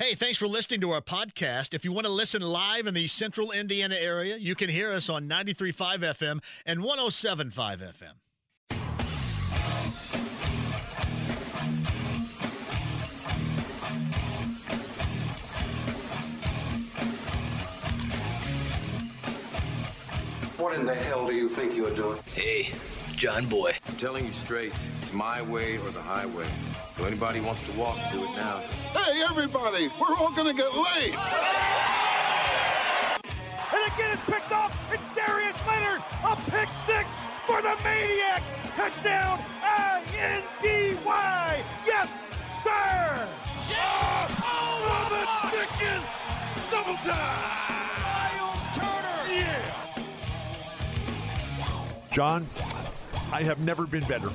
Hey, thanks for listening to our podcast. If you want to listen live in the central Indiana area, you can hear us on 93.5 FM and 107.5 FM. What in the hell do you think you're doing? Hey, John Boy. I'm telling you straight, it's my way or the highway. So anybody wants to walk, do it now. Hey, everybody, we're all gonna get laid. And again, it's picked up. It's Darius Leonard. A pick six for the Maniac. Touchdown, I-N-D-Y. Yes, sir. Oh, the Dickens! Double time! Myles Turner. Yeah! John, I have never been better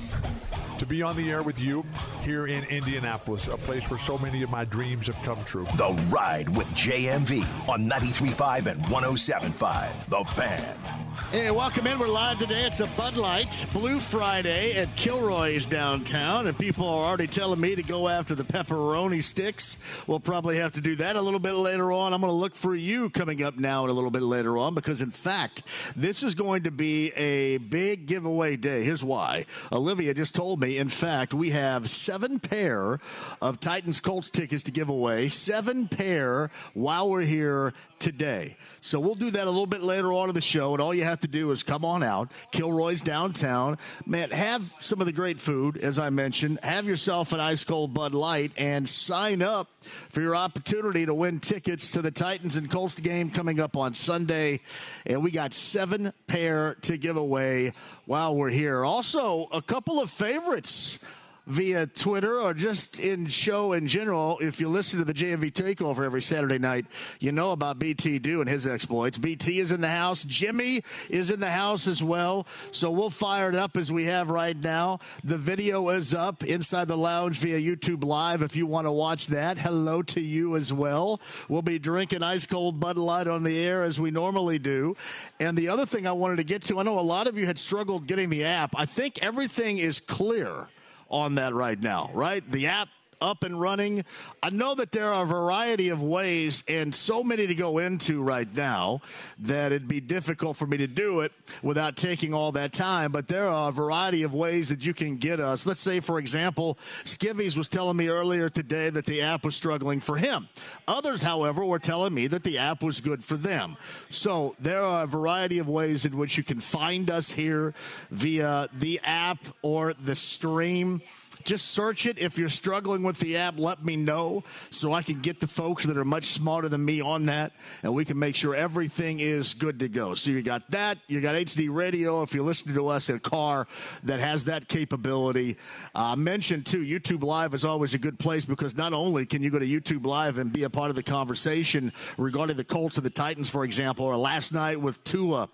to be on the air with you here in Indianapolis, a place where so many of my dreams have come true. The Ride with JMV on 93.5 and 107.5. The Fan. Hey, welcome in. We're live today. It's a Bud Light Blue Friday at Kilroy's downtown, and people are already telling me to go after the pepperoni sticks. We'll probably have to do that a little bit later on. I'm going to look for you coming up now and a little bit later on because, in fact, this is going to be a big giveaway day. Here's why. Olivia just told me, in fact, we have seven pair of Titans Colts tickets to give away, seven pair while we're here today. So we'll do that a little bit later on in the show, and all you have to do is come on out. Kilroy's downtown. Man, have some of the great food, as I mentioned. Have yourself an ice cold Bud Light and sign up for your opportunity to win tickets to the Titans and Colts game coming up on Sunday. And we got seven pair to give away while we're here. Also, a couple of favorites spirits via Twitter or just in show in general. If you listen to the JMV Takeover every Saturday night, you know about BT and his exploits. BT is in the house. Jimmy is in the house as well. So we'll fire it up as we have right now. The video is up inside the lounge via YouTube Live if you want to watch that. Hello to you as well. We'll be drinking ice cold Bud Light on the air as we normally do. And the other thing I wanted to get to, I know a lot of you had struggled getting the app. I think everything is clear on that right now, right? The app up and running. I know that there are a variety of ways and so many to go into right now that it'd be difficult for me to do it without taking all that time. But there are a variety of ways that you can get us. Let's say, for example, Skivvies was telling me earlier today that the app was struggling for him. Others, however, were telling me that the app was good for them. So there are a variety of ways in which you can find us here via the app or the stream just search it. If you're struggling with the app, let me know so I can get the folks that are much smarter than me on that, and we can make sure everything is good to go. So you got that. You got HD radio if you're listening to us in a car that has that capability. Uh, mentioned too, YouTube Live is always a good place because not only can you go to YouTube Live and be a part of the conversation regarding the Colts and the Titans, for example, or last night with Tua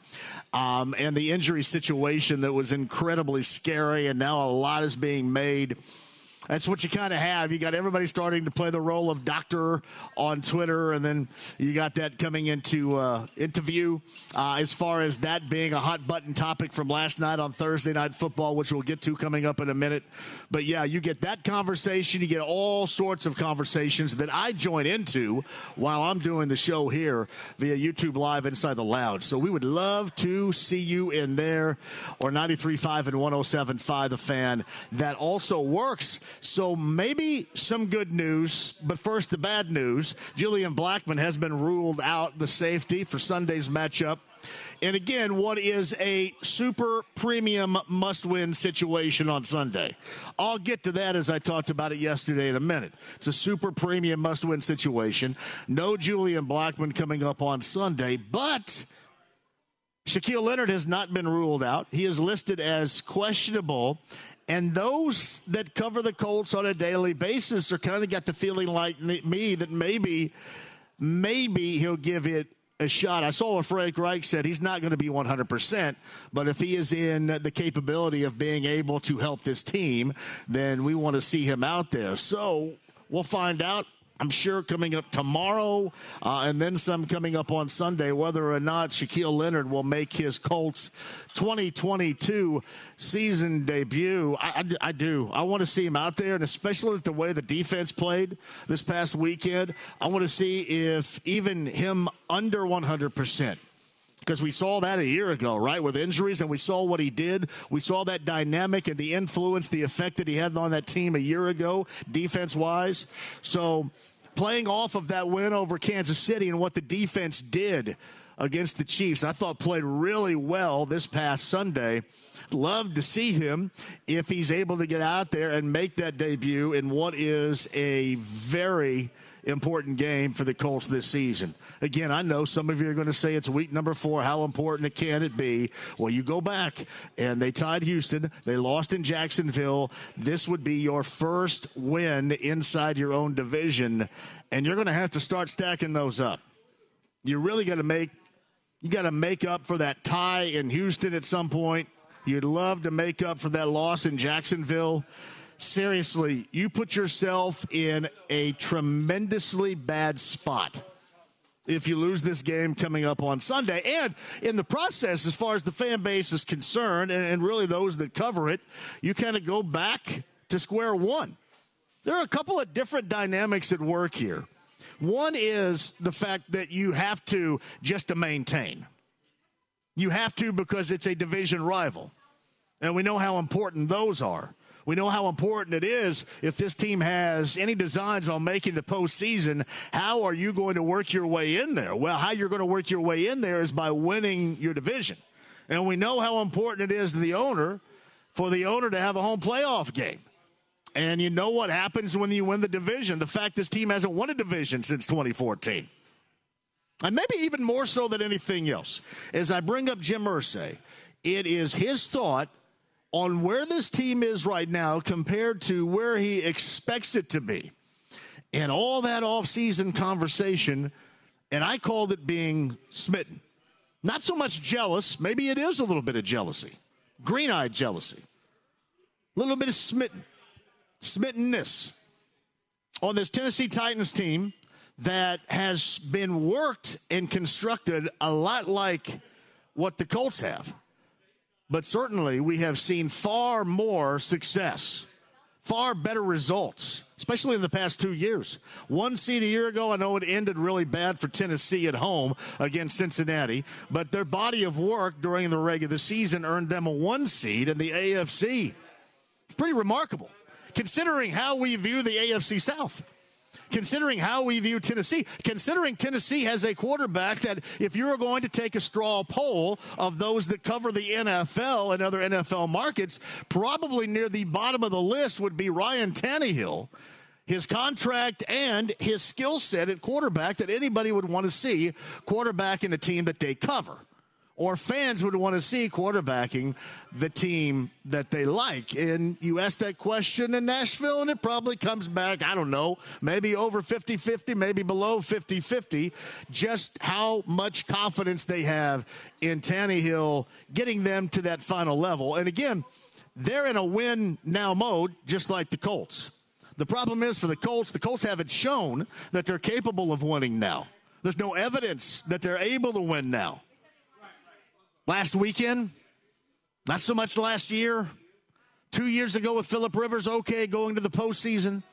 um, and the injury situation that was incredibly scary, and now a lot is being made. That's what you kind of have. You got everybody starting to play the role of doctor on Twitter, and then you got that coming into uh, uh, as far as that being a hot button topic from last night on Thursday Night Football, which we'll get to coming up in a minute. But yeah, you get that conversation. You get all sorts of conversations that I join into while I'm doing the show here via YouTube Live inside the lounge. So we would love to see you in there or 93.5 and 107.5 The Fan. That also works. So maybe some good news, but first the bad news. Julian Blackmon has been ruled out the safety for Sunday's matchup. And again, what is a super premium must win situation on Sunday? I'll get to that as I talked about it yesterday in a minute. It's a super premium must win situation. No Julian Blackmon coming up on Sunday, but Shaquille Leonard has not been ruled out. He is listed as questionable. And those that cover the Colts on a daily basis are kind of got the feeling like me that maybe, maybe he'll give it a shot. I saw what Frank Reich said. He's not going to be 100%, but if he is in the capability of being able to help this team, then we want to see him out there. So we'll find out I'm sure coming up tomorrow, uh, and then some coming up on Sunday, whether or not Shaquille Leonard will make his Colts 2022 season debut. I, I, I do. I want to see him out there, and especially with the way the defense played this past weekend, I want to see if even him under 100% because we saw that a year ago, right, with injuries, and we saw what he did. We saw that dynamic and the influence, the effect that he had on that team a year ago, defense wise. So playing off of that win over Kansas City and what the defense did against the Chiefs, I thought played really well this past Sunday. Love to see him if he's able to get out there and make that debut in what is a very important game for the Colts this season. Again, I know some of you are going to say it's week number four. How important can it be? Well, you go back and they tied Houston. They lost in Jacksonville. This would be your first win inside your own division, and you're going to have to start stacking those up. You really got to make you got to make up for that tie in Houston at some point. You'd love to make up for that loss in Jacksonville seriously, you put yourself in a tremendously bad spot if you lose this game coming up on Sunday. And in the process, as far as the fan base is concerned, and, and really those that cover it, you kind of go back to square one. There are a couple of different dynamics at work here. One is the fact that you have to just to maintain. You have to because it's a division rival. And we know how important those are. We know how important it is if this team has any designs on making the postseason. How are you going to work your way in there? Well, how you're going to work your way in there is by winning your division. And we know how important it is to the owner for the owner to have a home playoff game. And you know what happens when you win the division. The fact this team hasn't won a division since 2014. And maybe even more so than anything else. As I bring up Jim Irsay, it is his thought on where this team is right now compared to where he expects it to be. And all that offseason conversation, and I called it being smitten. Not so much jealous, maybe it is a little bit of jealousy, green eyed jealousy, a little bit of smitten, smittenness on this Tennessee Titans team that has been worked and constructed a lot like what the Colts have but certainly we have seen far more success, far better results, especially in the past two years. One seed a year ago, I know it ended really bad for Tennessee at home against Cincinnati, but their body of work during the regular season earned them a one seed in the AFC. Pretty remarkable, considering how we view the AFC South considering how we view Tennessee, considering Tennessee has a quarterback that if you were going to take a straw poll of those that cover the NFL and other NFL markets, probably near the bottom of the list would be Ryan Tannehill. His contract and his skill set at quarterback that anybody would want to see quarterback in the team that they cover or fans would want to see quarterbacking the team that they like. And you ask that question in Nashville, and it probably comes back, I don't know, maybe over 50 50, maybe below 50 50, just how much confidence they have in Tannehill getting them to that final level. And again, they're in a win now mode, just like the Colts. The problem is for the Colts, the Colts haven't shown that they're capable of winning now. There's no evidence that they're able to win now. Last weekend, not so much last year. Two years ago with Philip Rivers, okay, going to the postseason.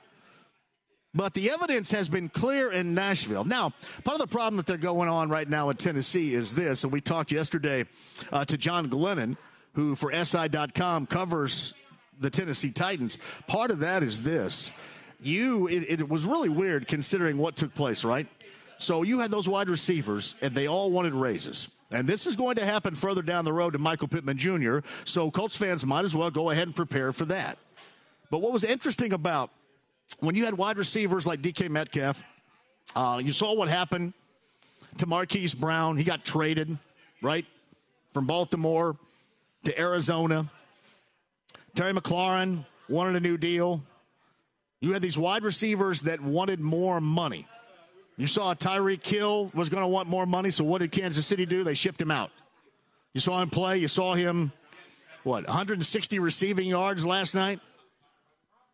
But the evidence has been clear in Nashville. Now, part of the problem that they're going on right now in Tennessee is this, and we talked yesterday uh, to John Glennon, who for SI.com covers the Tennessee Titans. Part of that is this. You, it, it was really weird considering what took place, right? So you had those wide receivers, and they all wanted raises. And this is going to happen further down the road to Michael Pittman Jr., so Colts fans might as well go ahead and prepare for that. But what was interesting about when you had wide receivers like DK Metcalf, uh, you saw what happened to Marquise Brown. He got traded, right, from Baltimore to Arizona. Terry McLaurin wanted a new deal. You had these wide receivers that wanted more money. You saw Tyreek Hill was going to want more money, so what did Kansas City do? They shipped him out. You saw him play. You saw him, what, 160 receiving yards last night?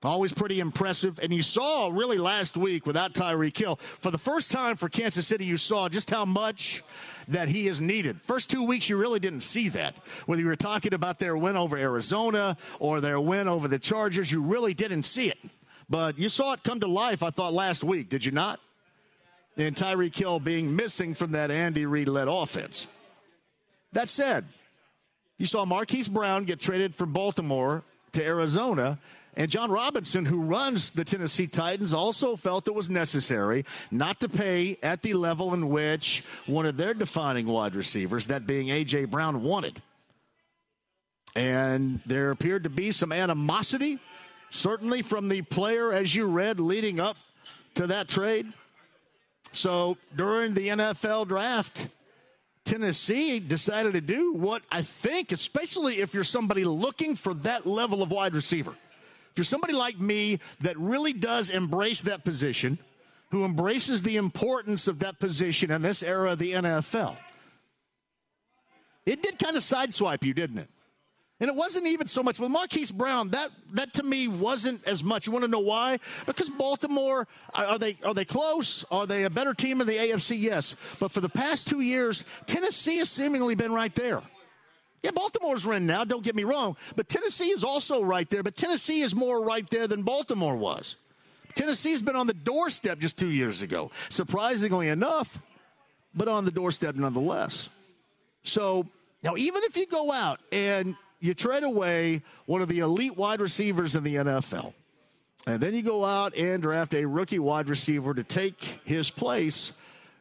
Always pretty impressive. And you saw really last week without Tyreek Hill, for the first time for Kansas City, you saw just how much that he is needed. First two weeks, you really didn't see that. Whether you were talking about their win over Arizona or their win over the Chargers, you really didn't see it. But you saw it come to life, I thought, last week, did you not? And Tyreek Hill being missing from that Andy Reid led offense. That said, you saw Marquise Brown get traded from Baltimore to Arizona. And Jon Robinson, who runs the Tennessee Titans, also felt it was necessary not to pay at the level in which one of their defining wide receivers, that being A.J. Brown, wanted. And there appeared to be some animosity, certainly from the player, as you read, leading up to that trade. So during the NFL draft, Tennessee decided to do what I think, especially if you're somebody looking for that level of wide receiver. If you're somebody like me that really does embrace that position, who embraces the importance of that position in this era of the NFL, it did kind of sideswipe you, didn't it? And it wasn't even so much with Marquise Brown. That that to me wasn't as much. You want to know why? Because Baltimore uh, are they are they close? Are they a better team in the AFC? Yes. But for the past two years, Tennessee has seemingly been right there. Yeah, Baltimore's in now. Don't get me wrong, but Tennessee is also right there. But Tennessee is more right there than Baltimore was. Tennessee's been on the doorstep just two years ago, surprisingly enough, but on the doorstep nonetheless. So now, even if you go out and you trade away one of the elite wide receivers in the NFL. And then you go out and draft a rookie wide receiver to take his place.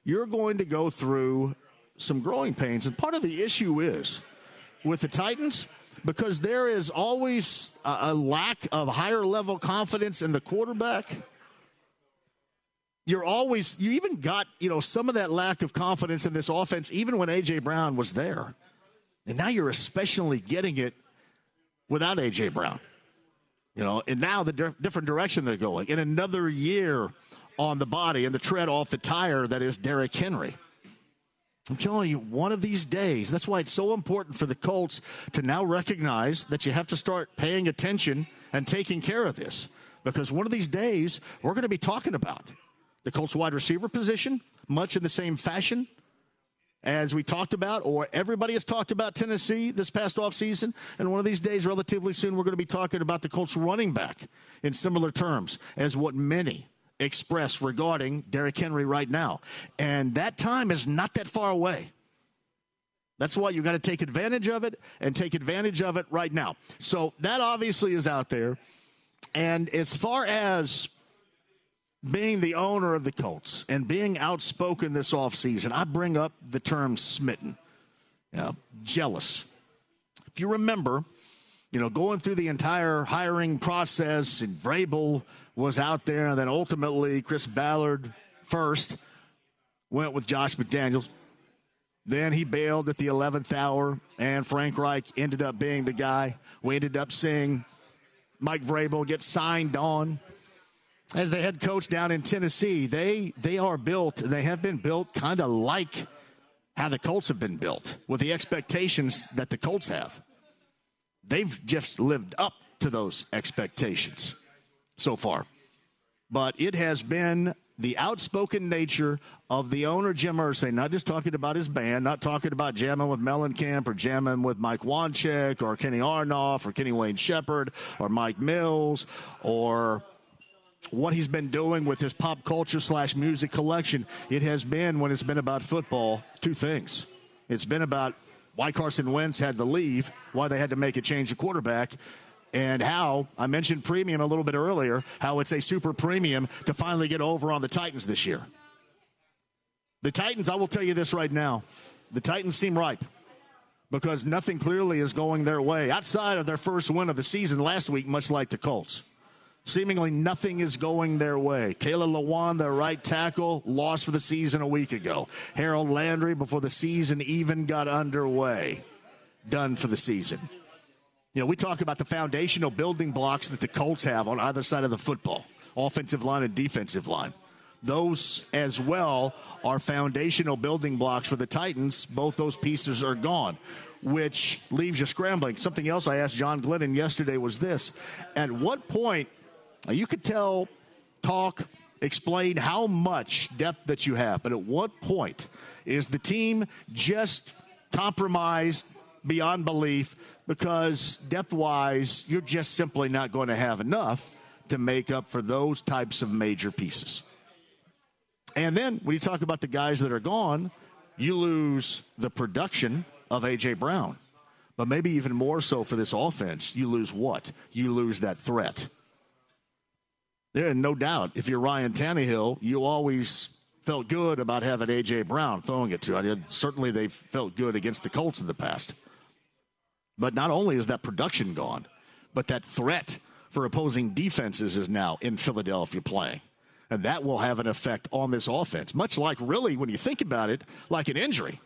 You're going to go through some growing pains. And part of the issue is with the Titans, because there is always a, lack of higher level confidence in the quarterback. You're always, you even got, you know, some of that lack of confidence in this offense, even when A.J. Brown was there. And now you're especially getting it without A.J. Brown. You know, and now the di- different direction they're going. In another year on the body and the tread off the tire that is Derrick Henry. I'm telling you, one of these days, that's why it's so important for the Colts to now recognize that you have to start paying attention and taking care of this. Because one of these days, we're going to be talking about the Colts wide receiver position, much in the same fashion as we talked about, or everybody has talked about Tennessee this past offseason. And one of these days, relatively soon, we're going to be talking about the Colts running back in similar terms as what many express regarding Derrick Henry right now. And that time is not that far away. That's why you got to take advantage of it and take advantage of it right now. So that obviously is out there. And as far as being the owner of the Colts and being outspoken this offseason, I bring up the term smitten, you know, jealous. If you remember, you know, going through the entire hiring process, and Vrabel was out there, and then ultimately Chris Ballard first went with Josh McDaniels. Then he bailed at the 11th hour, and Frank Reich ended up being the guy. We ended up seeing Mike Vrabel get signed on as the head coach down in Tennessee, they they are built, they have been built kind of like how the Colts have been built, with the expectations that the Colts have. They've just lived up to those expectations so far. But it has been the outspoken nature of the owner, Jim Irsay, not just talking about his band, not talking about jamming with Mellencamp or jamming with Mike Wanchic or Kenny Aronoff or Kenny Wayne Shepherd or Mike Mills or what he's been doing with his pop culture slash music collection. It has been, when it's been about football, two things. It's been about why Carson Wentz had to leave, why they had to make a change of quarterback, and how I mentioned premium a little bit earlier, how it's a super premium to finally get over on the Titans this year. The Titans, I will tell you this right now, the Titans seem ripe because nothing clearly is going their way outside of their first win of the season last week, much like the Colts. Seemingly nothing is going their way. Taylor Lewan, their right tackle, lost for the season a week ago. Harold Landry, before the season even got underway, done for the season. You know, we talk about the foundational building blocks that the Colts have on either side of the football offensive line and defensive line. Those as well are foundational building blocks for the Titans. Both those pieces are gone which leaves you scrambling. Something else I asked John Glennon yesterday was this At what point you could tell, talk, explain how much depth that you have, but at what point is the team just compromised beyond belief because depth wise, you're just simply not going to have enough to make up for those types of major pieces. And then when you talk about the guys that are gone, you lose the production of A.J. Brown. But maybe even more so for this offense, you lose what? You lose that threat. There, no doubt, if you're Ryan Tannehill, you always felt good about having A.J. Brown throwing it to. I mean, certainly they felt good against the Colts in the past. But not only is that production gone, but that threat for opposing defenses is now in Philadelphia playing. And that will have an effect on this offense, much like really, when you think about it, like an injury.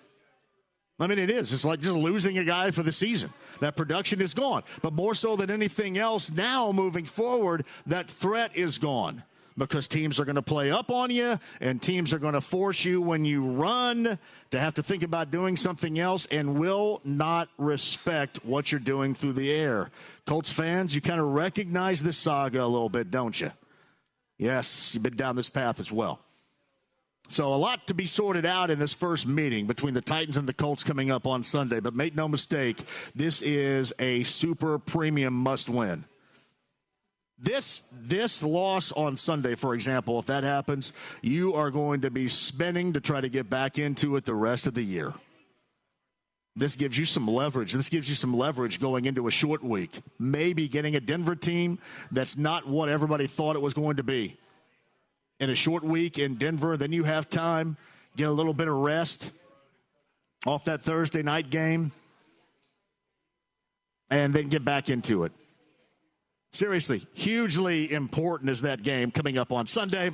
I mean, it is. It's like just losing a guy for the season. That production is gone. But more so than anything else, now moving forward, that threat is gone because teams are going to play up on you and teams are going to force you when you run to have to think about doing something else and will not respect what you're doing through the air. Colts fans, you kind of recognize this saga a little bit, don't you? Yes, you've been down this path as well. So a lot to be sorted out in this first meeting between the Titans and the Colts coming up on Sunday. But make no mistake, this is a super premium must win. This this loss on Sunday, for example, if that happens, you are going to be spending to try to get back into it the rest of the year. This gives you some leverage. This gives you some leverage going into a short week. Maybe getting a Denver team that's not what everybody thought it was going to be. In a short week in Denver, then you have time, get a little bit of rest off that Thursday night game, and then get back into it. Seriously, hugely important is that game coming up on Sunday.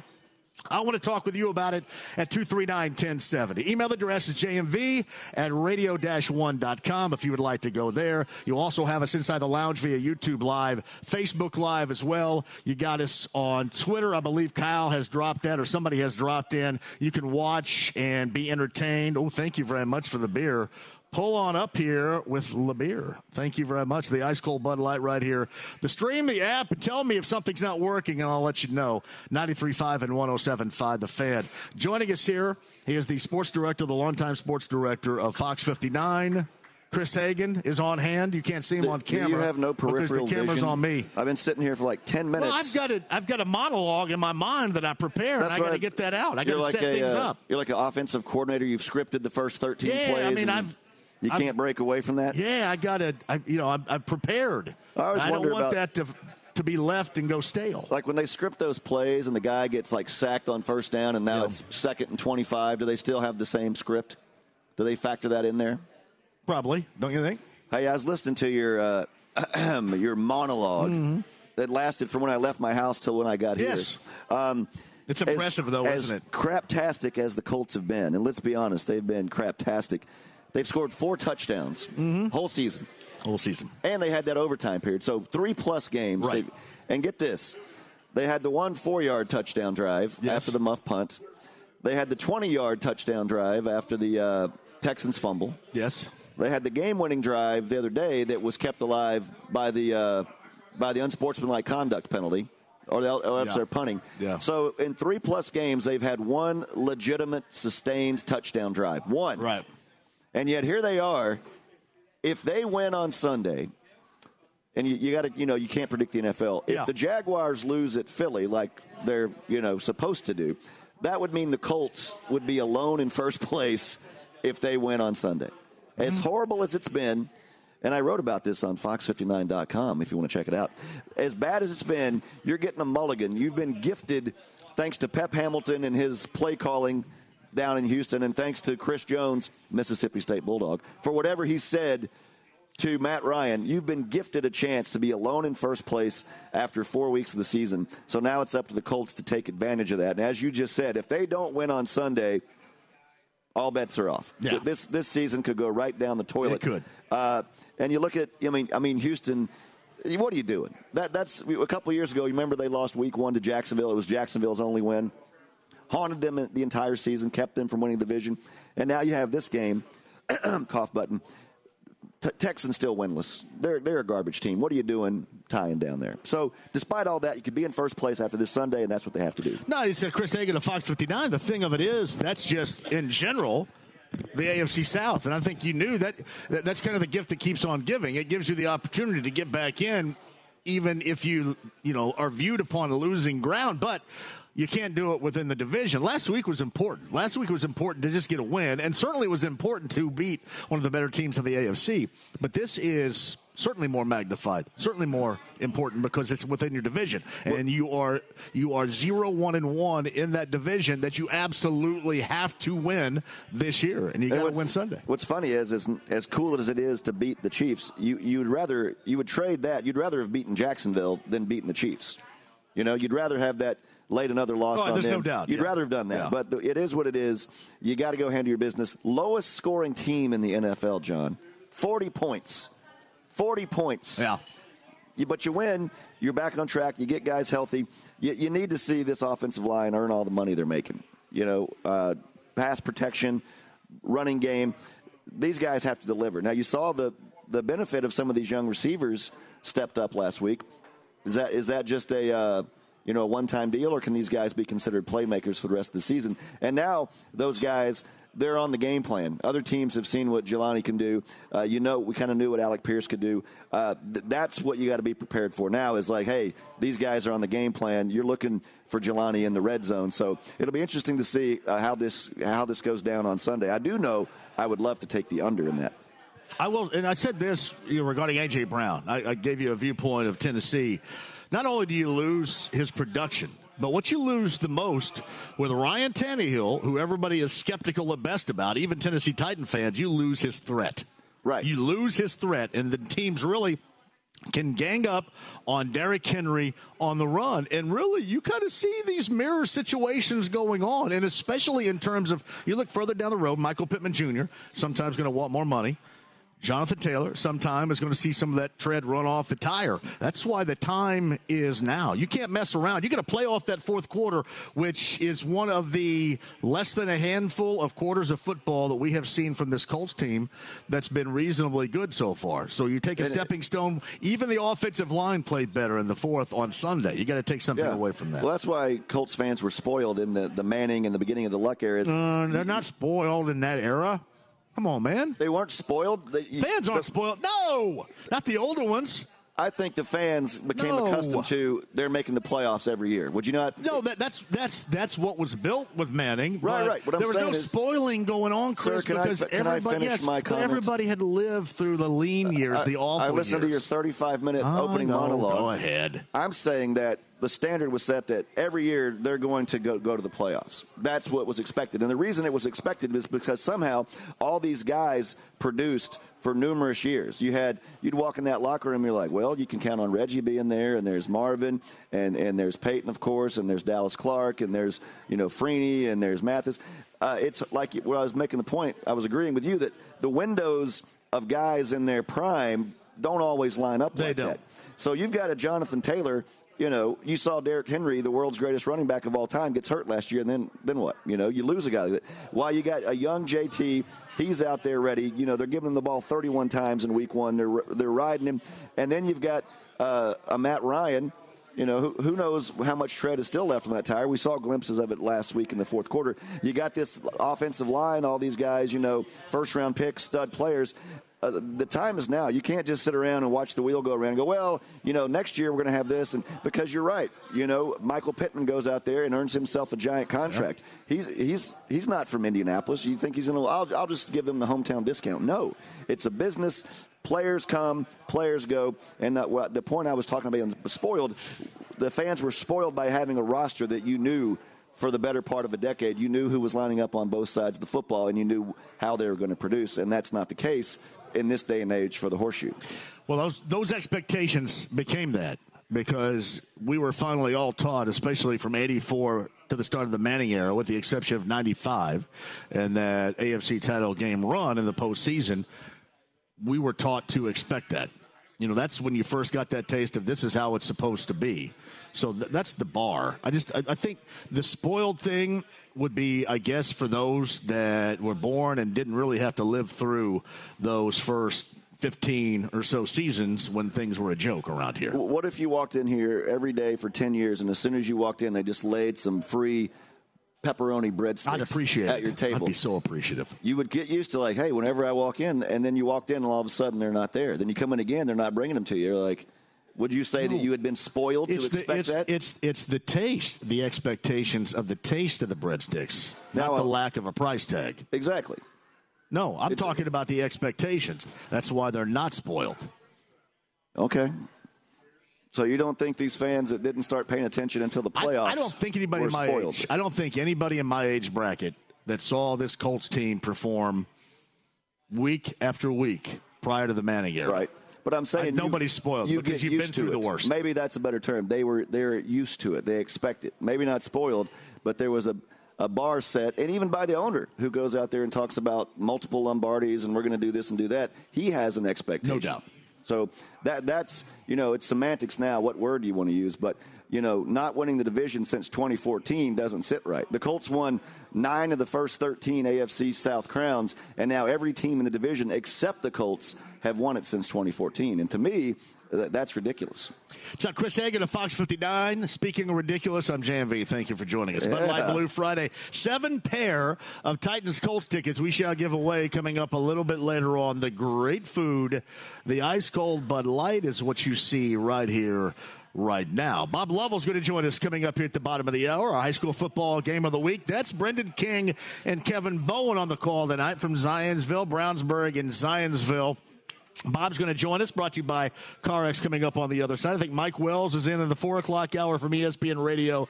I want to talk with you about it at 239 1070. Email address is jmv at radio 1.com if you would like to go there. You'll also have us inside the lounge via YouTube Live, Facebook Live as well. You got us on Twitter. I believe Kyle has dropped that or somebody has dropped in. You can watch and be entertained. Oh, thank you very much for the beer pull on up here with LeBeer. Thank you very much. The ice cold Bud Light right here. The stream, the app, and tell me if something's not working, and I'll let you know. 93.5 and 107.5, The Fan. Joining us here, he is the sports director, the longtime sports director of Fox 59. Chris Hagan is on hand. You can't see him on camera. You have no peripheral because the camera's vision. on me. I've been sitting here for like ten minutes. Well, I've got a I've got a monologue in my mind that I prepare, and I got to get that out. I got to like set a, things uh, up. You're like an offensive coordinator. You've scripted the first 13 Yeah, I plays. mean, I've- You can't break away from that. Yeah, I got to. I, you know, I'm, I'm prepared. I always don't want about- that to to be left and go stale. Like when they script those plays and the guy gets like sacked on first down and now Yeah. it's second and 25, do they still have the same script? Do they factor that in there? Probably, don't you think? Hey, I was listening to your uh, your monolog that lasted from when I left my house till when I got Mm-hmm. Yes. here. Um, It's impressive, though, as isn't it? Craptastic as the Colts have been, and let's be honest, they've been craptastic. They've scored four touchdowns Mm-hmm. whole season, Whole season. and they had that overtime period. So three plus games. Right. And get this, they had the one four-yard touchdown drive Yes. after the muff punt. They had the 20-yard touchdown drive after the uh, Texans fumble. Yes. They had the game-winning drive the other day that was kept alive by the uh, by the unsportsmanlike conduct penalty, or, the, or else Yeah. they're punting. Yeah. So in three plus games, they've had one legitimate sustained touchdown drive. One. Right. And yet here they are. If they win on Sunday, and you, you got to, you know, you can't predict the NFL. If Yeah. the Jaguars lose at Philly, like they're, you know, supposed to do, that would mean the Colts would be alone in first place if they win on Sunday. As Mm-hmm. horrible as it's been, and I wrote about this on Fox59.com if you want to check it out. As bad as it's been, you're getting a mulligan. You've been gifted thanks to Pep Hamilton and his play calling down in Houston, and thanks to Chris Jones, Mississippi State Bulldog, for whatever he said to Matt Ryan. You've been gifted a chance to be alone in first place after four weeks of the season. So now it's up to the Colts to take advantage of that. And as you just said, if they don't win on Sunday, all bets are off. Yeah. This this season could go right down the toilet. It could. Uh, and you look at, I mean, I mean, Houston. What are you doing? That that's a couple of years ago. You remember they lost Week One to Jacksonville. It was Jacksonville's only win. Haunted them the entire season, kept them from winning the division, and now you have this game. cough button. T- Texans still winless. They're they're a garbage team. What are you doing tying down there? So, despite all that, you could be in first place after this Sunday, and that's what they have to do. No, he said Chris Hagan of Fox 59. The thing of it is, that's just in general the AFC South, and I think you knew that, that that's kind of the gift that keeps on giving. It gives you the opportunity to get back in, even if you you know are viewed upon losing ground, but. You can't do it within the division. Last week was important. Last week was important to just get a win, and certainly was important to beat one of the better teams of the AFC. But this is certainly more magnified, certainly more important because it's within your division, and you are you are zero one and one in that division that you absolutely have to win this year, and you got to win Sunday. What's funny is, is as cool as it is to beat the Chiefs, you you'd rather you would trade that. You'd rather have beaten Jacksonville than beaten the Chiefs. You know, you'd rather have that laid another loss Oh, on there's them. no doubt, You'd yeah. rather have done that, Yeah. but it is what it is. You got to go handle your business. Lowest scoring team in the NFL, John, forty points. Forty points. Yeah. You, but you win. You're back on track. You get guys healthy. You, you need to see this offensive line earn all the money they're making. You know, uh, pass protection, running game. These guys have to deliver. Now you saw the the benefit of some of these young receivers stepped up last week. Is that is that just a uh, you know a one time deal, or can these guys be considered playmakers for the rest of the season? And now those guys. They're on the game plan. Other teams have seen what Jelani can do. Uh, you know, we kind of knew what Alec Pierce could do. Uh, th- that's what you got to be prepared for now. Is like, hey, these guys are on the game plan. You're looking for Jelani in the red zone. So it'll be interesting to see uh, how this how this goes down on Sunday. I do know I would love to take the under in that. I will, and I said this you know, regarding AJ Brown. I, I gave you a viewpoint of Tennessee. Not only do you lose his production, but what you lose the most with Ryan Tannehill, who everybody is skeptical at best about, even Tennessee Titan fans, you lose his threat. Right. You lose his threat, and the teams really can gang up on Derrick Henry on the run. And really, you kind of see these mirror situations going on. And especially in terms of, you look further down the road, Michael Pittman Jr., sometimes going to want more money. Jonathan Taylor sometime is going to see some of that tread run off the tire. That's why the time is now. You can't mess around. You got to play off that fourth quarter, which is one of the less than a handful of quarters of football that we have seen from this Colts team that's been reasonably good so far. So you take a stepping stone. Even the offensive line played better in the fourth on Sunday. You got to take something away from that. Well, that's why Colts fans were spoiled in the, the Manning and the beginning of the Luck era. Uh, they're not spoiled in that era. Come on, man. They weren't spoiled. They, Fans aren't spoiled. No, not the older ones. I think the fans became No. accustomed to they're making the playoffs every year. Would you not? No, that, that's that's that's what was built with Manning. Right, right. What I'm there was no is- spoiling going on, Sir, Chris, I- because can I everybody, yes, everybody had lived through the lean uh, years, the awful I listened to your 35 minute I opening know. monologue. Go ahead. I'm saying that the standard was set that every year they're going to go, go to the playoffs. That's what was expected. And the reason it was expected is because somehow all these guys produced for numerous years. You had you'd walk in that locker room, you're like, well, you can count on Reggie being there, and there's Marvin, and and there's Peyton, of course, and there's Dallas Clark, and there's you know Freeney, and there's Mathis. Uh, it's like where I was making the point. I was agreeing with you that the windows of guys in their prime don't always line up They like don't. that. So you've got a Jonathan Taylor. You know, you saw Derrick Henry, the world's greatest running back of all time, gets hurt last year, and then then what? You know, you lose a guy. While you got a young JT, he's out there ready. You know, they're giving him the ball 31 times in Week One. They're they're riding him, and then you've got uh, a Matt Ryan. You know, who, who knows how much tread is still left on that tire? We saw glimpses of it last week in the fourth quarter. You got this offensive line, all these guys, you know, first round picks, stud players. Uh, the time is now. You can't just sit around and watch the wheel go around and go, well, you know, next year we're going to have this. And because you're right, you know, Michael Pittman goes out there and earns himself a giant contract. He's he's he's not from Indianapolis. You think he's going to? I'll, I'll just give him the hometown discount. No, it's a business. Players come, players go, and uh, what- the point I was talking about, spoiled. The fans were spoiled by having a roster that you knew for the better part of a decade. You knew who was lining up on both sides of the football, and you knew how they were going to produce. And that's not the case in this day and age for the horseshoe. Well, those those expectations became that because we were finally all taught, especially from '84 to the start of the Manning era, with the exception of '95 and that AFC title game run in the postseason. We were taught to expect that. You know, that's when you first got that taste of this is how it's supposed to be. So th- that's the bar. I just, I, I think the spoiled thing would be, I guess, for those that were born and didn't really have to live through those first 15 or so seasons when things were a joke around here. What if you walked in here every day for 10 years and as soon as you walked in, they just laid some free pepperoni breadsticks I'd appreciate at your table? I'd be so appreciative. you would get used to like, hey, whenever I walk in, and then you walked in, and all of a sudden they're not there. Then you come in again, they're not bringing them to you. You're like, would you say that you had been spoiled It's to the, expect it's, that? it's it's the taste, the expectations of the taste of the breadsticks, Now, not the uh, lack of a price tag. exactly. No, I'm It's- talking about the expectations. That's why they're not spoiled. Okay. So you don't think these fans that didn't start paying attention until the playoffs? I, don't think anybody in my spoiled. age. I don't think anybody in my age bracket that saw this Colts team perform week after week prior to the Manning era. Right. But I'm saying Uh, you- nobody's spoiled you because you've been through the worst. Maybe that's a better term. They were they're used to it. They expect it. Maybe not spoiled, but there was a a bar set, and even by the owner who goes out there and talks about multiple Lombardis and we're going to do this and do that. He has an expectation. No doubt. So that that's you know it's semantics now. What word do you want to use? But you know, not winning the division since 2014 doesn't sit right. The Colts won nine of the first 13 AFC South crowns, and now every team in the division except the Colts have won it since 2014. And to me, th- that's ridiculous. So Chris Hagan of Fox 59. Speaking of ridiculous, I'm JMV. Thank you for joining us. Bud Light Blue Friday. Seven pair of Titans Colts tickets we shall give away coming up a little bit later on. The great food, the ice cold Bud Light is what you see right here. Right now, Bob Lovell's going to join us coming up here at the bottom of the hour. Our high school football game of the week. That's Brendan King and Kevin Bowen on the call tonight from Zionsville, Brownsburg, and Zionsville. Bob's going to join us, brought to you by CarX coming up on the other side. I think Mike Wells is in in the 4 o'clock hour from ESPN Radio.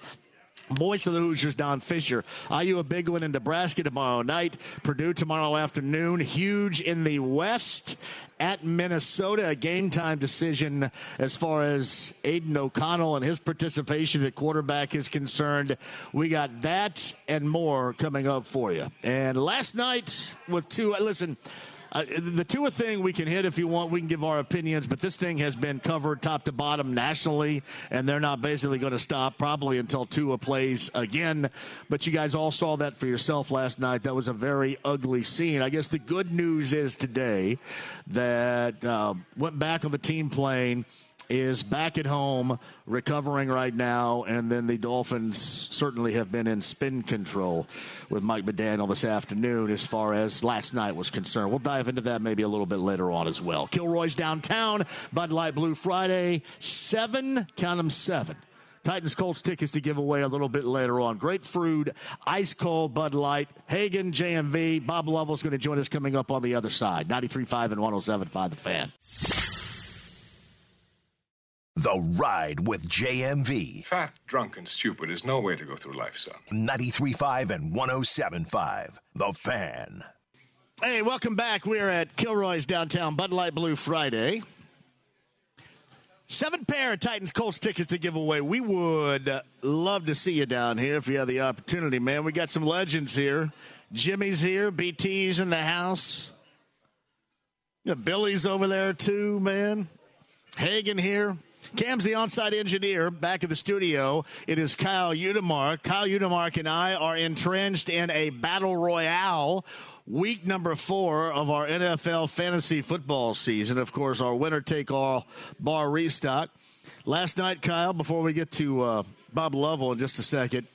Voice of the Hoosiers, Don Fischer. IU a big one in Nebraska tomorrow night. Purdue tomorrow afternoon. Huge in the West at Minnesota. A game time decision as far as Aidan O'Connell and his participation at quarterback is concerned. We got that and more coming up for you. And last night with Tua, listen, uh, the Tua thing we can hit if you want. We can give our opinions, but this thing has been covered top to bottom nationally, and they're not basically going to stop probably until Tua plays again. But you guys all saw that for yourself last night. That was a very ugly scene. I guess the good news is today that uh, went back on the team plane is back at home, recovering right now, and then the Dolphins certainly have been in spin control with Mike McDaniel this afternoon as far as last night was concerned. We'll dive into that maybe a little bit later on as well. Kilroy's downtown, Bud Light Blue Friday, seven, count them seven. Titans Colts tickets to give away a little bit later on. Great fruit, ice cold Bud Light, Hagan, JMV. Bob Lovell's going to join us coming up on the other side. 93.5 and 107.5 The Fan. The Ride with JMV. Fat, drunk, and stupid is no way to go through life, son. 93.5 and 107.5. The Fan. Hey, welcome back. We're at Kilroy's downtown Bud Light Blue Friday. Seven pair of Titans Colts tickets to give away. We would uh, love to see you down here if you have the opportunity, man. We got some legends here. Jimmy's here. BT's in the house. Yeah, Billy's over there too, man. Hagan here. Cam's the onsite engineer back at the studio. It is Kyle Udemark. Kyle Udemark and I are entrenched in a battle royale. Week number four of our NFL fantasy football season. Of course, our winner take all bar restock. Last night, Kyle, before we get to uh, Bob Lovell in just a second,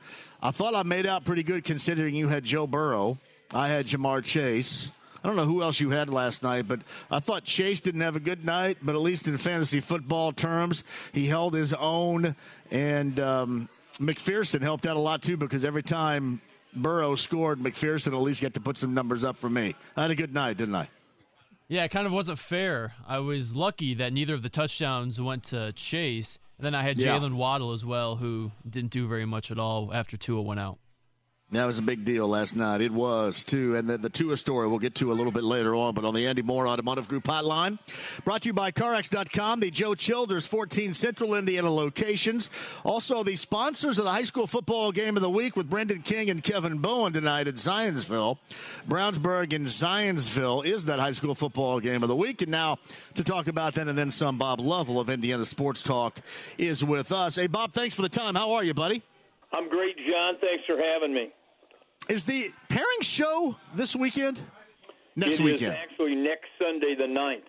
I thought I made out pretty good considering you had Joe Burrow. I had Ja'Marr Chase. I don't know who else you had last night, but I thought Chase didn't have a good night, but at least in fantasy football terms, he held his own. And um, McPherson helped out a lot too because every time Burrow scored, McPherson at least got to put some numbers up for me. I had a good night, didn't I? Yeah, it kind of wasn't fair. I was lucky that neither of the touchdowns went to Chase. And then I had Yeah. Jalen Waddle as well, who didn't do very much at all after Tua went out. That was a big deal last night. It was, too. And the, the Tua story we'll get to a little bit later on, but on the Andy Moore Automotive Group hotline. Brought to you by CarX.com, the Joe Childers 14 Central Indiana locations. Also, the sponsors of the high school football game of the week with Brendan King and Kevin Bowen tonight at Zionsville. Brownsburg and Zionsville is that high school football game of the week. And now to talk about that and then some, Bob Lovell of Indiana Sports Talk is with us. Hey, Bob, thanks for the time. How are you, buddy? I'm great, John. Thanks for having me. Is the pairing show this weekend? Next It is weekend. actually next Sunday, the 9th.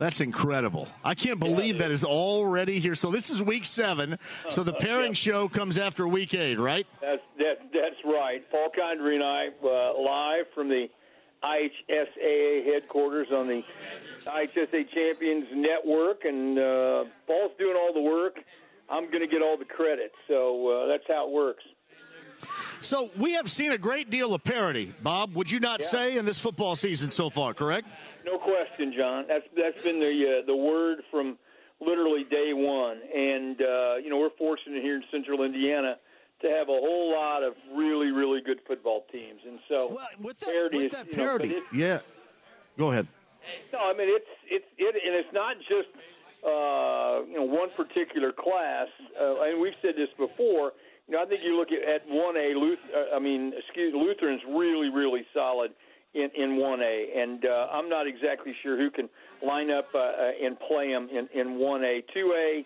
That's incredible. I can't believe that is already here. So this is week seven. So the pairing show comes after week eight, right? That's that, that's right. Paul Condry and I uh, live from the IHSAA headquarters on the IHSAA Champions Network, and uh, Paul's doing all the work. I'm going to get all the credit. So uh, that's how it works. So we have seen a great deal of parity, Bob. Would you not Yeah. say in this football season so far? Correct? No question, John. That's that's been the uh, the word from literally day one, and uh, you know we're fortunate here in Central Indiana to have a whole lot of really really good football teams, and so with parity with that you know, parity, yeah. Go ahead. No, I mean it's it's it, and it's not just uh, you know one particular class. Uh, and we've said this before. You know, I think you look at at one A. Luth- uh, I mean, excuse Lutheran's really really solid in in one A, and uh, I'm not exactly sure who can line up uh, uh, and play them in in one A. Two A.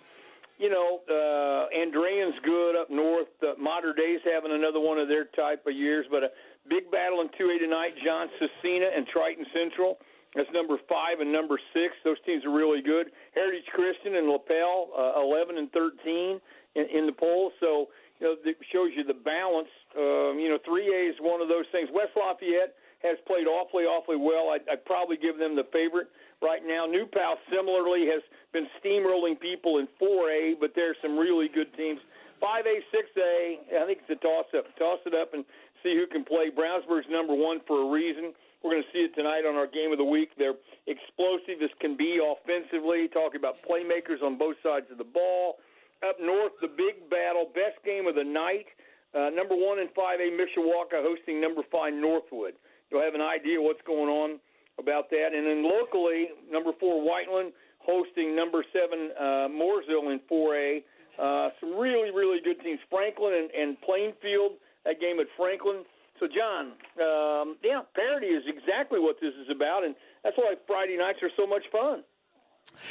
You know, uh, Andrean's good up north. Uh, Mater Dei's having another one of their type of years, but a big battle in 2A tonight. John Cecina and Triton Central. That's number five and number six. Those teams are really good. Heritage Christian and Lapel, uh, 11 and 13 in, in the polls. So, you know, it shows you the balance. Um, you know, 3A is one of those things. West Lafayette has played awfully, awfully well. I'd, I'd probably give them the favorite right now. New Pal similarly has been steamrolling people in 4A, but there's some really good teams. 5A, 6A, I think it's a toss up. Toss it up and see who can play. Brownsburg's number one for a reason. We're going to see it tonight on our game of the week. They're explosive as can be offensively, talking about playmakers on both sides of the ball. Up north, the big battle, best game of the night. Uh, number one in 5A, Mishawaka hosting number five, Northwood. You'll have an idea what's going on about that. And then locally, number four, Whiteland hosting number seven, uh, Mooresville in 4A. Uh, some really, really good teams. Franklin and, and Plainfield, that game at Franklin. So, John, um, yeah, parity is exactly what this is about, and that's why Friday nights are so much fun.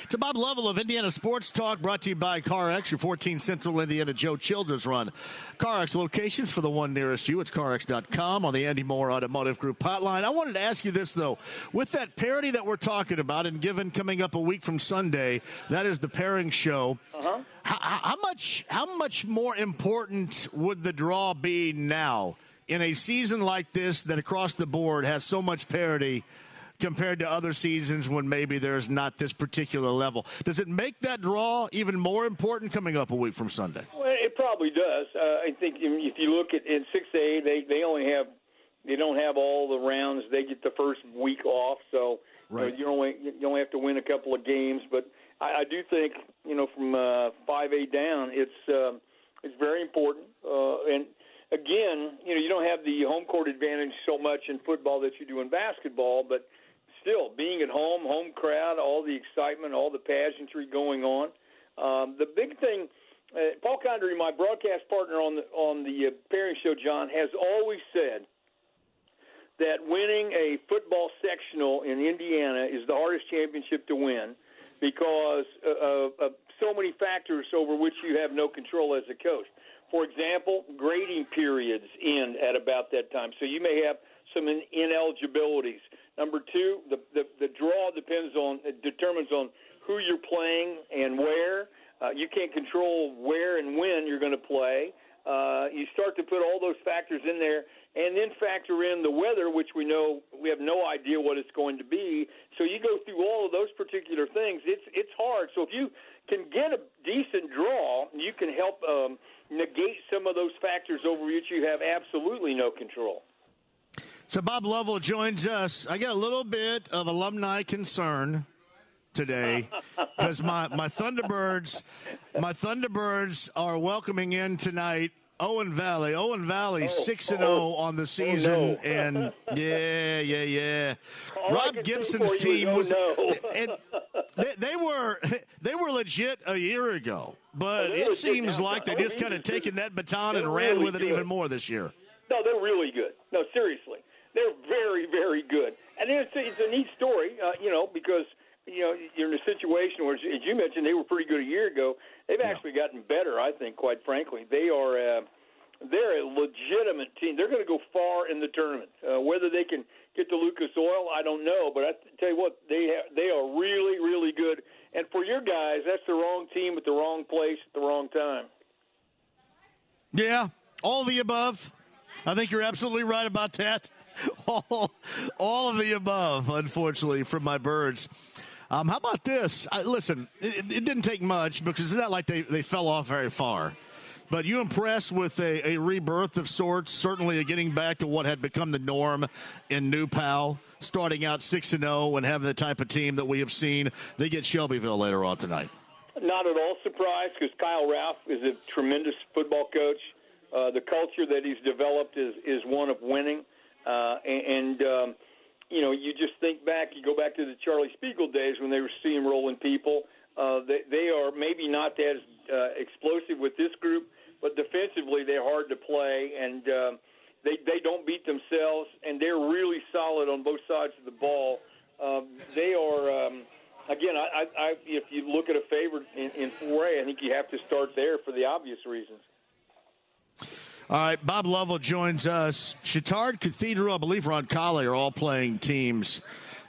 To Bob Lovell of Indiana Sports Talk, brought to you by CarX, your 14 Central Indiana Joe Childers run. CarX locations for the one nearest you. It's CarX.com on the Andy Moore Automotive Group hotline. I wanted to ask you this, though. With that parity that we're talking about, and given coming up a week from Sunday, that is the pairing show. Uh-huh. How, how much how much more important would the draw be now in a season like this that across the board has so much parity compared to other seasons when maybe there's not this particular level? Does it make that draw even more important coming up a week from Sunday? Well, it probably does. Uh, I think if you look at in six A, they they only have they don't have all the rounds. They get the first week off, so Right. you, know, you only you only have to win a couple of games. But I, I do think you know from five A down, it's uh, it's very important. Uh, and again, you know, you don't have the home court advantage so much in football that you do in basketball, but still being at home, home crowd, all the excitement, all the pageantry going on. Um, the big thing, uh, Paul Condry, my broadcast partner on the on the uh, pairing show, John, has always said that winning a football sectional in Indiana is the hardest championship to win because of, of so many factors over which you have no control as a coach. For example, grading periods end at about that time, so you may have some in- ineligibilities. Number two, the, the the draw depends on determines on who you're playing and where. Uh, you can't control where and when you're going to play. Uh, you start to put all those factors in there, and then factor in the weather, which we know we have no idea what it's going to be. So you go through all of those particular things. It's it's hard. So if you can get a decent draw, you can help um, negate some of those factors over which you have absolutely no control. So Bob Lovell joins us. I got a little bit of alumni concern today because my, my Thunderbirds my Thunderbirds are welcoming in tonight Owen Valley. Owen Valley oh, six and zero on the season, and yeah, yeah, yeah. All Rob Gibson's you team was oh, no. and they, they were they were legit a year ago, but Oh, it seems like they Oh, just kind of taken that baton and ran really with it good. even more this year. No, they're really good. No, seriously, they're very, very good. And it's, it's a neat story, uh, you know, because you know you're in a situation where, as you mentioned, they were pretty good a year ago. They've actually gotten better, I think. Quite frankly, they are. Uh, they're a legitimate team. They're going to go far in the tournament. Uh, whether they can get to Lucas Oil, I don't know. But I tell you what, they have, they are really, really good. And for your guys, that's the wrong team at the wrong place at the wrong time. Yeah, all the above. I think you're absolutely right about that. All, all of the above, unfortunately, from my birds. Um, how about this? I, listen, it, it, didn't take much because it's not like they, they fell off very far. But you impressed with a, a rebirth of sorts, certainly a getting back to what had become the norm in New Pal, starting out 6 and 0 and having the type of team that we have seen. They get Shelbyville later on tonight. Not at all surprised because Kyle Ralph is a tremendous football coach. Uh, the culture that he's developed is, is one of winning. Uh, and, um, you know, you just think back, you go back to the Charlie Spiegel days when they were steamrolling people. Uh, they, they are maybe not as uh, explosive with this group, but defensively they're hard to play, and uh, they they don't beat themselves, and they're really solid on both sides of the ball. Um, they are. Um, again, I, I, if you look at a favorite in, in 4A, I think you have to start there for the obvious reasons. All right, Bob Lovell joins us. Chatard Cathedral, I believe Ron Roncalli are all playing teams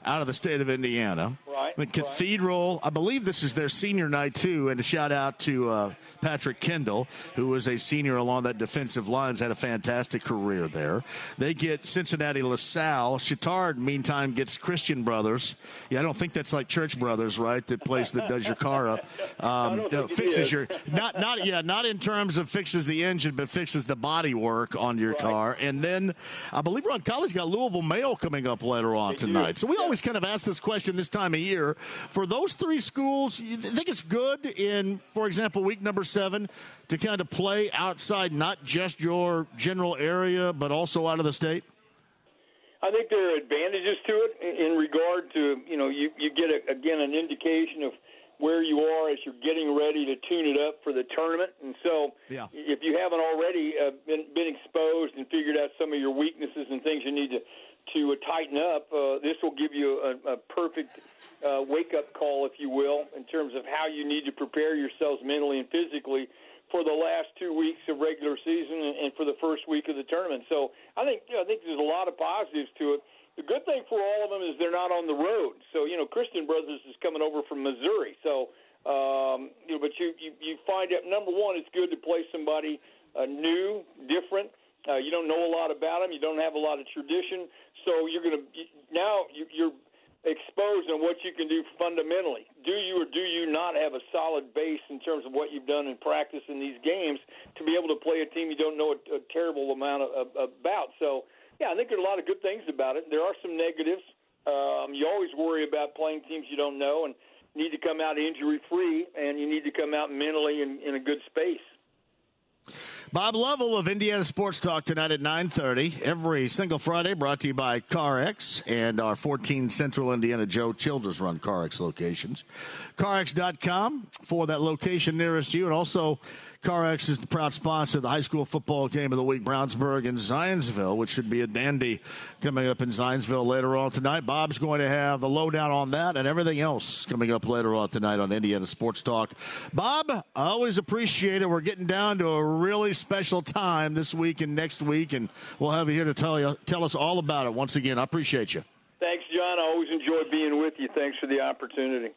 out of the state of Indiana. Right. The Cathedral, right. I believe this is their senior night too, and a shout out to uh, Patrick Kendall, who was a senior along that defensive lines, had a fantastic career there. They get Cincinnati LaSalle. Chatard, meantime, gets Christian Brothers. Yeah, I don't think that's like Church Brothers, right? That place that does your car up, um, you know, fixes your not not yeah not in terms of fixes the engine, but fixes the body work on your right. car. And then I believe Roncalli's got Louisville Male coming up later on they tonight. Do. So we yeah. always kind of ask this question this time of year. For those three schools, you think it's good in, for example, week number seven to kind of play outside not just your general area, but also out of the state? I think there are advantages to it in regard to, you know, you, you get, a, again, an indication of where you are as you're getting ready to tune it up for the tournament. And so yeah. if you haven't already uh, been, been exposed and figured out some of your weaknesses and things you need to, to uh, tighten up, uh, this will give you a, a perfect uh, wake up call, if you will, in terms of how you need to prepare yourselves mentally and physically for the last two weeks of regular season and for the first week of the tournament. So I think you know, I think there's a lot of positives to it. The good thing for all of them is they're not on the road. So you know, Christian Brothers is coming over from Missouri. So um, you know, but you, you you find out number one, it's good to play somebody uh, new, different. Uh, you don't know a lot about them. You don't have a lot of tradition. So you're going to now you, you're exposed on what you can do fundamentally. Do you or do you not have a solid base in terms of what you've done in practice in these games to be able to play a team you don't know a, a terrible amount of, about? So, yeah, I think there's a lot of good things about it. There are some negatives. Um, you always worry about playing teams you don't know and need to come out injury free, and you need to come out mentally in, in a good space. Bob Lovell of Indiana Sports Talk tonight at 9.30. Every single Friday brought to you by CarX and our 14 Central Indiana Joe Childers run CarX locations. CarX.com for that location nearest you. And also CarX is the proud sponsor of the high school football game of the week, Brownsburg and Zionsville, which should be a dandy coming up in Zionsville later on tonight. Bob's going to have the lowdown on that and everything else coming up later on tonight on Indiana Sports Talk. Bob, I always appreciate it. We're getting down to a really special time this week and next week, and we'll have you here to tell you tell us all about it. Once again, I appreciate you. Thanks, John. I always enjoy being with you. Thanks for the opportunity.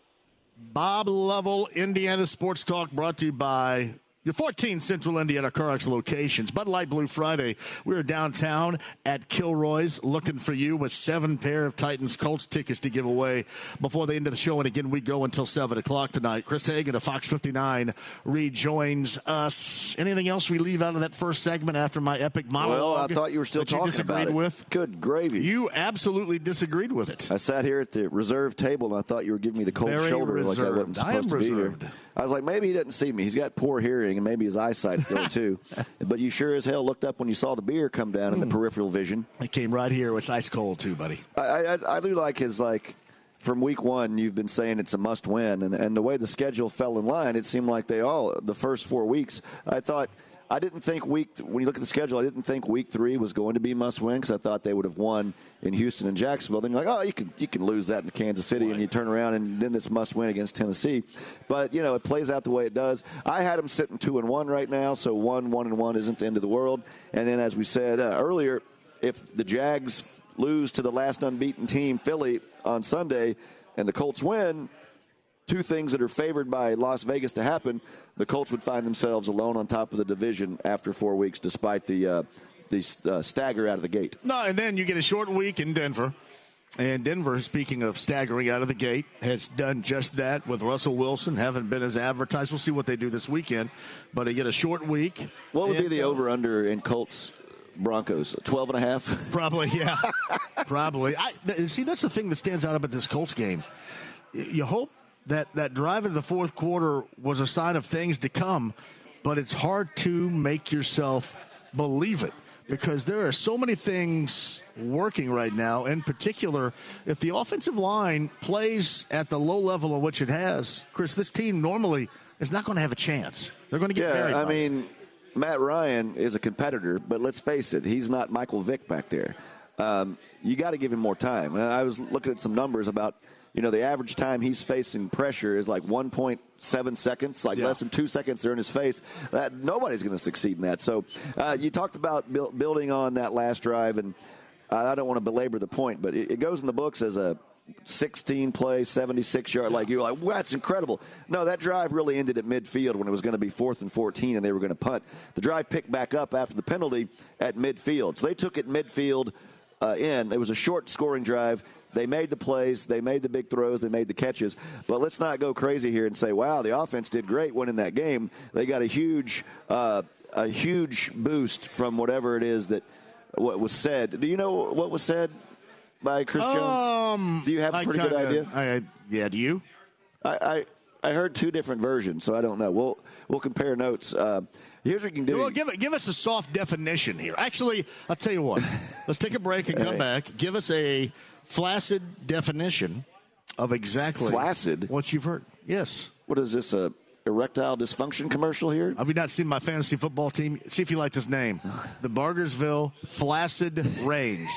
Bob Lovell, Indiana Sports Talk, brought to you by your 14 Central Indiana CarX locations. Bud Light Blue Friday. We are downtown at Kilroy's looking for you with seven pair of Titans Colts tickets to give away before the end of the show. And again, we go until 7 o'clock tonight. Chris Hagan of Fox 59 rejoins us. Anything else we leave out of that first segment after my epic monologue? Well, I thought you were still talking disagreed about it. with? Good gravy. You absolutely disagreed with it. I sat here at the reserve table and I thought you were giving me the cold Very shoulder like I wasn't I supposed to be reserved. here. I was like, maybe he doesn't see me. He's got poor hearing and maybe his eyesight's going too. but you sure as hell looked up when you saw the beer come down in the hmm. peripheral vision. It came right here. It's ice cold too, buddy. I, I, I do like his like from week one. You've been saying it's a must win, and and the way the schedule fell in line, it seemed like they all the first four weeks. I thought I didn't think week when you look at the schedule, I didn't think week three was going to be must win because I thought they would have won in Houston and Jacksonville. Then you're like, oh, you can you can lose that in Kansas City, and you turn around and then it's must win against Tennessee. But you know, it plays out the way it does. I had them sitting two and one right now, so one one and one isn't the end of the world. And then, as we said uh, earlier, if the Jags lose to the last unbeaten team, Philly, on Sunday, and the Colts win, two things that are favored by Las Vegas to happen, the Colts would find themselves alone on top of the division after four weeks, despite the uh, the uh, stagger out of the gate. No, and then you get a short week in Denver. And Denver, speaking of staggering out of the gate, has done just that with Russell Wilson. Haven't been as advertised. We'll see what they do this weekend. But they get a short week. What would be the uh, over under in Colts Broncos? 12 and a half? Probably, yeah. Probably. I, see, that's the thing that stands out about this Colts game. You hope that that drive into the fourth quarter was a sign of things to come, but it's hard to make yourself believe it because there are so many things working right now. In particular, if the offensive line plays at the low level in which it has, Chris, this team normally is not going to have a chance. They're going to get buried. Yeah, I by it. mean, Matt Ryan is a competitor, but let's face it, he's not Michael Vick back there. Um, you got to give him more time. I was looking at some numbers about, you know, the average time he's facing pressure is like 1.7 seconds, like Yeah. less than two seconds they're in his face. That nobody's going to succeed in that. So uh, you talked about buil- building on that last drive, and I don't want to belabor the point, but it, it goes in the books as a 16 play, 76 yard. Like you're like, wow, that's incredible. No, that drive really ended at midfield when it was going to be fourth and 14 and they were going to punt. The drive picked back up after the penalty at midfield. So they took it midfield uh, in. It was a short scoring drive. They made the plays, they made the big throws, they made the catches. But let's not go crazy here and say, "Wow, the offense did great winning that game." They got a huge, uh, a huge boost from whatever it is that what was said. Do you know what was said by Chris Jones? Um, Do you have a pretty good kinda- idea? I, yeah, do you? I, I I heard two different versions, so I don't know. We'll we'll compare notes. Uh, here's what you can do. Well, give it, give us a soft definition here. Actually, I'll tell you what. Let's take a break and come right. back. Give us a flaccid definition of exactly Flaccid? what you've heard. Yes. what is this? A erectile dysfunction commercial here? Have you not seen my fantasy football team? See if you like this name. The Bargersville Flaccid Rains.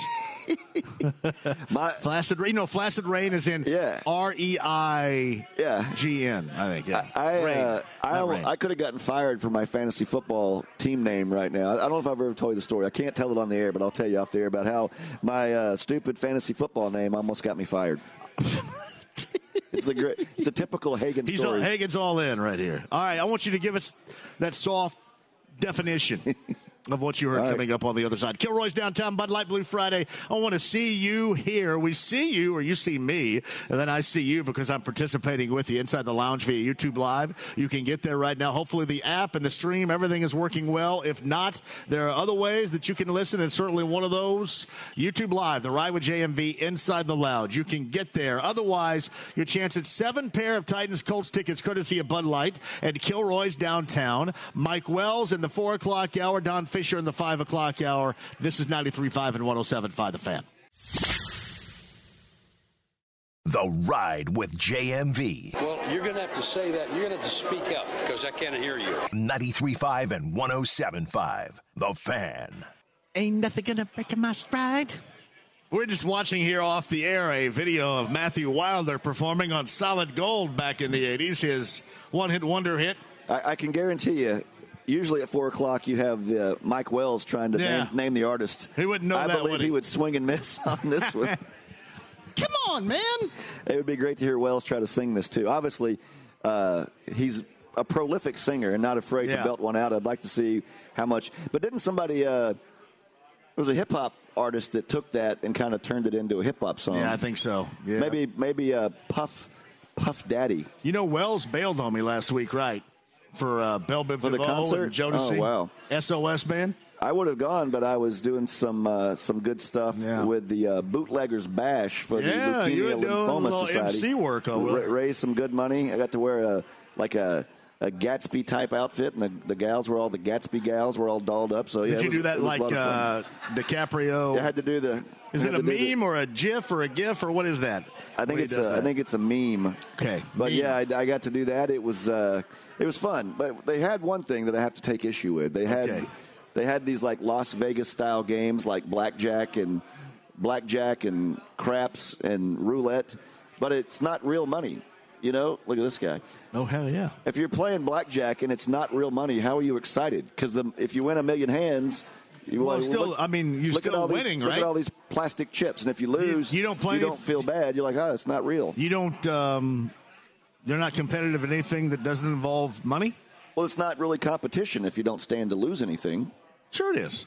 My Flaccid Rain. You know, Flaccid Rain is in Yeah. R E I yeah. G N, I think. Yeah. I Rain, uh, I. I could have gotten fired for my fantasy football team name right now. I don't know if I've ever told you the story. I can't tell it on the air, but I'll tell you off the air about how my uh, stupid fantasy football name almost got me fired. it's a great, it's a typical Hagan He's all, story. Hagan's all in right here. All right, I want you to give us that soft definition of what you heard right. coming up on the other side. Kilroy's downtown Bud Light Blue Friday. I want to see you here. We see you, or you see me, and then I see you because I'm participating with you inside the lounge via YouTube Live. You can get there right now. Hopefully, the app and the stream, everything is working well. If not, there are other ways that you can listen, and certainly one of those, YouTube Live, the Ride with JMV inside the lounge. You can get there. Otherwise, your chance at seven pair of Titans Colts tickets courtesy of Bud Light and Kilroy's downtown. Mike Wells in the four o'clock hour, Don Fischer in the five o'clock hour. This is 93.5 and 107.5 The Fan. The Ride with JMV. Well, you're going to have to say that. You're going to have to speak up because I can't hear you. 93.5 and 107.5. The Fan. Ain't nothing gonna break my stride. We're just watching here off the air a video of Matthew Wilder performing on Solid Gold back in the 80s, his one hit wonder hit. I, I can guarantee you. Usually at four o'clock, you have the Mike Wells trying to Yeah. name, name the artist. He wouldn't know I that, believe would he? he? would swing and miss on this one. Come on, man. It would be great to hear Wells try to sing this too. Obviously, uh, he's a prolific singer and not afraid Yeah. to belt one out. I'd like to see how much. But didn't somebody? Uh, there was a hip hop artist that took that and kind of turned it into a hip hop song. Yeah, I think so. Yeah. Maybe maybe uh, Puff Puff Daddy. You know, Wells bailed on me last week, right? For uh, Bell Biv For the concert? and Jodeci. Oh, wow. SOS band. I would have gone, but I was doing some uh, some good stuff Yeah. with the uh, bootleggers bash for Yeah, the Leukemia were doing a Lymphoma Society. MC work, oh, Ra- raised some good money. I got to wear a like a a Gatsby type outfit, and the, the gals were all the Gatsby gals were all dolled up. So yeah, Did you was- do that it was a like lot of fun. uh, DiCaprio? I had to do the. Is it a meme or a GIF or a GIF or what is that? I think it's a, I think it's a meme. Okay, but meme. yeah, I, I got to do that. It was uh, it was fun. But they had one thing that I have to take issue with. They had Okay. they had these like Las Vegas style games like blackjack and blackjack and craps and roulette, but it's not real money. You know, look at this guy. Oh hell yeah! If you're playing blackjack and it's not real money, how are you excited? Because if you win a million hands, you Well, still, I mean, you're look at still all these- winning, Look at all these plastic chips, and if you lose, you don't play You don't feel bad. You're like, oh, it's not real. You don't. Um, you're not competitive in anything that doesn't involve money. Well, it's not really competition if you don't stand to lose anything. Sure, it is.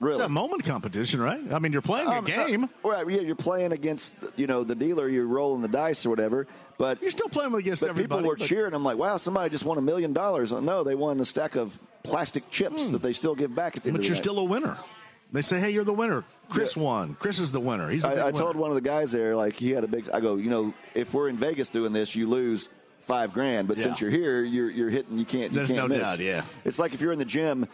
Really? It's a moment competition, right? I mean, you're playing Um, a game. uh, right? Yeah, you're playing against you know the dealer. You're rolling the dice or whatever. But you're still playing against but everybody. people were but- cheering. I'm like, wow, somebody just won a million dollars. No, they won a stack of plastic chips that they still give back at the end Hmm. But of the you're still a winner. They say, "Hey, you're the winner." Chris won. Chris is the winner. He's I, I winner. told one of the guys there, like he had a big. I go, you know, if we're in Vegas doing this, you lose five grand. But Yeah. since you're here, you're you're hitting. You can't. You There's can't no miss. doubt, yeah. It's like if you're in the gym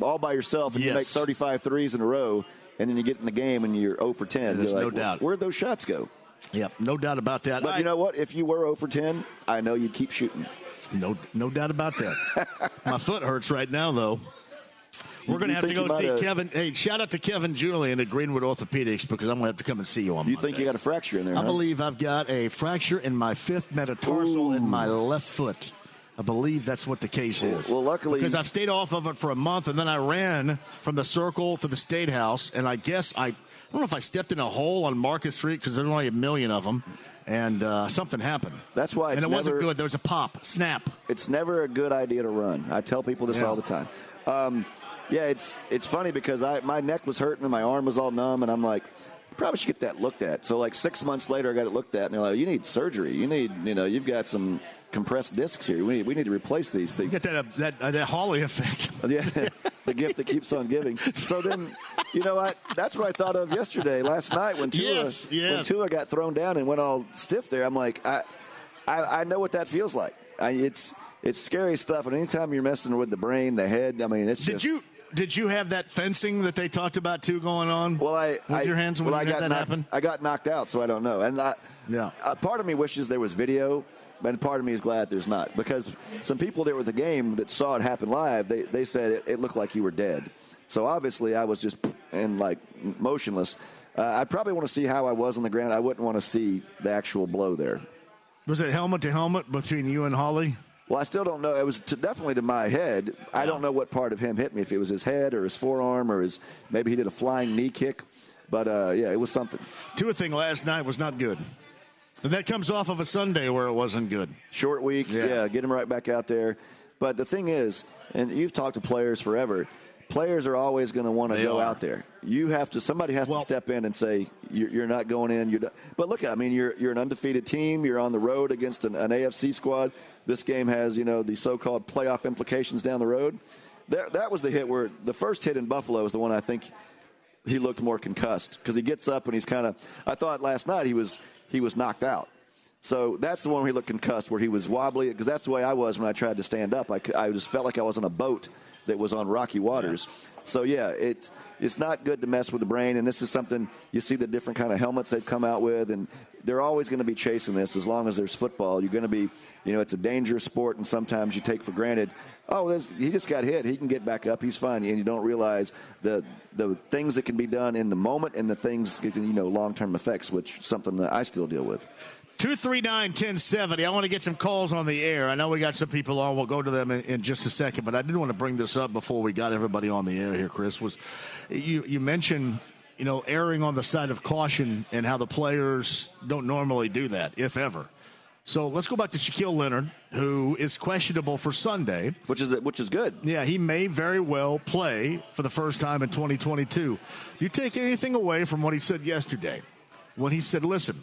all by yourself and you make Yes. 35 threes in a row, and then you get in the game and you're 0 for 10. There's you're no like, doubt. Where'd those shots go? Yep, no doubt about that. But I- you know what? If you were 0 for 10, I know you'd keep shooting. No, no doubt about that. My foot hurts right now, though. We're going to have to go see have- Kevin. Hey, shout out to Kevin Julian at Greenwood Orthopedics because I'm going to have to come and see you on You Monday. think you got a fracture in there? I huh? believe I've got a fracture in my fifth metatarsal in my left foot. I believe that's what the case is. Well, luckily- because I've stayed off of it for a month, and then I ran from the circle to the state house, and I guess I, I don't know if I stepped in a hole on Market Street because there's only a million of them, and uh, something happened. That's why it's and it wasn't good. There was a pop, snap. It's never a good idea to run. I tell people this Yeah. all the time. Um, yeah, it's it's funny because I my neck was hurting and my arm was all numb, and I'm like, probably should get that looked at. So like six months later, I got it looked at, and they're like, you need surgery. You need you know you've got some compressed discs here. We need, we need to replace these things. You get that uh, that, uh, that Holly effect. Yeah, the gift that keeps on giving. So then, you know what? That's what I thought of yesterday, last night when Tua, Yes, when yes. Tua got thrown down and went all stiff there. I'm like, I, I, I know what that feels like. I, it's it's scary stuff. And anytime you're messing with the brain, the head, I mean, it's Did just. you did you have that fencing that they talked about too going on? Well, I with I, your hands when well, I got that knocked, happen. I got knocked out, so I don't know. And I, Yeah. uh, part of me wishes there was video, but part of me is glad there's not because some people there with the game that saw it happen live, they they said it, it looked like you were dead. So obviously, I was just and like motionless. Uh, I probably want to see how I was on the ground. I wouldn't want to see the actual blow there. Was it helmet to helmet between you and Holly? Well, I still don't know. It was to, definitely to my head. I don't know what part of him hit me. If it was his head or his forearm or his maybe he did a flying knee kick. But uh, yeah, it was something. Tua thing last night was not good. And that comes off of a Sunday where it wasn't good. Short week, Yeah. yeah. get him right back out there. But the thing is, and you've talked to players forever. Players are always going to want to go are. out there. You have to. Somebody has Well- to step in and say you're, you're not going in. You're. not- But look, I mean, you're you're an undefeated team. You're on the road against an, an AFC squad. This game has you know the so-called playoff implications down the road. That that was the hit where the first hit in Buffalo was the one I think he looked more concussed because he gets up and he's kind of. I thought last night he was he was knocked out. So that's the one where he looked concussed, where he was wobbly. Because that's the way I was when I tried to stand up. I, I just felt like I was on a boat that was on rocky waters. So yeah, it's it's not good to mess with the brain. And this is something you see the different kind of helmets they've come out with, and they're always going to be chasing this as long as there's football. You're going to be, you know, it's a dangerous sport, and sometimes you take for granted. Oh, he just got hit. He can get back up. He's fine, and you don't realize the the things that can be done in the moment and the things you know long term effects, which something that I still deal with. 239 1070. I want to get some calls on the air. I know we got some people on. We'll go to them in, in just a second, but I did want to bring this up before we got everybody on the air here, Chris. Was you, you mentioned, you know, erring on the side of caution and how the players don't normally do that, if ever. So let's go back to Shaquille Leonard, who is questionable for Sunday. Which is which is good. Yeah, he may very well play for the first time in 2022. Do you take anything away from what he said yesterday when he said, "Listen,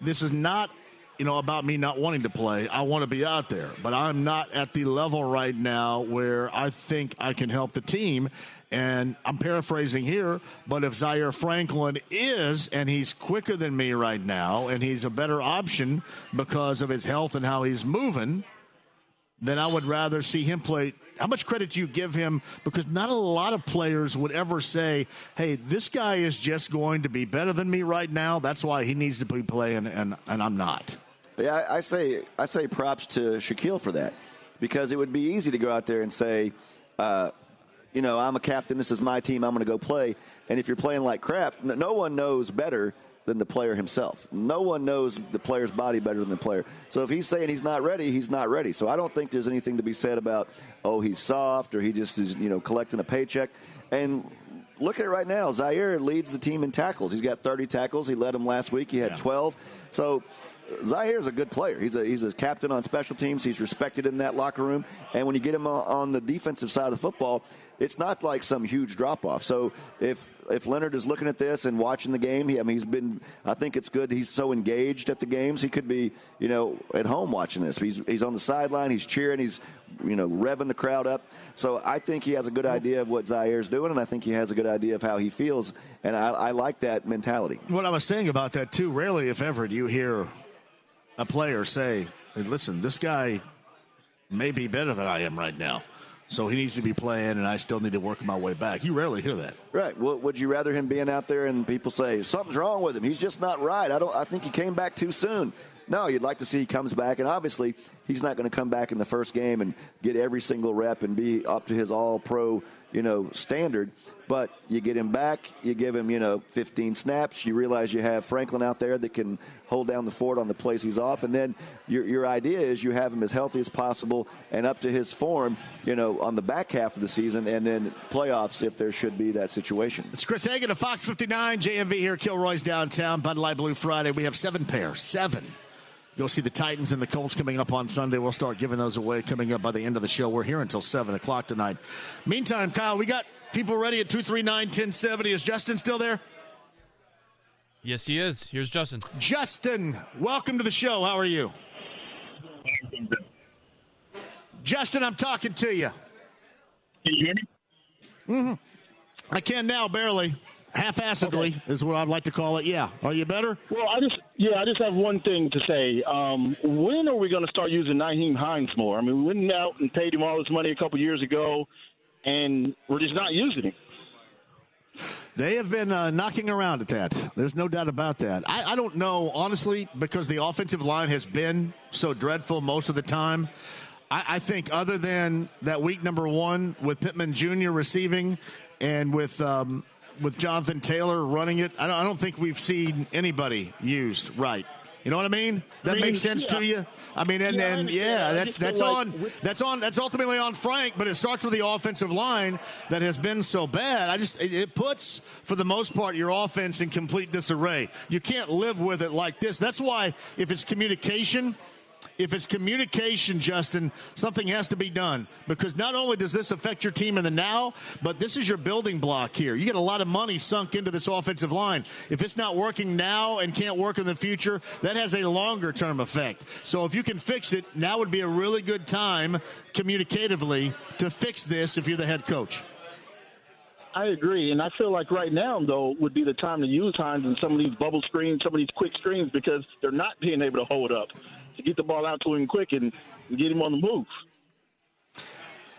this is not, you know, about me not wanting to play. I want to be out there, but I'm not at the level right now where I think I can help the team." And I'm paraphrasing here, but if Zaire Franklin is, and he's quicker than me right now, and he's a better option because of his health and how he's moving, then I would rather see him play. How much credit do you give him? Because not a lot of players would ever say, "Hey, this guy is just going to be better than me right now. That's why he needs to be playing, and and I'm not." Yeah, I, say I say props to Shaquille for that because it would be easy to go out there and say, uh, you know, I'm a captain. This is my team. I'm going to go play. And if you're playing like crap, no, one knows better than the player himself. No one knows the player's body better than the player. So if he's saying he's not ready, he's not ready. So I don't think there's anything to be said about, oh, he's soft or he just is, you know, collecting a paycheck. And look at it right now. Zaire leads the team in tackles. He's got 30 tackles. He led them last week. He had yeah. 12. So Zaire is a good player. He's a he's a captain on special teams. He's respected in that locker room. And when you get him on the defensive side of the football, it's not like some huge drop off. So if if Leonard is looking at this and watching the game, he, I mean, he's been. I think it's good. He's so engaged at the games. He could be, you know, at home watching this. He's he's on the sideline. He's cheering. He's, you know, revving the crowd up. So I think he has a good idea of what Zaire's doing, and I think he has a good idea of how he feels. And I, I like that mentality. What I was saying about that too. Rarely, if ever, do you hear a player say, "Listen, this guy may be better than I am right now." So he needs to be playing, and I still need to work my way back. You rarely hear that, right? Well, would you rather him being out there and people say something's wrong with him? He's just not right. I don't. I think he came back too soon. No, you'd like to see he comes back, and obviously he's not going to come back in the first game and get every single rep and be up to his All-Pro, you know, standard. But you get him back, you give him, you know, 15 snaps. You realize you have Franklin out there that can hold down the fort on the plays he's off, and then your your idea is you have him as healthy as possible and up to his form, you know, on the back half of the season, and then playoffs if there should be that situation. It's Chris Hagan of Fox 59, JMV here, Kilroy's downtown, Bud Light Blue Friday. We have seven pairs, seven Go see the Titans and the Colts coming up on Sunday. We'll start giving those away coming up by the end of the show. We're here until 7 o'clock tonight. Meantime, Kyle, we got people ready at 239 1070. Is Justin still there? Yes, he is. Here's Justin. Justin, welcome to the show. How are you? Justin, I'm talking to you. Can you hear me? Mm-hmm. I can now, barely half-assedly okay. is what I'd like to call it. Yeah. Are you better? Well, I just yeah, I just have one thing to say. Um, when are we going to start using Nyheim Hines more? I mean, we went out and paid him all this money a couple years ago, and we're just not using him. They have been uh, knocking around at that. There's no doubt about that. I, I, don't know, honestly, because the offensive line has been so dreadful most of the time. I, I think, other than that week number one with Pittman Jr. receiving and with um, with Jonathan Taylor running it, I don't, I don't think we've seen anybody used right. You know what I mean? That I mean, makes sense yeah. to you. I mean, and yeah, and yeah, that's that's on that's on that's ultimately on Frank, but it starts with the offensive line that has been so bad. I just it, it puts for the most part your offense in complete disarray. You can't live with it like this. That's why if it's communication if it's communication, Justin, something has to be done because not only does this affect your team in the now, but this is your building block here. You get a lot of money sunk into this offensive line. If it's not working now and can't work in the future, that has a longer term effect. So if you can fix it, now would be a really good time communicatively to fix this if you're the head coach. I agree, and I feel like right now though would be the time to use Hines and some of these bubble screens, some of these quick screens because they're not being able to hold up to get the ball out to him quick and, get him on the move.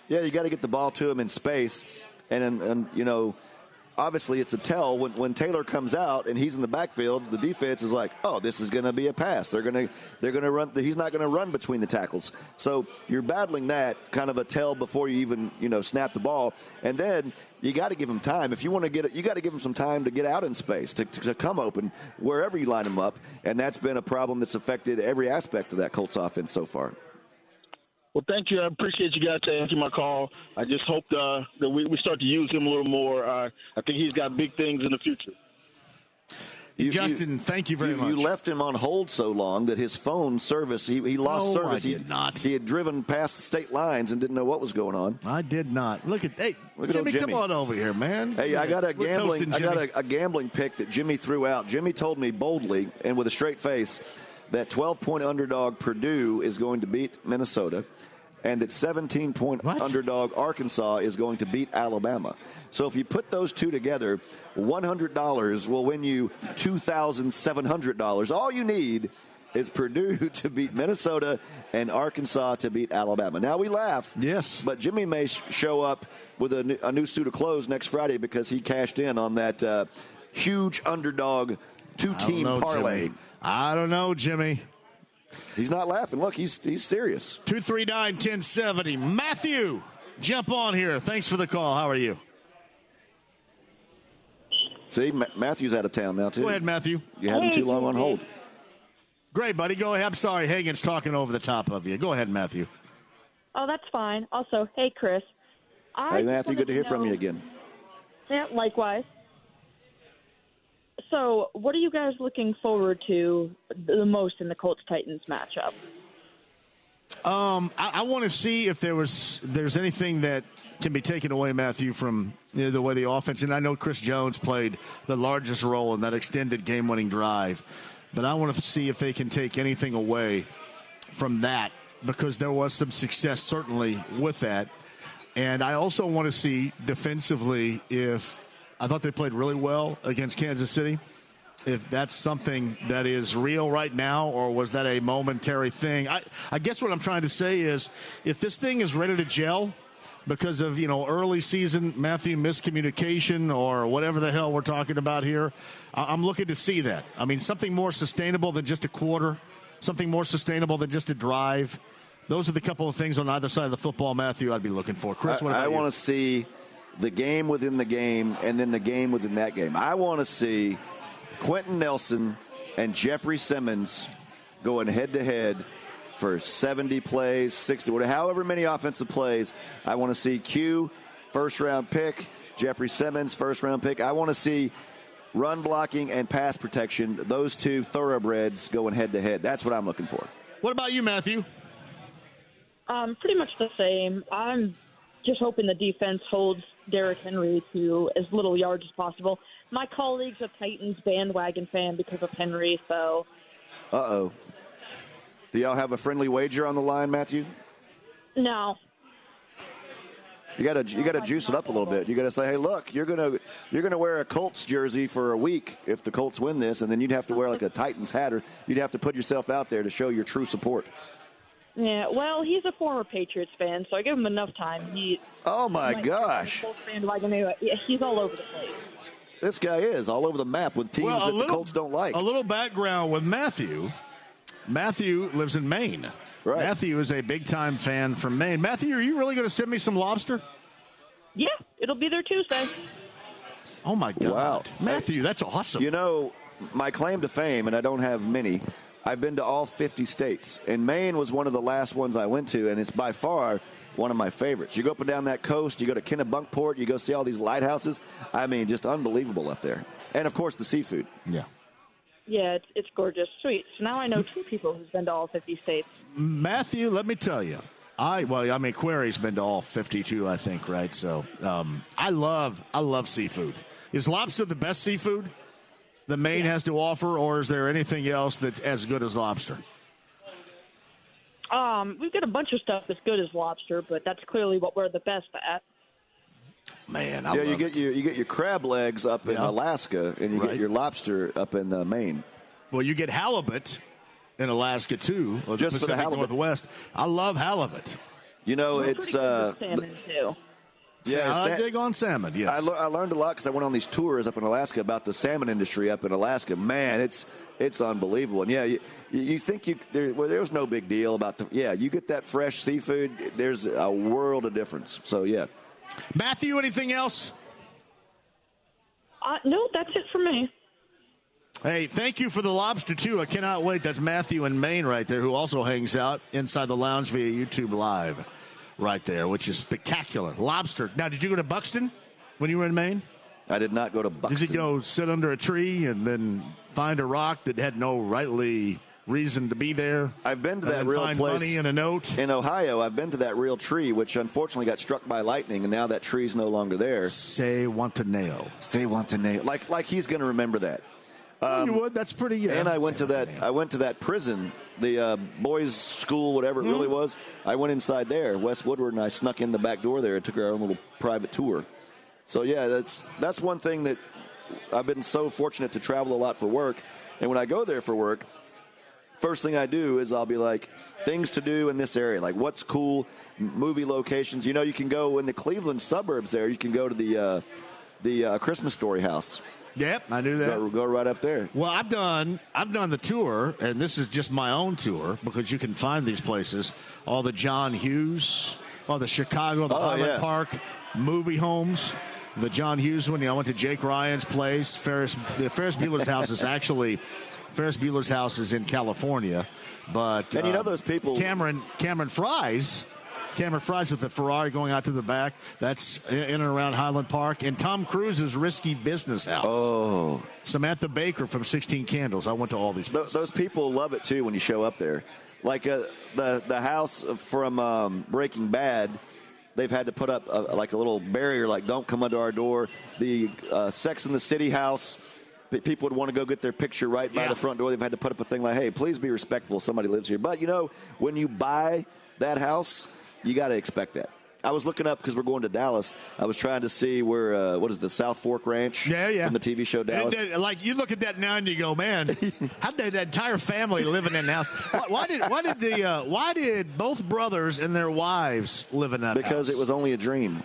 Yeah, you got to get the ball to him in space, and, and, and you know obviously it's a tell when, when Taylor comes out and he's in the backfield. The defense is like, oh, this is going to be a pass. They're going to they're going to run. He's not going to run between the tackles. So you're battling that kind of a tell before you even you know snap the ball, and then you got to give him time. If you want to get it, you got to give him some time to get out in space to, to, to come open wherever you line him up, and that's been a problem that's affected every aspect of that Colts offense so far. Well, thank you. I appreciate you guys answering my call. I just hope uh, that we, we start to use him a little more. Uh, I think he's got big things in the future. You, Justin, you, thank you very you, much. You left him on hold so long that his phone service, he, he lost no, service. I did he, not. He had driven past the state lines and didn't know what was going on. I did not. Look at hey, Look Jimmy, Jimmy, come on over here, man. Hey, yeah. I got a We're gambling, I got a, a gambling pick that Jimmy threw out. Jimmy told me boldly and with a straight face that 12 point underdog Purdue is going to beat Minnesota and that 17 point what? underdog Arkansas is going to beat Alabama. So if you put those two together, $100 will win you $2,700. All you need is Purdue to beat Minnesota and Arkansas to beat Alabama. Now we laugh. Yes. But Jimmy may sh- show up with a new, a new suit of clothes next Friday because he cashed in on that uh, huge underdog two team parlay. Jimmy. I don't know, Jimmy. He's not laughing. Look, he's he's serious. 239 1070. Matthew, jump on here. Thanks for the call. How are you? See, Ma- Matthew's out of town now too. Go ahead, Matthew. You had him too long on hold. Great, buddy. Go ahead. I'm sorry. Hagan's talking over the top of you. Go ahead, Matthew. Oh, that's fine. Also, hey, Chris. I Hey just Matthew, wanted good to hear from know- you again. Yeah, likewise. So, what are you guys looking forward to the most in the Colts Titans matchup? Um, I, I want to see if there was there's anything that can be taken away, Matthew, from you know, the way the offense. And I know Chris Jones played the largest role in that extended game-winning drive, but I want to see if they can take anything away from that because there was some success certainly with that. And I also want to see defensively if I thought they played really well against Kansas City. If that's something that is real right now, or was that a momentary thing? I, I guess what I'm trying to say is if this thing is ready to gel because of, you know, early season Matthew miscommunication or whatever the hell we're talking about here, I- I'm looking to see that. I mean, something more sustainable than just a quarter, something more sustainable than just a drive. Those are the couple of things on either side of the football, Matthew, I'd be looking for. Chris, what I, I want to see the game within the game and then the game within that game. I want to see Quenton Nelson and Jeffery Simmons going head to head for 70 plays, 60, whatever, however many offensive plays. I want to see Q, first round pick, Jeffery Simmons, first round pick. I want to see run blocking and pass protection, those two thoroughbreds going head to head. That's what I'm looking for. What about you, Matthew? Um, pretty much the same. I'm just hoping the defense holds Derrick Henry to as little yards as possible. My colleague's a Titans bandwagon fan because of Henry, so Uh oh. Do y'all have a friendly wager on the line, Matthew? no. You gotta you gotta juice it up a little bit. You gotta say, hey, look, you're gonna you're gonna wear a Colts jersey for a week if the Colts win this, and then you'd have to wear like a Titans hat, or you'd have to put yourself out there to show your true support. Yeah, well, he's a former Patriots fan, so I give him enough time. He. Oh my might- gosh, Colts bandwagon anyway. Yeah, he's all over the place. this guy is all over the map with teams Well, a that the Colts don't like. A little background with Matthew. Matthew lives in Maine. Right. Matthew is a big time fan from Maine. Matthew, are you really going to send me some lobster? Yeah, it'll be there Tuesday. Oh my God, Wow. Matthew, that's awesome. You know, my claim to fame, and I don't have many. I've been to all 50 states, and Maine was one of the last ones I went to, and it's by far one of my favorites. You go up and down that coast, you go to Kennebunkport, you go see all these lighthouses. I mean, just unbelievable up there. And of course, the seafood. Yeah. Yeah, it's, it's gorgeous. Sweet. So now I know two people who's been to all 50 states. Matthew, let me tell you. I well, I mean, Query's been to all 52, I think, right? So, um, I love, I love seafood. Is lobster the best seafood that Maine has to offer, or is there anything else that's as good as lobster? Um, we've got a bunch of stuff that's good as lobster, but that's clearly what we're the best at. Man, yeah, you get your you get your crab legs up in Alaska, and you Right. get your lobster up in uh, Maine. Well, you get halibut in Alaska too, or Just the for the halibut. Northwest. I love halibut. You know, We're it's uh, salmon too. Yeah, I sa- dig on salmon. Yes, I, le- I learned a lot because I went on these tours up in Alaska about the salmon industry up in Alaska. Man, it's it's unbelievable. And yeah, you, you think you there, well, there was no big deal about the yeah. You get that fresh seafood. There's a world of difference. So yeah, Matthew, anything else? Uh, no, that's it for me. Hey, thank you for the lobster too. I cannot wait. That's Matthew in Maine right there, who also hangs out inside the lounge via YouTube Live, right there, which is spectacular. Lobster. Now, did you go to Buxton when you were in Maine? I did not go to Buxton. Did you go sit under a tree and then find a rock that had no rightly reason to be there? I've been to that real find place money and a note. in Ohio. I've been to that real tree, which unfortunately got struck by lightning, and now that tree's no longer there. Zihuatanejo. Say Wantaneo. Like like he's going to remember that. Um, you would. That's pretty. Yeah. and I went to that. I went to that prison, the uh, boys' school, whatever it Hmm. really was. I went inside there, West Woodward, and I snuck in the back door there and took our own little private tour. So yeah, that's that's one thing that I've been so fortunate to travel a lot for work, and when I go there for work, first thing I do is I'll be like, things to do in this area, like what's cool, movie locations. You know, you can go in the Cleveland suburbs there. You can go to the uh, the uh, Christmas Story house. Yep, I knew that. Go, go right up there. Well, I've done I've done the tour, and this is just my own tour because you can find these places. All the John Hughes, all the Chicago, the Oh, Highland yeah. Park movie homes. The John Hughes one. I went to Jake Ryan's place. Ferris the Ferris Bueller's house is actually Ferris Bueller's house is in California, but And you know um, those people- Cameron Cameron Frye. Cameron Frye with the Ferrari going out to the back. That's in and around Highland Park. And Tom Cruise's risky business house. Oh. Samantha Baker from 16 Candles. I went to all these. Th- those people love it too when you show up there. Like uh, the the house from um, Breaking Bad, they've had to put up a, like a little barrier, like "Don't come under our door." The uh, Sex in the City house, people would want to go get their picture right by Yeah. the front door. They've had to put up a thing like, "Hey, please be respectful. Somebody lives here." But you know, when you buy that house, you got to expect that. I was looking up because we're going to Dallas. I was trying to see where uh, what is the South Fork Ranch? Yeah, yeah. From the TV show Dallas. Like you look at that now and you go, man, how did that entire family live in that house? Why, why did why did the uh, why did both brothers and their wives live in that because house? it was only a dream.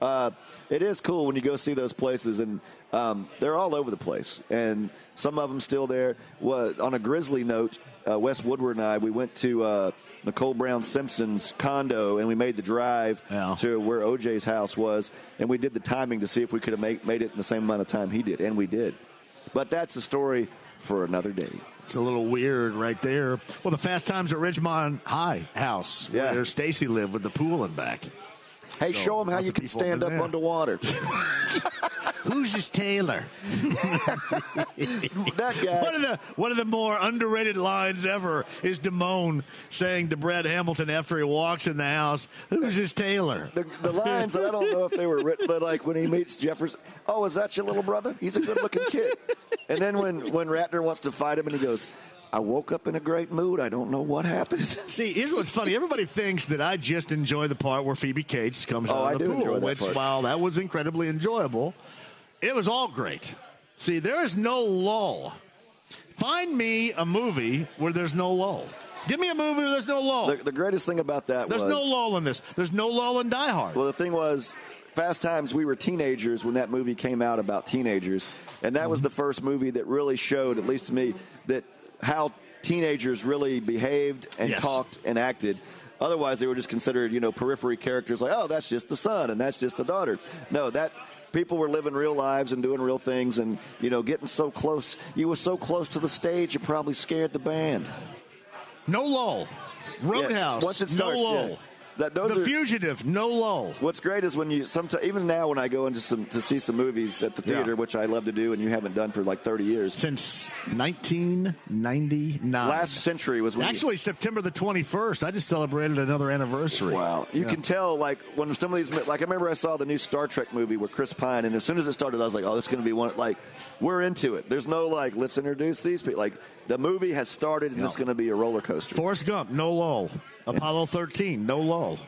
Uh, it is cool when you go see those places, and um, they're all over the place, and some of them still there. What, on a grisly note, uh, Wes Woodward and I, we went to uh, Nicole Brown Simpson's condo, and we made the drive to where OJ's house was, and we did the timing to see if we could have made, made it in the same amount of time he did, and we did. But that's the story for another day. It's a little weird right there. Well, the Fast Times at Ridgemont High house, Yeah. where Stacy lived with the pool and back. Hey, So, show them how you can stand up there. underwater. Who's this Taylor? that guy. One of the one of the more underrated lines ever is Damone saying to Brad Hamilton after he walks in the house, "Who's this Taylor?" The, the lines, I don't know if they were written, but like when he meets Jefferson, oh, is that your little brother? He's a good looking kid. And then when, when Ratner wants to fight him and he goes, I woke up in a great mood. I don't know what happened. See, here's what's funny. Everybody thinks that I just enjoy the part where Phoebe Cates comes Oh, out I of the pool, which, part. while that was incredibly enjoyable, it was all great. See, there is no lull. Find me a movie where there's no lull. Give me a movie where there's no lull. The, the greatest thing about that there's was no lull in this. There's no lull in Die Hard. Well, the thing was, Fast Times, we were teenagers when that movie came out about teenagers. And that was Mm-hmm. the first movie that really showed, at least to me, that how teenagers really behaved and Yes. talked and acted. Otherwise, they were just considered, you know, periphery characters like, oh, that's just the son and that's just the daughter. No, that people were living real lives and doing real things and, you know, getting so close. You were so close to the stage, you probably scared the band. No lull. Roadhouse. once it no lull. yeah. That, those the are, Fugitive. No lull. What's great is when you sometimes even now when I go into some to see some movies at the Yeah. theater, which I love to do, and you haven't done for like 30 years. Since 1999. Last century was when you- Actually, September the 21st. I just celebrated another anniversary. Wow, you Yeah. can tell like when some of these like I remember I saw the new Star Trek movie with Chris Pine, and as soon as it started, I was like, oh, this is going to be one. Like we're into it. There's no like let's introduce these people. Like the movie has started, and Yeah. it's going to be a roller coaster. Forrest Gump, no lull. Apollo 13, no lull.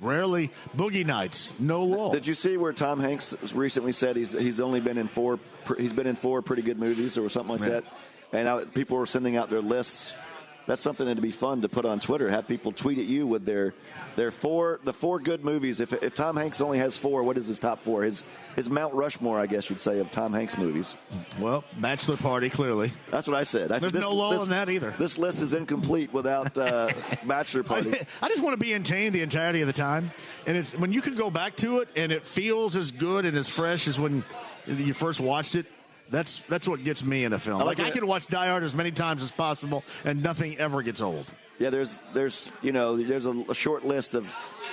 Rarely Boogie Nights, no lull. Did you see where Tom Hanks recently said he's he's only been in four he's been in four pretty good movies or something like Yeah. that, and I, people were sending out their lists. That's something that'd be fun to put on Twitter. Have people tweet at you with their their four the four good movies. If if Tom Hanks only has four, what is his top four? His his Mount Rushmore, I guess you'd say, of Tom Hanks movies. Well, Bachelor Party, clearly. That's what I said. I There's said, no lull in that either. This list is incomplete without uh, Bachelor Party. I, I just want to be entertained the entirety of the time, and it's when you can go back to it and it feels as good and as fresh as when you first watched it. That's that's what gets me in a film. I like like I can watch Die Hard as many times as possible, and nothing ever gets old. Yeah, there's there's you know there's a, a short list of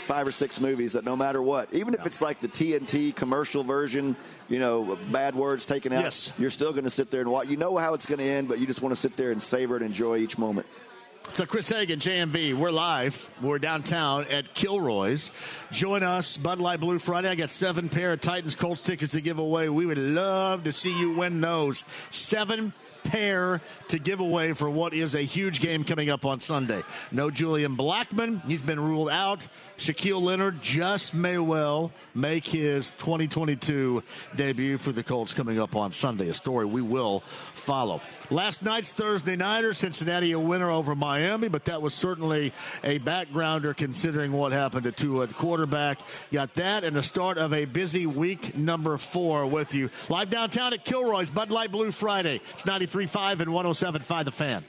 five or six movies that no matter what, even if it's like the TNT commercial version, you know, bad words taken out, Yes. you're still going to sit there and watch. You know how it's going to end, but you just want to sit there and savor and enjoy each moment. So Chris Hagan, JMV, we're live. We're downtown at Kilroy's. Join us, Bud Light Blue Friday. I got seven pair of Titans Colts tickets to give away. We would love to see you win those. Seven pair to give away for what is a huge game coming up on Sunday. No Julian Blackmon. He's been ruled out. Shaquille Leonard just may well make his 2022 debut for the Colts coming up on Sunday. A story we will follow. Last night's Thursday Nighter, Cincinnati a winner over Miami, but that was certainly a backgrounder considering what happened to Tua at quarterback. Got that and the start of a busy week number four with you. Live downtown at Kilroy's Bud Light Blue Friday. It's 93.5 and 107.5 The Fan.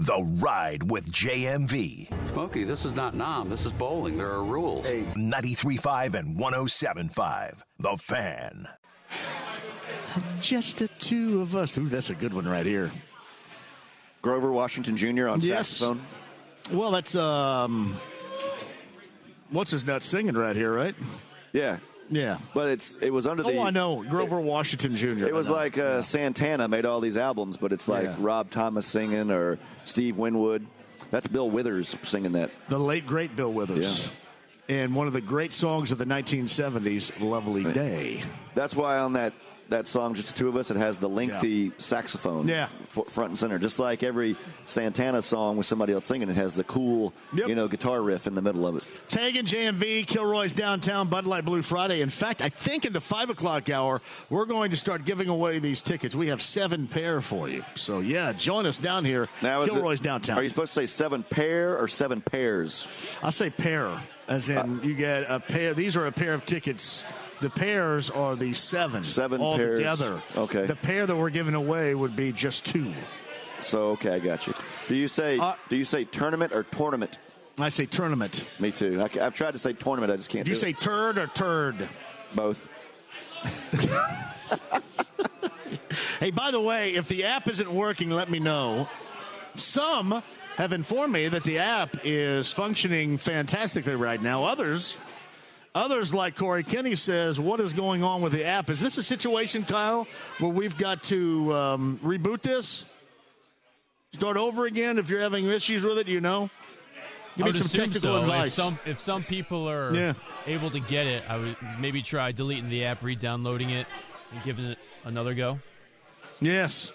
The Ride with JMV. Smokey, this is not 'Nam. This is bowling. There are rules. 93.5 and 107.5. The Fan. Just the two of us. Ooh, that's a good one right here. Grover Washington Jr. on Yes. saxophone. Well, that's um, what's his nut singing right here, right? Yeah. Yeah. But it's it was under Oh, the Oh, I know Grover Washington Jr. It was like uh, Santana made all these albums, but it's like Yeah. Rob Thomas singing or Steve Winwood. That's Bill Withers singing that. the late great Bill Withers, and one of the great songs of the 1970s, "Lovely Day." That's why on that that song, just the two of us, it has the lengthy saxophone Yeah. f- front and center. Just like every Santana song with somebody else singing, it has the cool, you know, guitar riff in the middle of it. Tag and JMV, Kilroy's downtown Bud Light Blue Friday. In fact, I think in the five o'clock hour, we're going to start giving away these tickets. We have seven pair for you. So yeah, join us down here, Now, is it- Kilroy's downtown. Are you supposed to say seven pair or seven pairs? I say pair, as in uh, you get a pair. These are a pair of tickets. The pairs are the seven. Seven all pairs. together. Okay. The pair that we're giving away would be just two. So okay, I got you. Do you say Uh, do you say tournament or tournament? I say tournament. Me too. I, have tried to say tournament. I just can't. Do you do say it. turd or turd? both? Hey, by the way, if the app isn't working, let me know. Some have informed me that the app is functioning fantastically right now. Others, others like Corey Kenny says, "What is going on with the app? Is this a situation, Kyle, where we've got to um, reboot this, start over again? If you're having issues with it, you know, give me some technical so. advice." If some, if some people are Yeah. able to get it, I would maybe try deleting the app, re-downloading it, and giving it another go. Yes.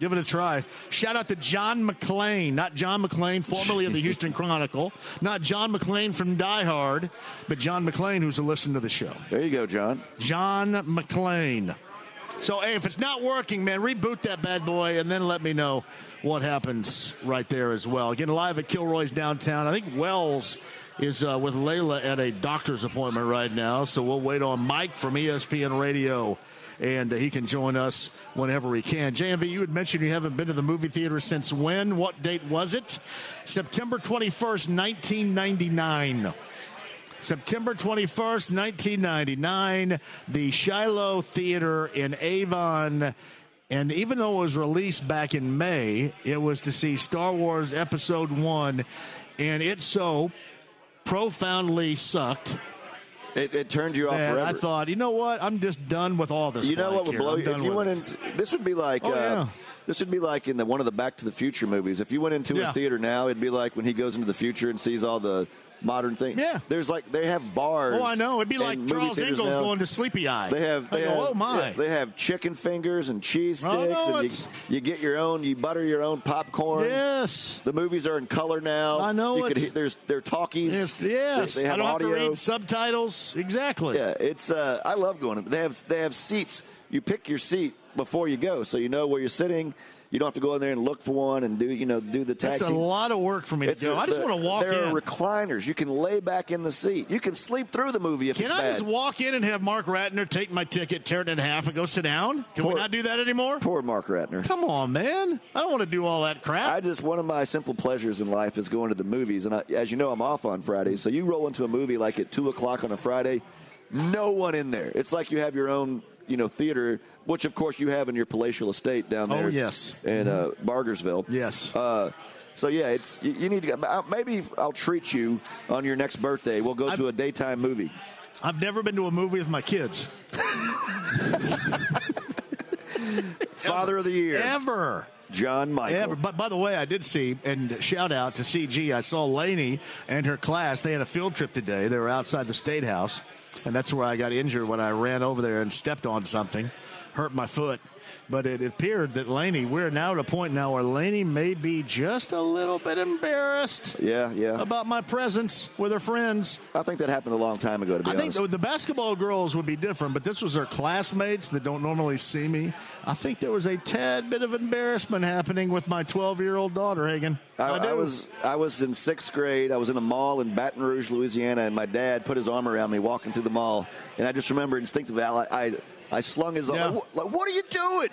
Give it a try. Shout out to John McClane, not John McClane, formerly of the Houston Chronicle, not John McClane from Die Hard, but John McClane, who's a listener to the show. There you go, John. John McClane. So, hey, if it's not working, man, reboot that bad boy and then let me know what happens right there as well. Again, live at Kilroy's downtown. I think Wells is uh, with Layla at a doctor's appointment right now, so we'll wait on Mike from ESPN Radio. And uh, he can join us whenever he can. JMV, you had mentioned you haven't been to the movie theater since when? What date was it? September 21st, 1999. September 21st, 1999, the Shiloh Theater in Avon. And even though it was released back in May, it was to see Star Wars Episode 1, and it so profoundly sucked. It, it turned you off that forever. I thought, you know what? I'm just done with all this. you know what would here. blow you if you went it. into this would be like Oh, uh, yeah. this would be like in the one of the Back to the Future movies. If you went into Yeah. a theater now, it'd be like when he goes into the future and sees all the modern things. Yeah. there's like they have bars. Oh, I know. It'd be like Charles Ingalls now. going to Sleepy Eye. They have, they go, have, oh my. yeah, they have chicken fingers and cheese Oh, sticks, no, and you, you get your own, you butter your own popcorn. Yes. The movies are in color now. I know You could there's they're talkies. Yes, yes. They, they have I don't audio. have to read subtitles. Exactly. Yeah, it's. Uh, I love going. They have they have seats. You pick your seat before you go, so you know where you're sitting. You don't have to go in there and look for one and do you know do the tag That's a lot of work for me to It's do. a- I just the- want to walk in there in. are recliners. You can lay back in the seat. You can sleep through the movie if Can it's I bad. just walk in and have Mark Ratner take my ticket, tear it in half, and go sit down? Can we not do that anymore? Poor Mark Ratner. Come on, man. I don't want to do all that crap. I just one of my simple pleasures in life is going to the movies, and I, as you know, I'm off on Fridays. So you roll into a movie like at two o'clock on a Friday, no one in there. It's like you have your own, you know, theater, which of course you have in your palatial estate down there. Oh, there. yes. in uh, Bargersville. Yes. Uh, so yeah, it's you, you need to go- maybe I'll treat you on your next birthday. We'll go to a daytime movie. I've never been to a movie with my kids. Father of the year, Ever. John Michael. Ever. But by the way, I did see, and shout out to CG, I saw Lainey and her class. They had a field trip today. They were outside the State House, and that's where I got injured when I ran over there and stepped on something, hurt my foot. But it appeared that Laney, we're now at a point now where Laney may be just a little bit embarrassed Yeah, yeah. about my presence with her friends. I think that happened a long time ago, to be I think honest. the, the basketball girls would be different, but this was her classmates that don't normally see me. I think there was a tad bit of embarrassment happening with my 12 year old daughter, Hagan. I, do. I was I was in sixth grade. I was in a mall in Baton Rouge, Louisiana, and my dad put his arm around me walking through the mall, and I just remember instinctively I I, I slung his arm. Yeah. Like, what, like, what are you doing?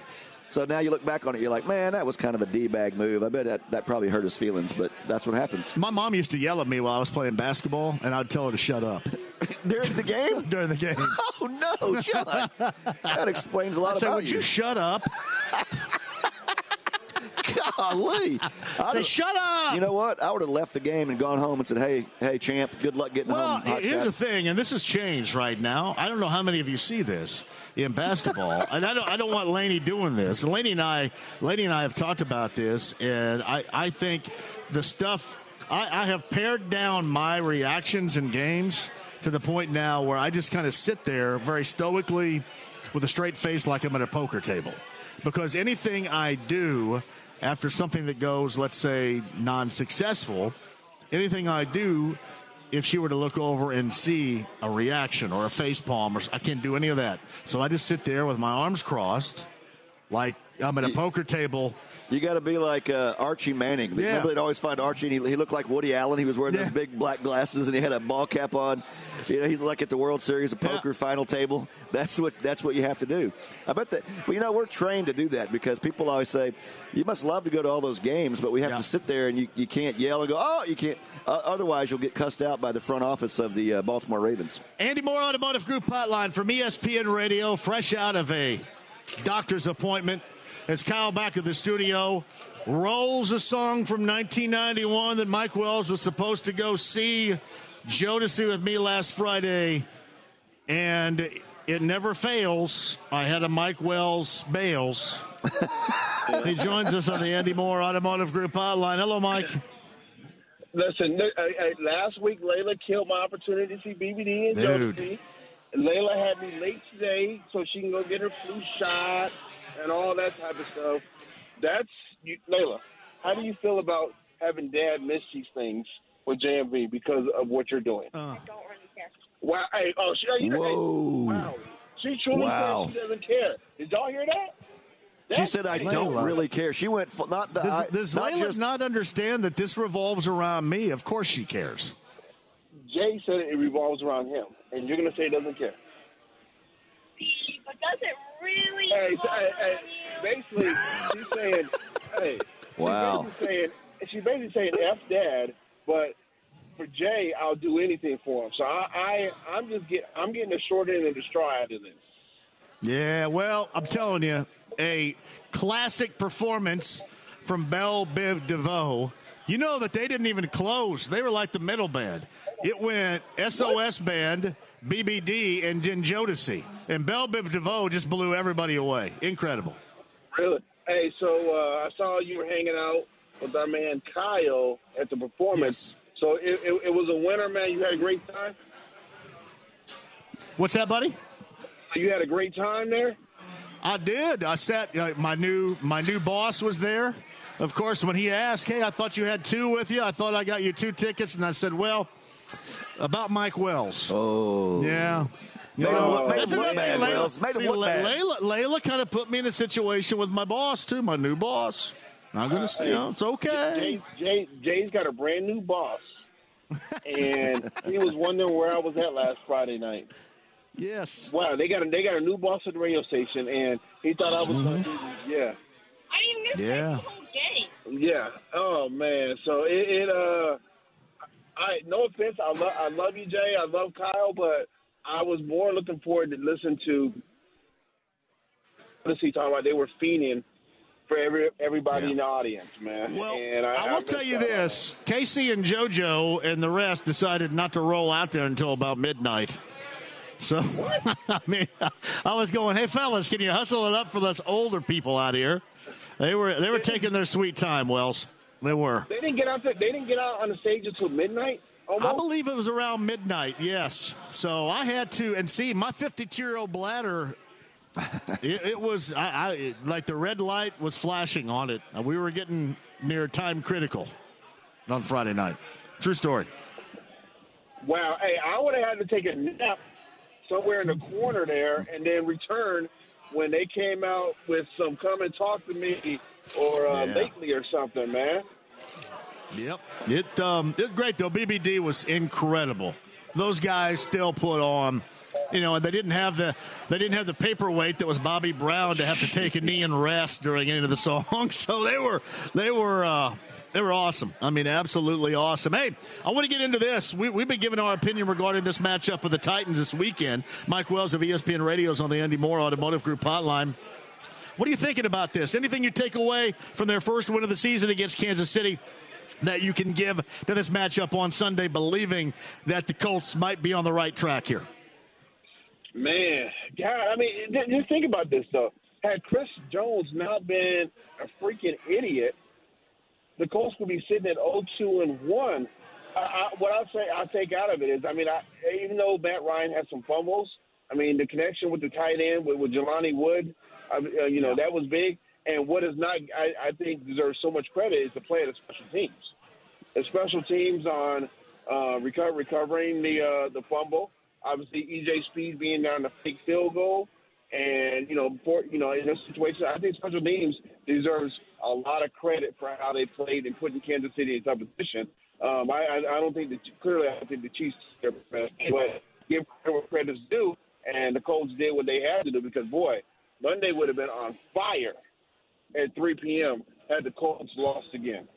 So now you look back on it, you're like, man, that was kind of a d bag move. I bet that, that probably hurt his feelings, but that's what happens My mom used to yell at me while I was playing basketball, and I'd tell her to shut up during the game. during the game. oh no, John! that explains a lot I'd say, about would you shut up? Golly. I'd Say, shut up! You know what? I would have left the game and gone home and said, "Hey, hey, champ, good luck getting Well, home." hot here's shot." the thing, and this has changed right now. I don't know how many of you see this in basketball, and I don't. I don't want Laney doing this. And Laney and I, Laney and I have talked about this, and I, I think the stuff. I, I have pared down my reactions in games to the point now where I just kind of sit there very stoically with a straight face, like I'm at a poker table, because anything I do after something that goes, let's say, non-successful, anything I do if she were to look over and see a reaction or a face palm, or I can't do any of that. So I just sit there with my arms crossed, like I'm at a poker table. You got to be like uh, Archie Manning. Yeah. Remember they'd always find Archie, and he, he looked like Woody Allen. He was wearing Yeah. those big black glasses, and he had a ball cap on. You know, he's like at the World Series of poker final table. That's what that's what you have to do. I bet that. Well, you know, we're trained to do that because people always say, "You must love to go to all those games," but we have Yeah. to sit there and you, you can't yell and go, "Oh, you can't." Uh, otherwise, you'll get cussed out by the front office of the uh, Baltimore Ravens. Andy Moore Automotive Group Hotline from ESPN Radio, fresh out of a doctor's appointment. As Kyle back at the studio rolls a song from 1991 that Mike Wells was supposed to go see Jodeci with me last Friday, and it never fails. I had a Mike Wells Bales. he joins us on the Andy Moore Automotive Group Hotline. Hello, Mike. Listen, uh, uh, last week Layla killed my opportunity to see BBD and Dude. Josie. Layla had me late today so she can go get her flu shot and all that type of stuff. That's you, Layla. How do you feel about having Dad miss these things with JMV because of what you're doing? Uh. Wow! Hey, oh, she, oh, you Whoa. wow! She truly Wow. said she doesn't care. Did y'all hear that? She said, "I crazy. don't really care." She went f- not the Does, I- does not Layla just not understand that this revolves around me? Of course she cares. Jay said it revolves around him, and you're gonna say he doesn't care. But does it really? Hey, so, hey, hey, basically, she's saying, hey, Wow. she's basically saying, she's basically saying F dad, but for Jay, I'll do anything for him. So I, I I'm just get, I'm getting the short end of the straw out of this. Yeah, well, I'm telling you, a classic performance from Belle Biv DeVoe. You know that they didn't even close. They were like the middle band. It went SOS Band, BBD, and Jen Jodeci. And Belle Biv DeVoe just blew everybody away. Incredible. Really? Hey, so uh, I saw you were hanging out with our man Kyle at the performance. So it, it, it was a winner, man. You had a great time. What's that, buddy? You had a great time there. I did. I sat. Uh, my new my new boss was there. Of course, when he asked, "Hey, I thought you had two with you. I thought I got you two tickets," and I said, "Well, about Mike Wells." Oh, yeah. You Made him know, made that's another thing, Layla- Made see, look La- bad. Layla, Layla kind of put me in a situation with my boss too, my new boss. I'm gonna say, you know, it's okay. Jay, Jay, Jay's got a brand new boss, and he was wondering where I was at last Friday night. Yes. Wow, they got a, they got a new boss at the radio station, and he thought I was going to do Yeah, I didn't miss Yeah. the whole game. yeah. Oh man, so it, it uh, I no offense, I love I love you, Jay. I love Kyle, but I was more looking forward to listen to. Honestly, talking about they were fiending for every everybody in the audience, man. Well, and I, I will missed tell you out. this: K-Ci and JoJo and the rest decided not to roll out there until about midnight. So, I mean, I was going, "Hey, fellas, can you hustle it up for us older people out here?" They were they were taking their sweet time, Wells. They were. They didn't get out. There, they didn't get out on the stage until midnight. I believe it was around midnight. Yes. So I had to, and see, my 52 year old bladder it, it was I, I it- like the red light was flashing on it. Uh, We were getting near time critical on Friday night. True story. Wow. Hey, I would have had to take a nap somewhere in the corner there and then return when they came out with some come and talk to me or uh, Yeah. lately or something, man. Yep. It um it's great though. BBD was incredible. Those guys still put on, you know, and they didn't have the they didn't have the paperweight that was Bobby Brown to have to take a knee and rest during any of the songs. So they were they were uh they were awesome. I mean, absolutely awesome. Hey, I want to get into this. We, we've been giving our opinion regarding this matchup with the Titans this weekend. Mike Wells of ESPN Radio's on the Andy Moore Automotive Group hotline. What are you thinking about this? Anything you take away from their first win of the season against Kansas City that you can give to this matchup on Sunday, believing that the Colts might be on the right track here? Man, God, I mean, just think about this though. Had Chris Jones not been a freaking idiot, the Colts would be sitting at 0-2 and one. I, I, what I'll say, I'll take out of it is, I mean, I, even though Matt Ryan had some fumbles, I mean, the connection with the tight end with, with Jelani Woods, I, uh, you know, that was big. And what is not, I, I think, deserves so much credit is the play of the special teams. The special teams on uh, reco- recovering the uh, the fumble. Obviously, EJ Speed being down the fake field goal, and you know, for, you know, in this situation, I think special teams deserves a lot of credit for how they played and putting Kansas City in tough position. Um, I, I, I don't think that clearly, I think the Chiefs are best, but give credit where credit's due, and the Colts did what they had to do because boy, Monday would have been on fire at 3 p.m. had the Colts lost again.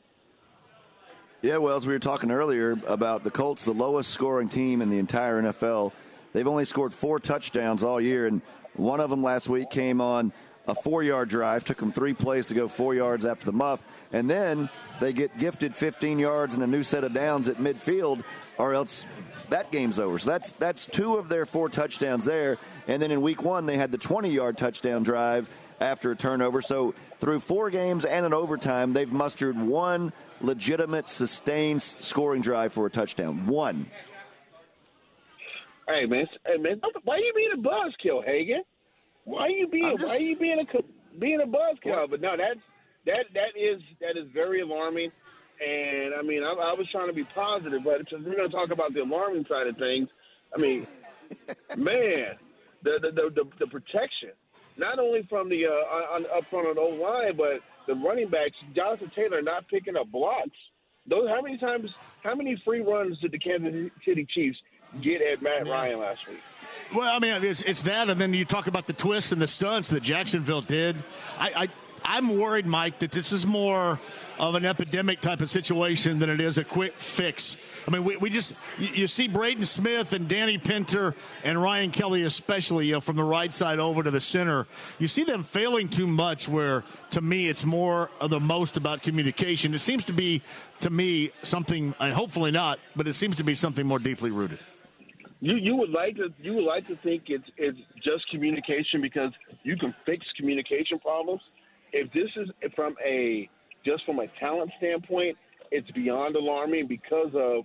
Yeah, well, as we were talking earlier about the Colts, the lowest scoring team in the entire NFL. They've only scored four touchdowns all year, and one of them last week came on a four yard drive. Took them three plays to go four yards after the muff. And then they get gifted 15 yards and a new set of downs at midfield, or else that game's over. So that's that's two of their four touchdowns there. And then in week one, they had the 20 yard touchdown drive after a turnover. So through four games and an overtime, they've mustered one legitimate sustained scoring drive for a touchdown. One. Hey man, hey man, why are you being a buzzkill, Hagan? Why are you being just- why are you being a being a buzzkill? But no, that's that that is that is very alarming. And I mean, I, I was trying to be positive, but since we're going to talk about the alarming side of things, I mean, man, the the, the the the protection, not only from the uh, on, up front on the O line, but the running backs, Jonathan Taylor not picking up blocks. Those how many times, how many free runs did the Kansas City Chiefs get at Matt Ryan last week? Well, I mean, it's, it's that, and then you talk about the twists and the stunts that Jacksonville did. I, I, I'm worried, Mike, that this is more of an epidemic type of situation than it is a quick fix. I mean, we, we just you, see Braden Smith and Danny Pinter and Ryan Kelly, especially, you know, from the right side over to the center. You see them failing too much. Where to me, it's more of the most about communication. It seems to be, to me, something, and hopefully not, but it seems to be something more deeply rooted. You you would like to you would like to think it's it's just communication because you can fix communication problems. If this is from a just from a talent standpoint, it's beyond alarming because of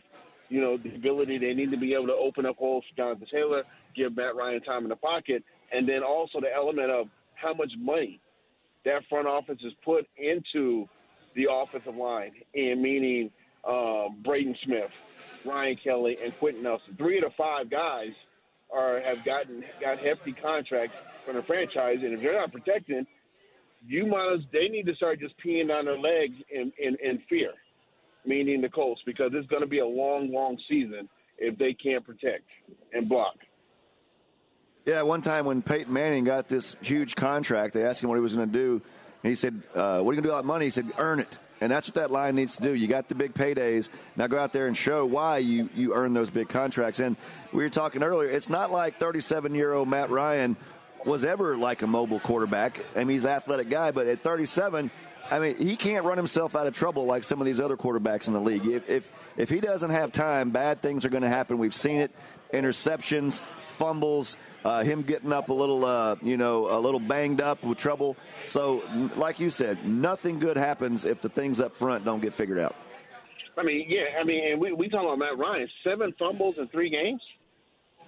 you know the ability they need to be able to open up holes for Jonathan Taylor, give Matt Ryan time in the pocket, and then also the element of how much money that front office has put into the offensive line, and meaning um, Braden Smith, Ryan Kelly, and Quenton Nelson. Three of the five guys are have gotten got hefty contracts from the franchise, and if they're not protecting, you might they need to start just peeing on their legs in, in, in fear, meaning the Colts, because it's going to be a long, long season if they can't protect and block. Yeah, one time when Peyton Manning got this huge contract, they asked him what he was going to do. And he said, uh, What are you going to do with that money? He said, Earn it. And that's what that line needs to do. You got the big paydays. Now go out there and show why you, you earn those big contracts. And we were talking earlier, it's not like 37 year old Matt Ryan was ever like a mobile quarterback. I mean, he's an athletic guy, but at 37, I mean, he can't run himself out of trouble like some of these other quarterbacks in the league. If if, if he doesn't have time, bad things are going to happen. We've seen it: interceptions, fumbles, uh, him getting up a little, uh, you know, a little banged up with trouble. So, like you said, nothing good happens if the things up front don't get figured out. I mean, yeah, I mean, and we we talking about Matt Ryan, seven fumbles in three games.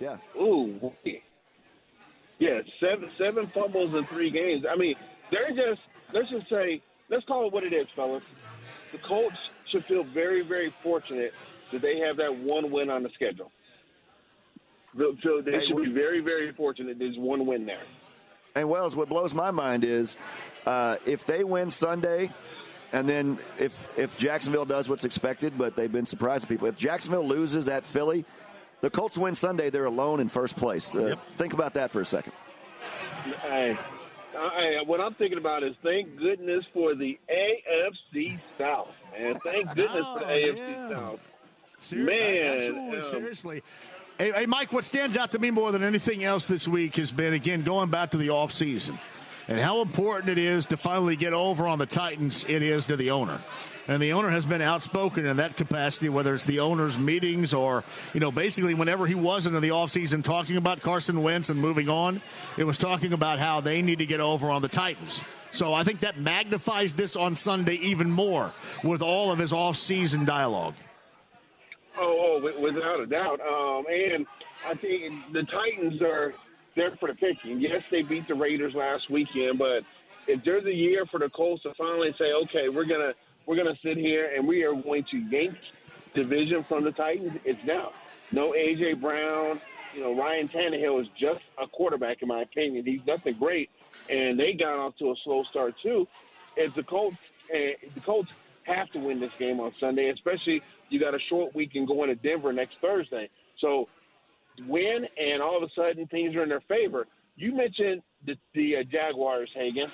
Yeah. Ooh. Yeah, seven seven fumbles in three games. I mean, they're just let's just say let's call it what it is, fellas. The Colts should feel very, very fortunate that they have that one win on the schedule. So- they Hey, should be very, very fortunate there's one win there. And Wells, what blows my mind is uh, if they win Sunday, and then if if Jacksonville does what's expected, but they've been surprising people. If Jacksonville loses at Philly, the Colts win Sunday, they're alone in first place. Uh, Think about that for a second. Hey, I, what I'm thinking about is thank goodness for the AFC South, man. Thank goodness for the AFC South. Ser- Man, absolutely, um, seriously. Hey, hey, Mike, what stands out to me more than anything else this week has been, again, going back to the offseason and how important it is to finally get over on the Titans it is to the owner. And the owner has been outspoken in that capacity, whether it's the owner's meetings or, you know, basically whenever he wasn't in the offseason talking about Carson Wentz and moving on, it was talking about how they need to get over on the Titans. So I think that magnifies this on Sunday even more with all of his offseason dialogue. Oh, oh, without a doubt. Um, and I think the Titans are there for the picking. Yes, they beat the Raiders last weekend, but if there's a year for the Colts to finally say, okay, we're gonna we're gonna sit here and we are going to yank division from the Titans, it's now. No AJ Brown. You know, Ryan Tannehill is just a quarterback in my opinion. He's nothing great, and they got off to a slow start too. If the Colts, uh, the Colts have to win this game on Sunday, especially you got a short week and going to Denver next Thursday. So win, and all of a sudden things are in their favor. You mentioned the, the uh, Jaguars, Hagan.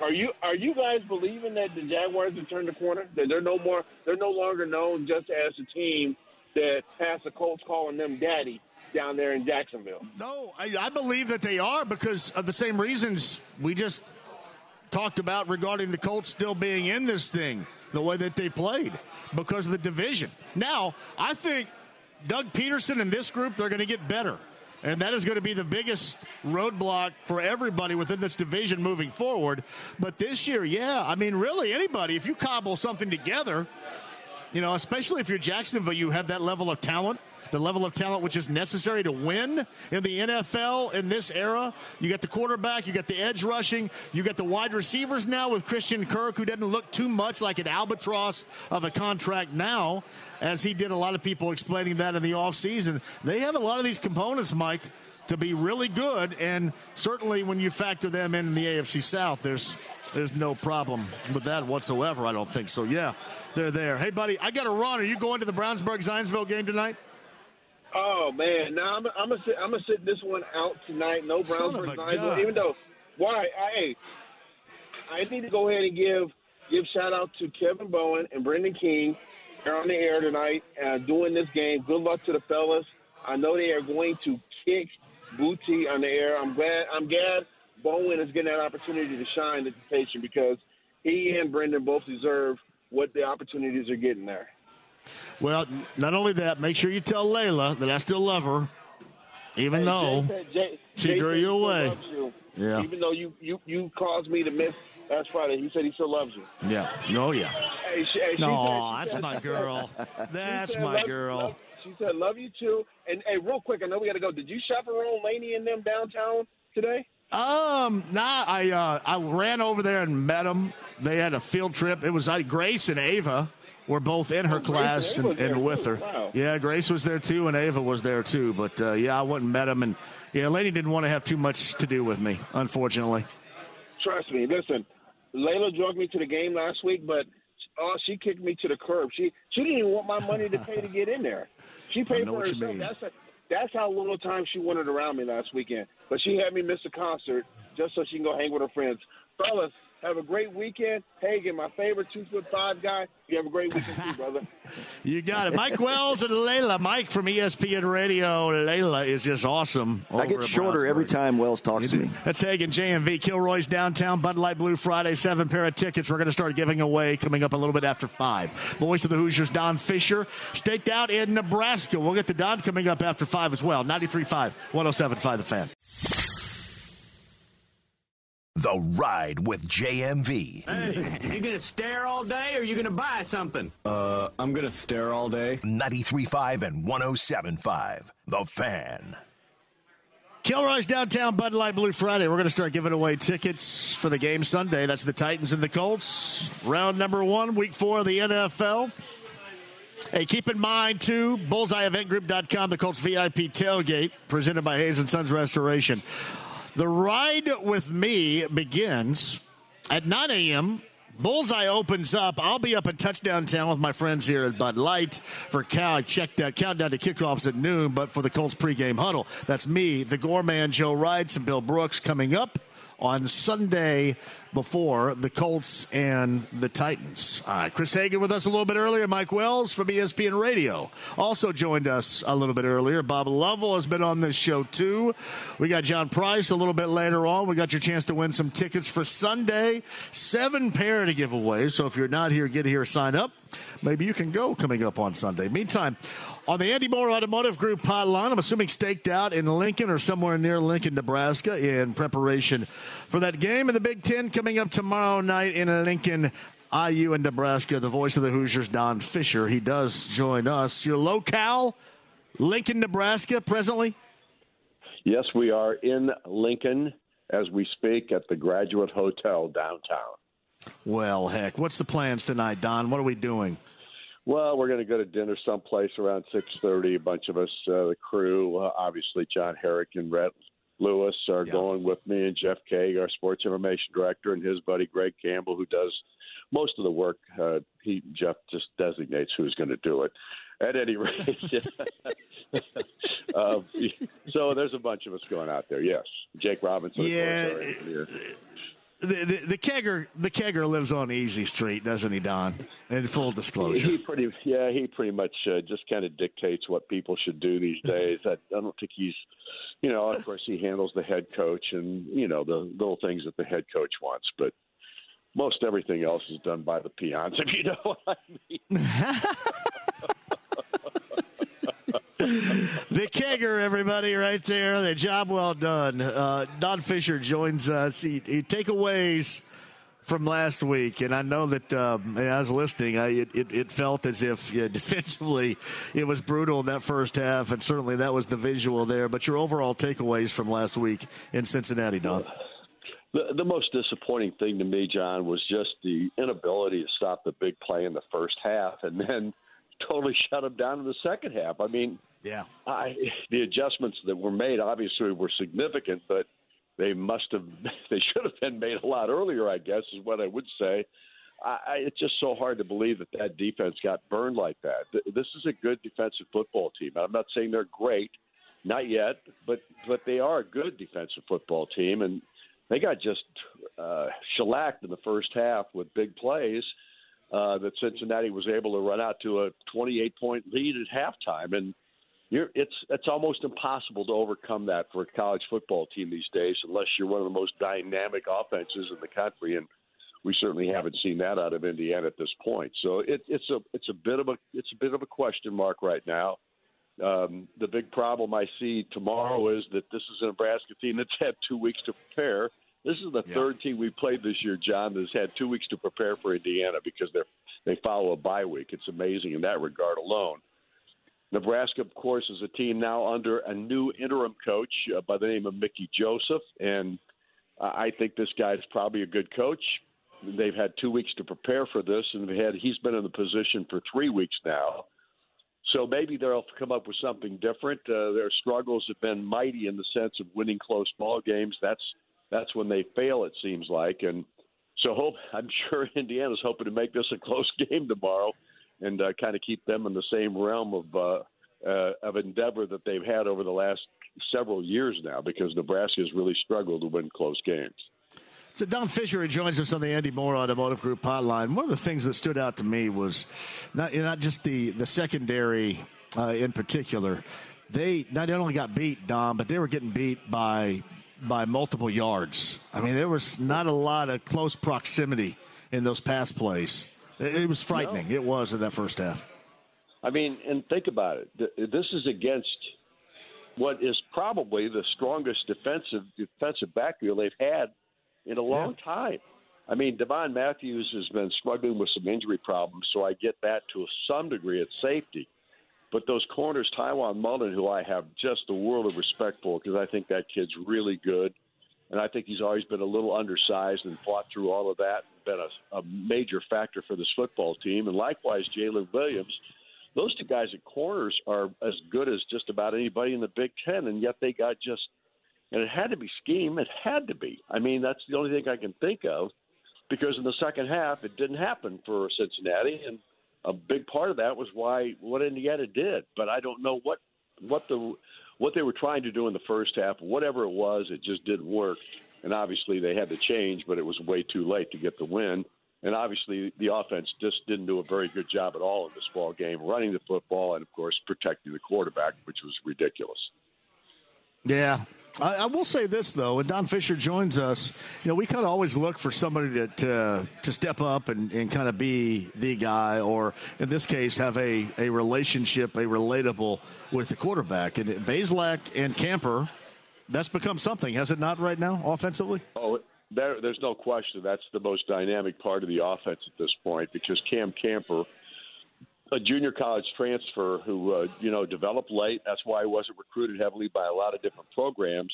Are you are you guys believing that the Jaguars have turned the corner? That they're no more they're no longer known just as a team that has the Colts calling them daddy down there in Jacksonville. No, I, I believe that they are because of the same reasons we just talked about regarding the Colts still being in this thing, the way that they played, because of the division. Now, I think Doug Pederson and this group, they're going to get better. And that is going to be the biggest roadblock for everybody within this division moving forward. But this year, yeah, I mean, really, anybody, if you cobble something together, you know, especially if you're Jacksonville, you have that level of talent, the level of talent which is necessary to win in the NFL in this era. You got the quarterback, you got the edge rushing, you got the wide receivers now with Christian Kirk, who doesn't look too much like an albatross of a contract now, as he did a lot of people explaining that in the offseason. They have a lot of these components, Mike. To be really good, and certainly when you factor them in in the AFC South, there's there's no problem with that whatsoever. I don't think so. Yeah, they're there. Hey, buddy, I got to run. Are you going to the Brownsburg Zionsville game tonight? Oh man, no, I'm I'm gonna sit I'm gonna sit this one out tonight. No Son Browns of a versus Nigel, gun. even though why I hey, I need to go ahead and give give shout out to Kevin Bowen and Brendan King. They're on the air tonight uh, doing this game. Good luck to the fellas. I know they are going to kick booty on the air. I'm glad I'm glad Bowen is getting that opportunity to shine at the station because he and Brendan both deserve what the opportunities are getting there. Well, not only that, make sure you tell Layla that I still love her, even Hey, though Jay Jay- she Jay drew you away. you. Yeah. Even though you, you, you caused me to miss last Friday, he said he still loves you. Yeah. Oh, yeah. Hey, she, hey, she No, said- she that's said- my girl. That's said, my girl." love- she said, "Love you too." And hey, real quick, I know we got to go. Did you chaperone Laney and them downtown today? Um, nah, I uh, I ran over there and met them. They had a field trip. It was like Grace and Ava were both in her Oh, Grace and class and, and with too. her. Wow. Yeah, Grace was there too, and Ava was there too. But uh, yeah, I went and met them, and yeah, Lady didn't want to have too much to do with me, unfortunately. Trust me. Listen, Layla drug me to the game last week, but oh, she kicked me to the curb. She she didn't even want my money to pay to get in there. She paid for herself. That's a, that's how little time she wanted around me last weekend. But she had me miss a concert just so she can go hang with her friends. Fellas, have a great weekend. Hagan, my favorite two foot five guy. You have a great weekend too, brother. You got it. Mike Wells and Layla. Mike from ESPN Radio. Layla is just awesome. I get at shorter every time Wells talks to me. That's Hagan JMV Kilroy's downtown Bud Light Blue Friday seven pair of tickets. We're going to start giving away coming up a little bit after five. Voice of the Hoosiers Don Fischer staked out in Nebraska. We'll get the Don coming up after five as well. 93.5, 107.5 The Fan. The Ride with JMV. Hey, you gonna stare all day or you gonna buy something? Uh, I'm going to stare all day. 93.5 and 107.5. The Fan. Kilroy's downtown Bud Light Blue Friday. We're going to start giving away tickets for the game Sunday. That's the Titans and the Colts. Round number one, week four of the NFL. Hey, keep in mind, too, bullseyeeventgroup.com, the Colts VIP tailgate presented by Hayes and Sons Restoration. The ride with me begins at 9 a.m. Bullseye opens up. I'll be up in Touchdown Town with my friends here at Bud Light for Cal. Check that countdown to kickoffs at noon, but for the Colts pregame huddle. That's me, the Gorman, Joe Reitz, and Bill Brooks coming up on Sunday before the Colts and the Titans. Chris Hagan with us a little bit earlier. Mike Wells from ESPN Radio also joined us a little bit earlier. Bob Lovell has been on this show too. We got Jon Price a little bit later on. We got your chance to win some tickets for Sunday. Seven pair to give away. So if you're not here, get here, sign up. Maybe you can go coming up on Sunday. Meantime, on the Andy Moore Automotive Group hotline, I'm assuming staked out in Lincoln or somewhere near Lincoln, Nebraska, in preparation for that game in the Big Ten coming up tomorrow night in Lincoln. IU and Nebraska, the voice of the Hoosiers, Don Fischer. He does join us. Your locale, Lincoln, Nebraska, presently? Yes, we are in Lincoln as we speak at the Graduate Hotel downtown. Well, heck, what's the plans tonight, Don? What are we doing? Well, we're going to go to dinner someplace around six thirty. A bunch of us, uh, the crew, uh, obviously John Herrick and Rhett Lewis are going with me, and Jeff Keag, our sports information director, and his buddy Greg Campbell, who does most of the work. Uh, he Jeff just designates who's going to do it. At any rate, uh, so there's a bunch of us going out there. Yes, Jake Robinson. Yeah, course, our engineer. The, the, the kegger the kegger lives on Easy Street, doesn't he, Don? In full disclosure. He pretty, yeah, he pretty much uh, just kind of dictates what people should do these days. I, I don't think he's, you know, of course he handles the head coach and you know the little things that the head coach wants, but most everything else is done by the peons. If you know what I mean. the kegger, everybody, right there. The job well done. Uh, Don Fischer joins us. He, he takeaways from last week, and I know that um, I was listening. I, it, it, it felt as if yeah, defensively it was brutal in that first half, and certainly that was the visual there. But your overall takeaways from last week in Cincinnati, Don. The, the most disappointing thing to me, John, was just the inability to stop the big play in the first half, and then totally shut them down in the second half. I mean, yeah, I, the adjustments that were made obviously were significant, but they must have, they should have been made a lot earlier. I guess is what I would say. I, I, it's just so hard to believe that that defense got burned like that. This is a good defensive football team. I'm not saying they're great, not yet, but but they are a good defensive football team, and they got just uh, shellacked in the first half with big plays uh, that Cincinnati was able to run out to a 28 point lead at halftime, and you're, it's it's almost impossible to overcome that for a college football team these days, unless you're one of the most dynamic offenses in the country, and we certainly haven't seen that out of Indiana at this point. So it, it's a it's a bit of a it's a bit of a question mark right now. Um, the big problem I see tomorrow is that this is a Nebraska team that's had two weeks to prepare. This is the third team we played this year, John, that's had two weeks to prepare for Indiana because they're they follow a bye week. It's amazing in that regard alone. Nebraska, of course, is a team now under a new interim coach uh, by the name of Mickey Joseph, and uh, I think this guy is probably a good coach. They've had two weeks to prepare for this, and had he's been in the position for three weeks now. So maybe they'll come up with something different. Uh, their struggles have been mighty in the sense of winning close ball games. That's that's when they fail. It seems like, and so hope I'm sure Indiana's hoping to make this a close game tomorrow, and uh, kind of keep them in the same realm of uh, uh, of endeavor that they've had over the last several years now, because Nebraska has really struggled to win close games. So Don Fischer joins us on the Andy Moore Automotive Group hotline. One of the things that stood out to me was not not just the the secondary uh, in particular. They not only got beat, Don, but they were getting beat by by multiple yards. I mean, there was not a lot of close proximity in those pass plays. It, it was frightening. It was in that first half. I mean, and think about it. This is against what is probably the strongest defensive defensive backfield they've had in a long time. I mean, Devon Matthews has been struggling with some injury problems, so I get that to some degree at safety. But those corners, Tiawan Mullen, who I have just the world of respect for because I think that kid's really good. And I think he's always been a little undersized and fought through all of that, and been a, a major factor for this football team. And likewise, Jaylin Williams. Those two guys at corners are as good as just about anybody in the Big Ten, and yet they got just, and it had to be scheme. It had to be. I mean, that's the only thing I can think of because in the second half, it didn't happen for Cincinnati. And a big part of that was why what Indiana did. But I don't know what what the what they were trying to do in the first half. Whatever it was, it just didn't work. And obviously, they had to change, but it was way too late to get the win. And obviously, the offense just didn't do a very good job at all in this ball game, running the football and, of course, protecting the quarterback, which was ridiculous. Yeah, I, I, will say this though, when Don Fischer joins us, you know, we kind of always look for somebody to to, to step up and, and kind of be the guy, or in this case, have a, a relationship, a relatable with the quarterback. And Bazelak and Camper, that's become something, has it not? Right now, offensively. Oh, there, there's no question. That's the most dynamic part of the offense at this point because Cam Camper a junior college transfer who uh, you know developed late. That's why he wasn't recruited heavily by a lot of different programs.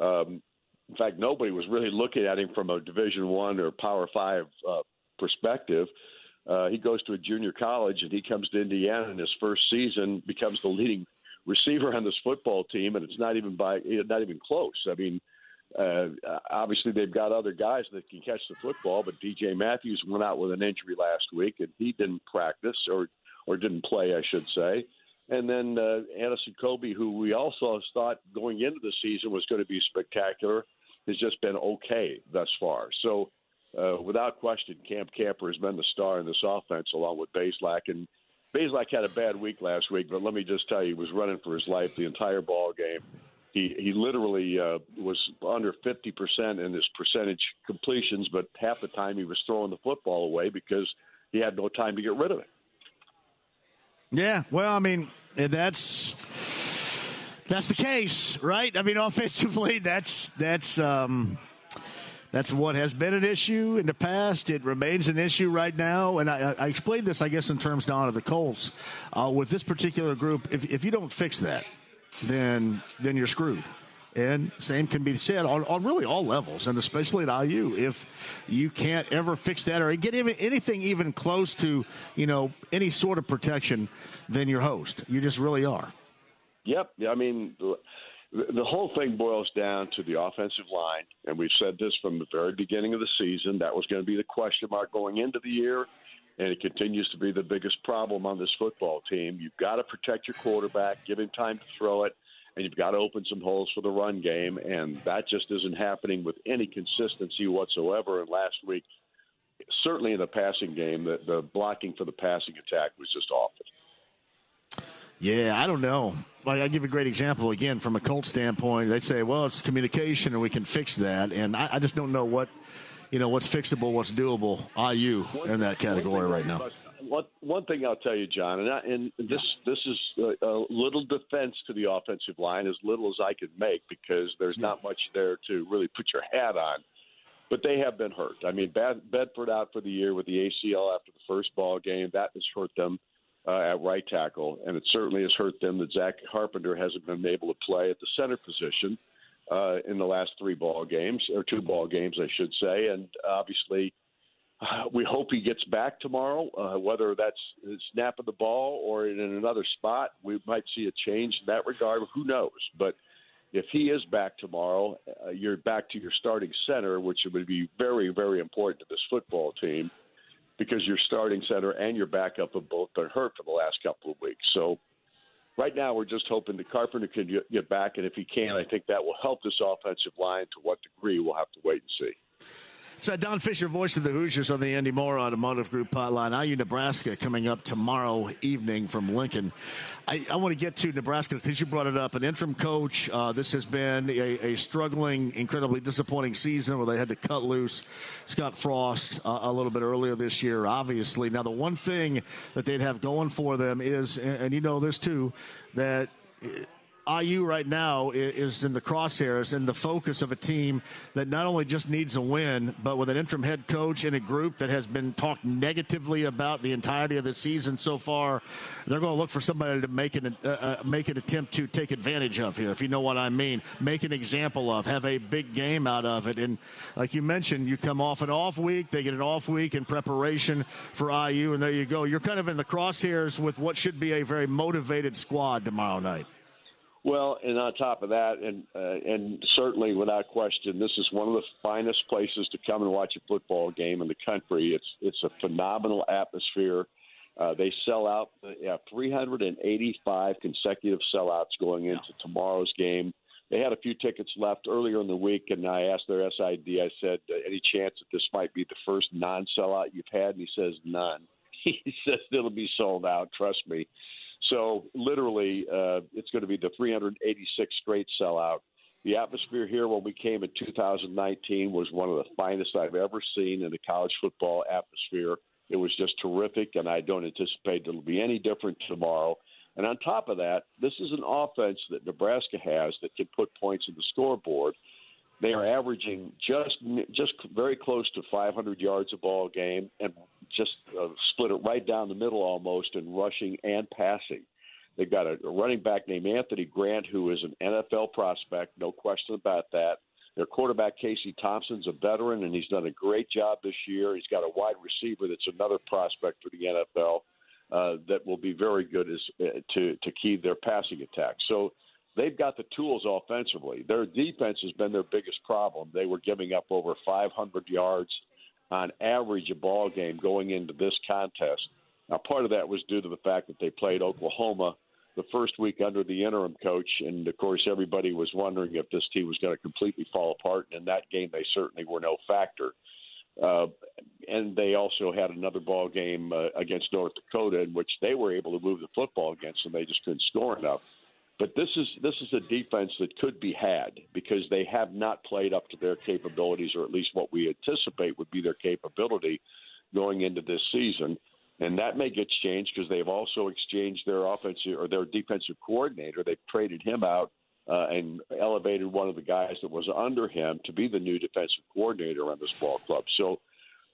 Um, in fact, nobody was really looking at him from a Division One or Power Five uh, perspective. Uh, he goes to a junior college and he comes to Indiana in his first season, becomes the leading receiver on this football team, and it's not even by not even close. I mean. Uh, obviously, they've got other guys that can catch the football, but DJ Matthews went out with an injury last week, and he didn't practice or or didn't play, I should say. And then uh, Anderson Kobe, who we also thought going into the season was going to be spectacular, has just been okay thus far. So, uh, without question, Cam Camper has been the star in this offense along with Bazelak. And Bazelak had a bad week last week, but let me just tell you, he was running for his life the entire ball game. He, he literally uh, was under 50% in his percentage completions, but half the time he was throwing the football away because he had no time to get rid of it. Yeah, well, I mean, that's that's the case, right? I mean, offensively, that's that's um, that's what has been an issue in the past. It remains an issue right now, and I, I explained this, I guess, in terms down of the Colts uh, with this particular group. If if you don't fix that, then then you're screwed. And same can be said on, on really all levels, and especially at IU. If you can't ever fix that or get even, anything even close to, you know, any sort of protection, then you're host. You just really are. Yep. I mean, the whole thing boils down to the offensive line, and we've said this from the very beginning of the season. That was going to be the question mark going into the year, and it continues to be the biggest problem on this football team. You've got to protect your quarterback, give him time to throw it and you've got to open some holes for the run game, and that just isn't happening with any consistency whatsoever. And last week, certainly in the passing game, the, the blocking for the passing attack was just awful. Yeah, I don't know. Like I give a great example again from a Colt standpoint. They say, "Well, it's communication, and we can fix that." And I, I just don't know what, you know, what's fixable, what's doable. IU in that category right now one one thing I'll tell you, John, and I, and this this is a, a, little defense to the offensive line, as little as I could make, because there's not much there to really put your hat on. But they have been hurt. I mean, Bad, Bedford out for the year with the ACL after the first ball game. That has hurt them uh, at right tackle, and it certainly has hurt them that Zach Carpenter hasn't been able to play at the center position uh, in the last three ball games or two ball games, I should say, and obviously uh, we hope he gets back tomorrow. Uh, whether that's a snap of the ball or in another spot, we might see a change in that regard. Who knows? But if he is back tomorrow, uh, you're back to your starting center, which would be very, very important to this football team because your starting center and your backup have both been hurt for the last couple of weeks. So right now, we're just hoping that Carpenter can get back, and if he can, I think that will help this offensive line. To what degree, we'll have to wait and see. So Don Fischer, voice of the Hoosiers on the Andy Mohr Automotive Group hotline. IU Nebraska coming up tomorrow evening from Lincoln. I, I want to get to Nebraska because you brought it up. An interim coach. Uh, this has been a, a, struggling, incredibly disappointing season where they had to cut loose Scott Frost uh, a little bit earlier this year. Obviously, now the one thing that they'd have going for them is, and, and you know this too, that IU right now is in the crosshairs and the focus of a team that not only just needs a win, but with an interim head coach and a group that has been talked negatively about the entirety of the season so far. They're going to look for somebody to make an uh, uh, make an attempt to take advantage of here, if you know what I mean. Make an example of, have a big game out of it, and like you mentioned, you come off an off week, they get an off week in preparation for IU, and there you go. You're kind of in the crosshairs with what should be a very motivated squad tomorrow night. Well, and on top of that, and uh, and certainly without question, this is one of the finest places to come and watch a football game in the country. It's it's a phenomenal atmosphere. Uh, they sell out yeah, 385 consecutive sellouts going into tomorrow's game. They had a few tickets left earlier in the week, and I asked their SID. I said, "Any chance that this might be the first non-sellout you've had?" And he says, "None." He says it'll be sold out. Trust me. So literally, uh, it's going to be the 386 straight sellout. The atmosphere here when we came in 2019 was one of the finest I've ever seen in the college football atmosphere. It was just terrific, and I don't anticipate it'll be any different tomorrow. And on top of that, this is an offense that Nebraska has that can put points in the scoreboard. They are averaging just just very close to 500 yards a ball game, and just uh, split it right down the middle almost in rushing and passing. They've got a, a running back named Anthony Grant, who is an NFL prospect, no question about that. Their quarterback Casey Thompson's a veteran, and he's done a great job this year. He's got a wide receiver that's another prospect for the NFL uh, that will be very good as, uh, to to key their passing attack. So they've got the tools offensively. Their defense has been their biggest problem. They were giving up over 500 yards on average a ball game going into this contest. Now, part of that was due to the fact that they played Oklahoma the first week under the interim coach, and of course, everybody was wondering if this team was going to completely fall apart. And in that game, they certainly were no factor. Uh, and they also had another ball game uh, against North Dakota in which they were able to move the football against them. They just couldn't score enough. But this is this is a defense that could be had because they have not played up to their capabilities, or at least what we anticipate would be their capability going into this season. And that may get changed because they've also exchanged their offensive or their defensive coordinator. They've traded him out uh, and elevated one of the guys that was under him to be the new defensive coordinator on this ball club. So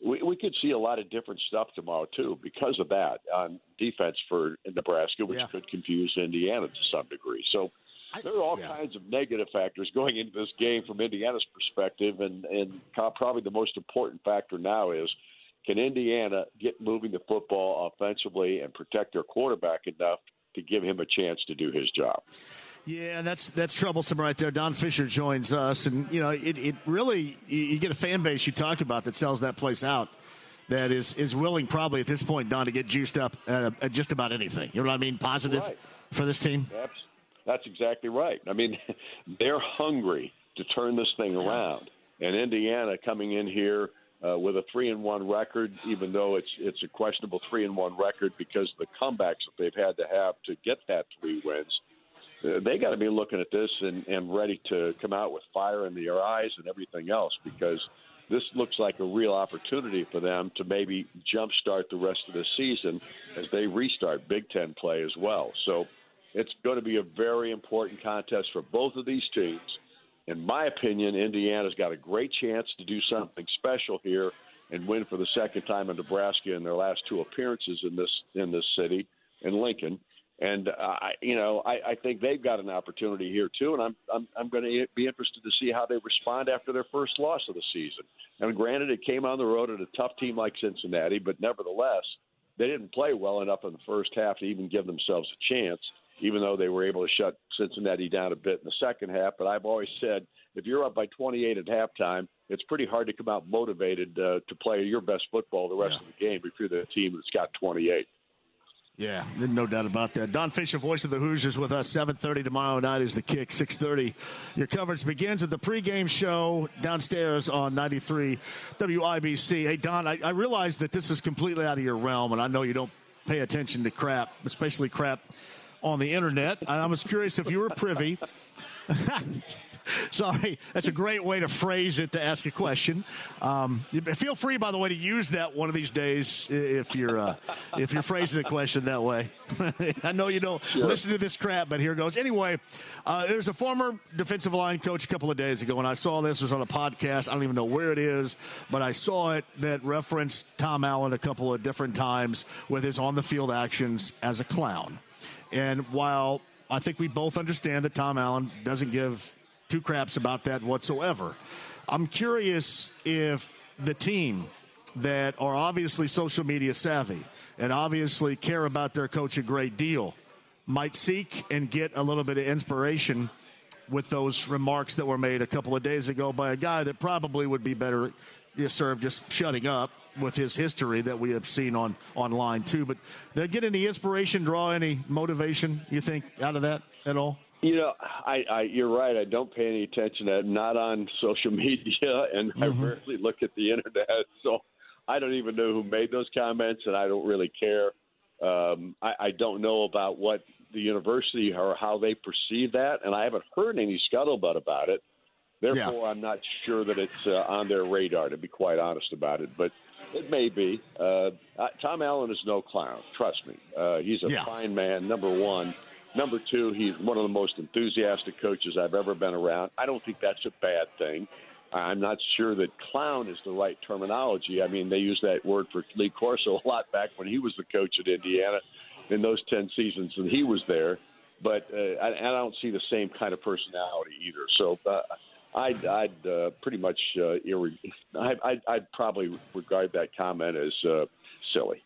we, we could see a lot of different stuff tomorrow too because of that on defense for Nebraska, which Yeah. could confuse Indiana to some degree. So there are all kinds of negative factors going into this game from Indiana's perspective, and and probably the most important factor now is can Indiana get moving the football offensively and protect their quarterback enough to give him a chance to do his job. Yeah, and that's that's troublesome right there. Don Fischer joins us, and you know it, it really you- get a fan base you talk about that sells that place out. That is is willing probably at this point, Don, to get juiced up at, at just about anything. You know what I mean? Positive Right. for this team. That's, that's exactly right. I mean, they're hungry to turn this thing around, and Indiana coming in here uh, with a three and one record, even though it's it's a questionable three and one record because of the comebacks that they've had to have to get that three wins. They got to be looking at this and, and ready to come out with fire in their eyes and everything else because this looks like a real opportunity for them to maybe jumpstart the rest of the season as they restart Big Ten play as well. So it's going to be a very important contest for both of these teams. In my opinion, Indiana's got a great chance to do something special here and win for the second time in Nebraska in their last two appearances in this in this city in Lincoln. And uh, I, you know, I, I think they've got an opportunity here too, and I'm I'm, I'm going to be interested to see how they respond after their first loss of the season. And granted, it came on the road at a tough team like Cincinnati, but nevertheless, they didn't play well enough in the first half to even give themselves a chance. Even though they were able to shut Cincinnati down a bit in the second half, but I've always said if you're up by 28 at halftime, it's pretty hard to come out motivated uh, to play your best football the rest of the game if you're the team that's got 28. Yeah, no doubt about that. Don Fischer, voice of the Hoosiers, with us. 7.30 tomorrow night is the kick. 6.30, your coverage begins with the pregame show downstairs on 93 WIBC. Hey, Don, I, I realize that this is completely out of your realm, and I know you don't pay attention to crap, especially crap on the internet. I was curious if you were privy. Sorry, that's a great way to phrase it to ask a question. Um, feel free, by the way, to use that one of these days if you're uh, if you're phrasing the question that way. I know you don't Sure. listen to this crap, but here goes. Anyway, uh, there's a former defensive line coach a couple of days ago, and I saw this it was on a podcast. I don't even know where it is, but I saw it that referenced Tom Allen a couple of different times with his on the field actions as a clown. And while I think we both understand that Tom Allen doesn't give two craps about that whatsoever, I'm curious if the team that are obviously social media savvy and obviously care about their coach a great deal might seek and get a little bit of inspiration with those remarks that were made a couple of days ago by a guy that probably would be better served just shutting up with his history that we have seen on online too. But they get any inspiration, draw any motivation, you think, out of that at all? You know, I, I you're right. I don't pay any attention to it. Not on social media, and I Mm-hmm. rarely look at the internet. So I don't even know who made those comments, and I don't really care. Um, I, I don't know about what the university or how they perceive that, and I haven't heard any scuttlebutt about it. Therefore, I'm not sure that it's uh, on their radar. To be quite honest about it, but it may be. Uh, uh, Tom Allen is no clown. Trust me. Uh, he's a Yeah. fine man. Number one. Number two, he's one of the most enthusiastic coaches I've ever been around. I don't think that's a bad thing. I'm not sure that clown is the right terminology. I mean, they used that word for Lee Corso a lot back when he was the coach at Indiana in those 10 seasons and he was there. But uh, I, I don't see the same kind of personality either. So uh, I'd, I'd uh, pretty much uh, irre- I'd, I'd probably regard that comment as uh, silly.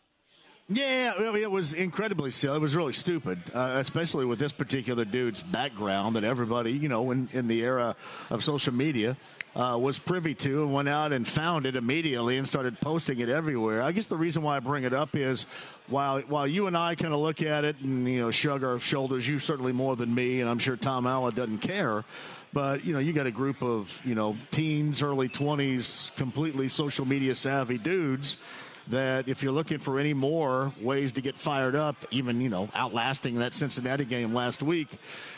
Yeah, it was incredibly silly. It was really stupid, uh, especially with this particular dude's background that everybody, you know, in, in the era of social media, uh, was privy to and went out and found it immediately and started posting it everywhere. I guess the reason why I bring it up is while while you and I kind of look at it and you know shrug our shoulders, you certainly more than me, and I'm sure Tom Allen doesn't care. But you know, you got a group of you know teens, early 20s, completely social media savvy dudes that if you're looking for any more ways to get fired up, even, you know, outlasting that Cincinnati game last week,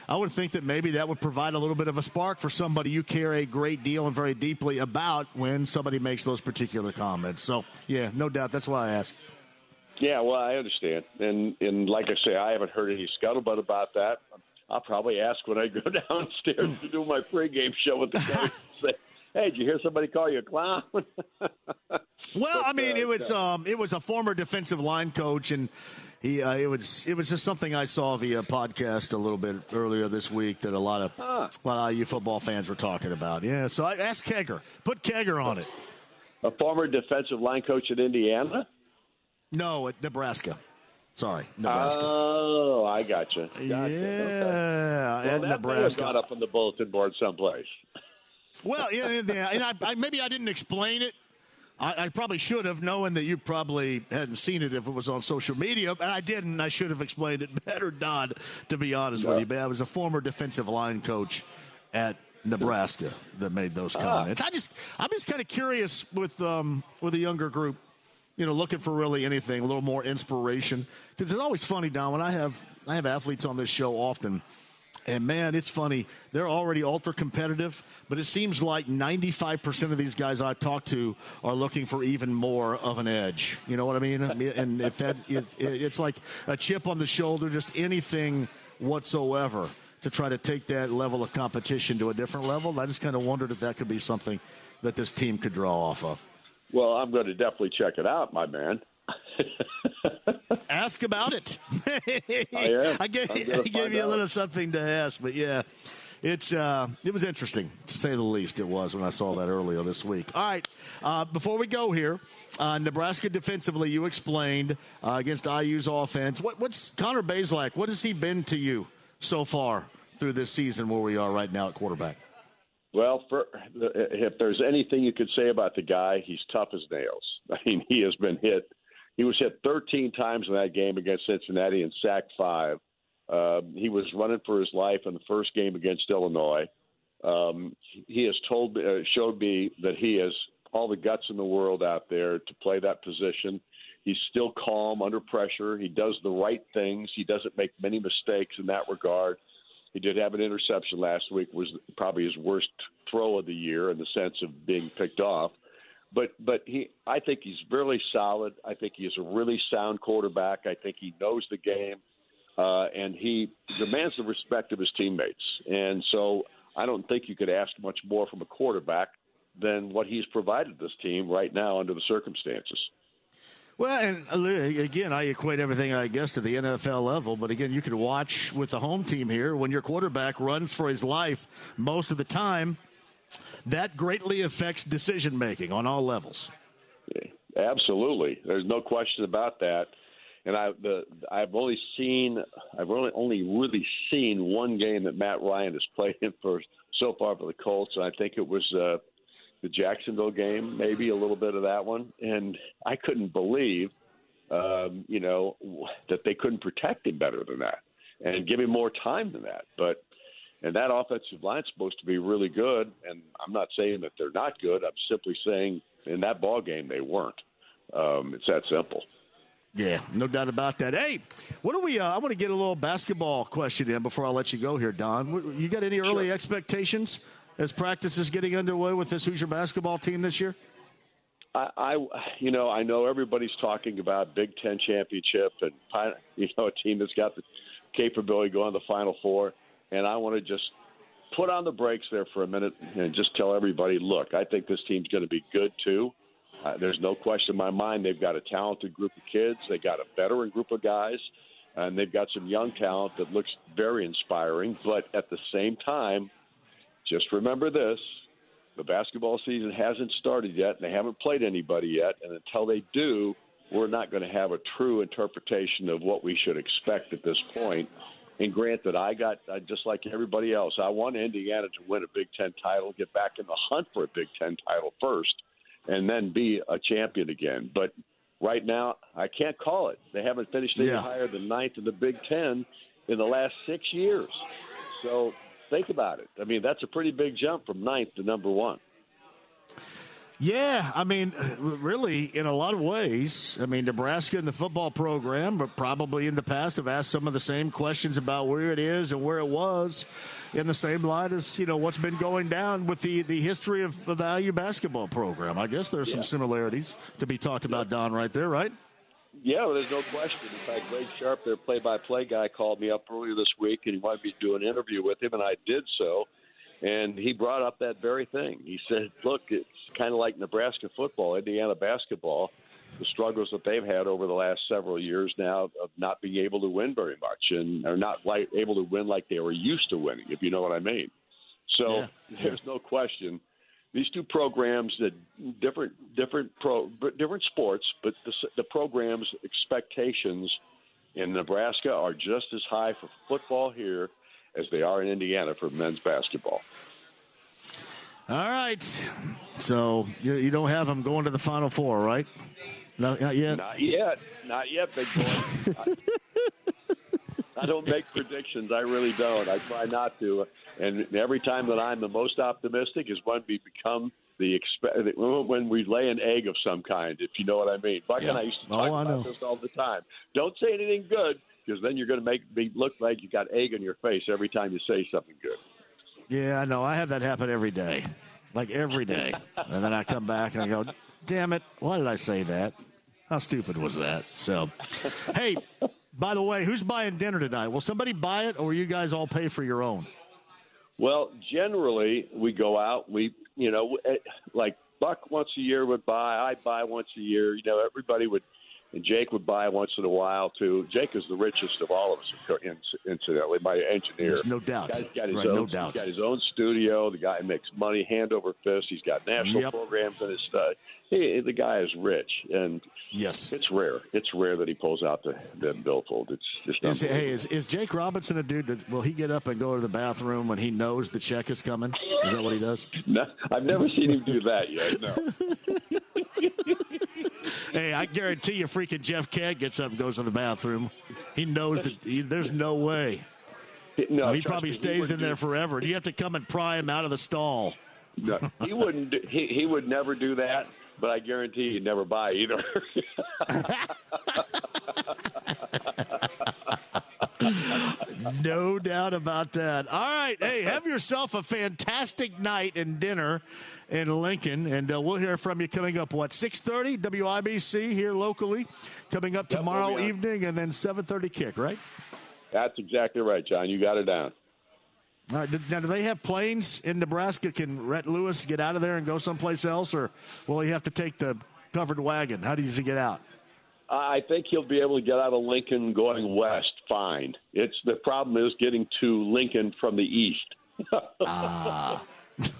I would think that maybe that would provide a little bit of a spark for somebody you care a great deal and very deeply about when somebody makes those particular comments. So, yeah, no doubt. That's why I asked. Yeah, well, I understand, and and like I say, I haven't heard any scuttlebutt about that. I'll probably ask when I go downstairs to do my pregame show with the guys. Hey, did you hear somebody call you a clown? Well, I mean, uh, it was um, it was a former defensive line coach, and he uh, it was it was just something I saw via podcast a little bit earlier this week that a lot of a lot of IU football fans were talking about. Yeah, so I asked Kegger, put Kegger on it. a former defensive line coach at Indiana. No, at Nebraska. Sorry, Nebraska. Oh, I got you. Gotcha. Yeah, Okay. at Well, that may Nebraska. got up on the bulletin board someplace. Well, yeah, yeah, and I, I, maybe I didn't explain it. I, I probably should have, knowing that you probably hadn't seen it if it was on social media, and I didn't. I should have explained it better, Don. To be honest with you, but I was a former defensive line coach at Nebraska that made those Ah. comments. I just, I'm just kind of curious with um, with a younger group, you know, looking for really anything, a little more inspiration, because it's always funny, Don. When I have I have athletes on this show often. And man, it's funny. They're already ultra competitive, but it seems like 95% of these guys I talk to are looking for even more of an edge. You know what I mean? And if that, it, it's like a chip on the shoulder, just anything whatsoever to try to take that level of competition to a different level. I just kind of wondered if that could be something that this team could draw off of. Well, I'm going to definitely check it out, my man. Ask about it. I am. I gave, I gave you a out. little something to ask, but yeah, it's uh, it was interesting to say the least. It was when I saw that earlier this week. All right, uh, before we go here, uh, Nebraska defensively, you explained uh, against IU's offense. What, what's Connor Bazelak? What has he been to you so far through this season? Where we are right now at quarterback. Well, for, if there's anything you could say about the guy, he's tough as nails. I mean, he has been hit. He was hit 13 times in that game against Cincinnati and sacked five. Um, he was running for his life in the first game against Illinois. Um, he has told, uh, showed me that he has all the guts in the world out there to play that position. He's still calm under pressure. He does the right things. He doesn't make many mistakes in that regard. He did have an interception last week. Was probably his worst throw of the year in the sense of being picked off. But but he, I think he's really solid. I think he's a really sound quarterback. I think he knows the game, uh, and he demands the respect of his teammates. And so I don't think you could ask much more from a quarterback than what he's provided this team right now under the circumstances. Well, and uh, again, I equate everything, I guess, to the NFL level. But again, you can watch with the home team here when your quarterback runs for his life most of the time. That greatly affects decision making on all levels. Absolutely, there's no question about that. And I, the, I've only seen, I've only only really seen one game that Matt Ryan has played in for so far for the Colts, and I think it was uh, the Jacksonville game, maybe a little bit of that one. And I couldn't believe, um, you know, that they couldn't protect him better than that and give him more time than that. But and that offensive line's supposed to be really good. And I'm not saying that they're not good. I'm simply saying in that ball game they weren't. Um, it's that simple. Yeah, no doubt about that. Hey, what do we? Uh, I want to get a little basketball question in before I let you go here, Don. You got any early expectations as practice is getting underway with this Hoosier basketball team this year? I, I, you know, I know everybody's talking about Big Ten championship and you know a team that's got the capability going to the Final Four, and I want to just put on the brakes there for a minute and just tell everybody, look, I think this team's going to be good too. Uh, there's no question in my mind they've got a talented group of kids. They got a veteran group of guys, and they've got some young talent that looks very inspiring. But at the same time, just remember this: the basketball season hasn't started yet, and they haven't played anybody yet. And until they do, we're not going to have a true interpretation of what we should expect at this point. And granted, I got uh, just like everybody else. I want Indiana to win a Big Ten title, get back in the hunt for a Big Ten title first and then be a champion again. But right now, I can't call it. They haven't finished any Yeah. higher than ninth in the Big Ten in the last six years. So think about it. I mean, that's a pretty big jump from ninth to number one. Yeah, I mean, uh, really, in a lot of ways. I mean, Nebraska and the football program, but probably in the past, have asked some of the same questions about where it is and where it was, in the same light as you know what's been going down with the the history of the value basketball program. I guess there's some similarities to be talked about, Don, right there, right? Yeah, well, there's no question. In fact, Greg Sharpe, their play-by-play guy, called me up earlier this week, and he wanted me to do an interview with him, and I did so. And he brought up that very thing. He said, "Look, it's kind of like Nebraska football, Indiana basketball, the struggles that they've had over the last several years now of not being able to win very much, and are not like able to win like they were used to winning, if you know what I mean." So there's no question these two programs that different different pro different sports, but the, the programs' expectations in Nebraska are just as high for football here as they are in Indiana for men's basketball. All right. So you, you don't have them going to the Final Four, right? No, not yet. Not yet, not yet, big boy. I, I don't make predictions. I really don't. I try not to. And every time that I'm the most optimistic is when we become the expe- when we lay an egg of some kind, if you know what I mean. Buck and I used to Oh, talk I about know. this all the time. Don't say anything good because then you're going to make me look like you got egg in your face every time you say something good. Yeah, I know. I have that happen every day, like every day, and then I come back and I go, "Damn it! Why did I say that? How stupid was that?" So, hey, by the way, who's buying dinner tonight? Will somebody buy it, or will you guys all pay for your own? Well, generally we go out. We, you know, eh, like Buck once a year would buy. I buy once a year. You know, everybody would, and Jake would buy once in a while too. Jake is the richest of all of us, incidentally. My engineer, Yes, no doubt. Guy's got his Right, own, no doubt. He's got his own studio. The guy makes money hand over fist. He's got national Yep. programs in his stuff. He, the guy is rich, and yes, it's rare. It's rare that he pulls out the, the billfold. It's just Is, hey, is, is Jake Robinson a dude that will he get up and go to the bathroom when he knows the check is coming? Is that what he does? No, I've never seen him do that yet. No. Hey, I guarantee you, freaking Jeff Kent gets up and goes to the bathroom. He knows that he, there's no way. No, he probably me, stays wouldn't in there forever. You have to come and pry him out of the stall. No, he wouldn't. Do, he he would never do that. But I guarantee he'd never buy either. no doubt about that. All right. Hey, have yourself a fantastic night and dinner in Lincoln, and uh, we'll hear from you coming up, what, 6.30 WIBC here locally, coming up Yep, tomorrow we'll be on. evening, and then 7.30 kick, right? That's exactly right, John. You got it down. All right. do- Now, do they have planes in Nebraska? Can Rhett Lewis get out of there and go someplace else, or will he have to take the covered wagon? How does he get out? I think he'll be able to get out of Lincoln going west fine. It's the problem is getting to Lincoln from the east. Ah.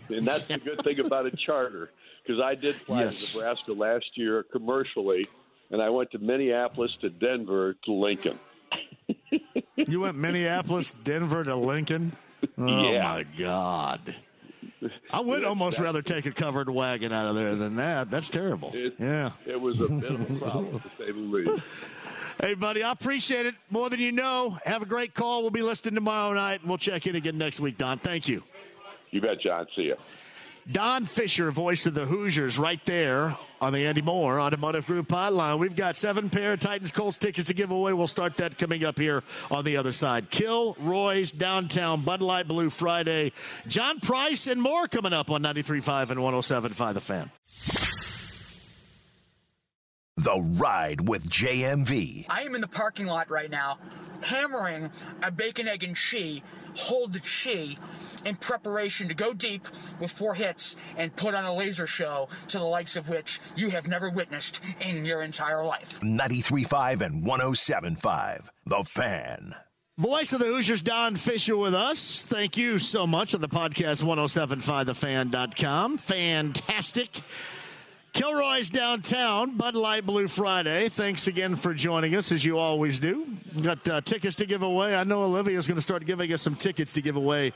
and that's the good thing about a charter because I did fly Yes. to Nebraska last year commercially, and I went to Minneapolis to Denver to Lincoln. You went Minneapolis, Denver to Lincoln? Oh, Yeah. my God. I would almost rather take a covered wagon out of there than that. That's terrible. yeah. It was a bit of a problem, to say the least. Hey, buddy, I appreciate it more than you know. Have a great call. We'll be listening tomorrow night, and we'll check in again next week, Don. Thank you. You bet, John. See you. Don Fischer, voice of the Hoosiers, right there on the Andy Mohr Automotive Group hotline. We've got seven pair of Titans Colts tickets to give away. We'll start that coming up here on the other side. Kilroy's Downtown Bud Light Blue Friday. Jon Price and more coming up on 93.5 and 107.5 The Fan. The Ride with JMV. I am in the parking lot right now, hammering a bacon, egg, and cheese, hold the cheese, in preparation to go deep with four hits and put on a laser show to the likes of which you have never witnessed in your entire life. 93.5 and 107.5. The Fan. Voice of the Hoosiers, Don Fischer with us. Thank you so much on the podcast, 1075thefan.com. Fantastic. Kilroy's downtown, Bud Light Blue Friday. Thanks again for joining us, as you always do. Got uh, tickets to give away. I know Olivia's going to start giving us some tickets to give away.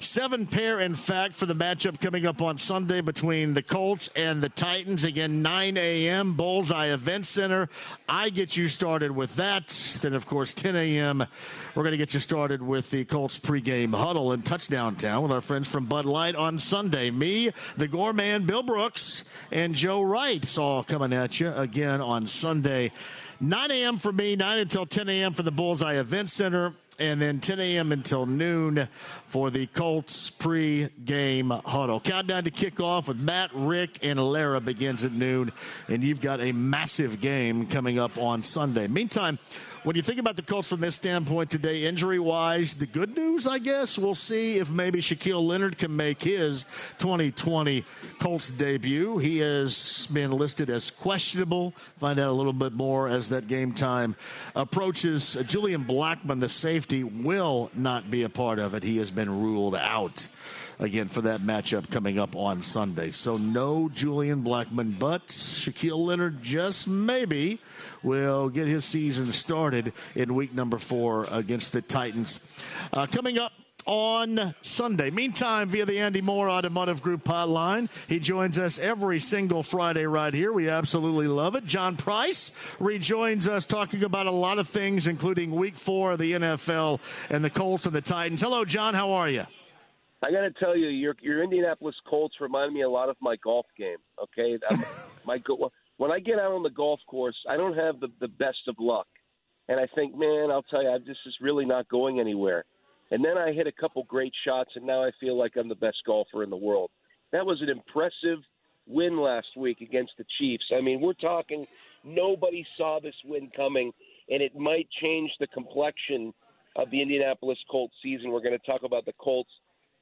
Seven pair, in fact, for the matchup coming up on Sunday between the Colts and the Titans. Again, 9 a.m., Bullseye Event Center. I get you started with that. Then, of course, 10 a.m., we're going to get you started with the Colts pregame huddle in Touchdown Town with our friends from Bud Light on Sunday. Me, the Gorman, Bill Brooks, and Joe Reitz. It's all coming at you again on Sunday. 9 a.m. for me, 9 until 10 a.m. for the Bullseye Event Center, and then 10 a.m. until noon for the Colts pre-game huddle. Countdown to kickoff with Matt, Rick, and Larra begins at noon, and you've got a massive game coming up on Sunday. Meantime, when you think about the Colts from this standpoint today, injury wise, the good news, I guess, we'll see if maybe Shaquille Leonard can make his 2020 Colts debut. He has been listed as questionable. Find out a little bit more as that game time approaches. Julian Blackmon, the safety, will not be a part of it. He has been ruled out again for that matchup coming up on Sunday. So no Julian Blackmon, but Shaquille Leonard just maybe will get his season started in week number four against the Titans. Uh, coming up on Sunday. Meantime, via the Andy Mohr Automotive Group hotline, he joins us every single Friday right here. We absolutely love it. Jon Price rejoins us talking about a lot of things, including week four of the NFL and the Colts and the Titans. Hello, John. How are you? I got to tell you, your your Indianapolis Colts remind me a lot of my golf game. Okay, my go- when I get out on the golf course, I don't have the the best of luck, and I think, man, I'll tell you, this is really not going anywhere. And then I hit a couple great shots, and now I feel like I'm the best golfer in the world. That was an impressive win last week against the Chiefs. I mean, we're talking nobody saw this win coming, and it might change the complexion of the Indianapolis Colts season. We're going to talk about the Colts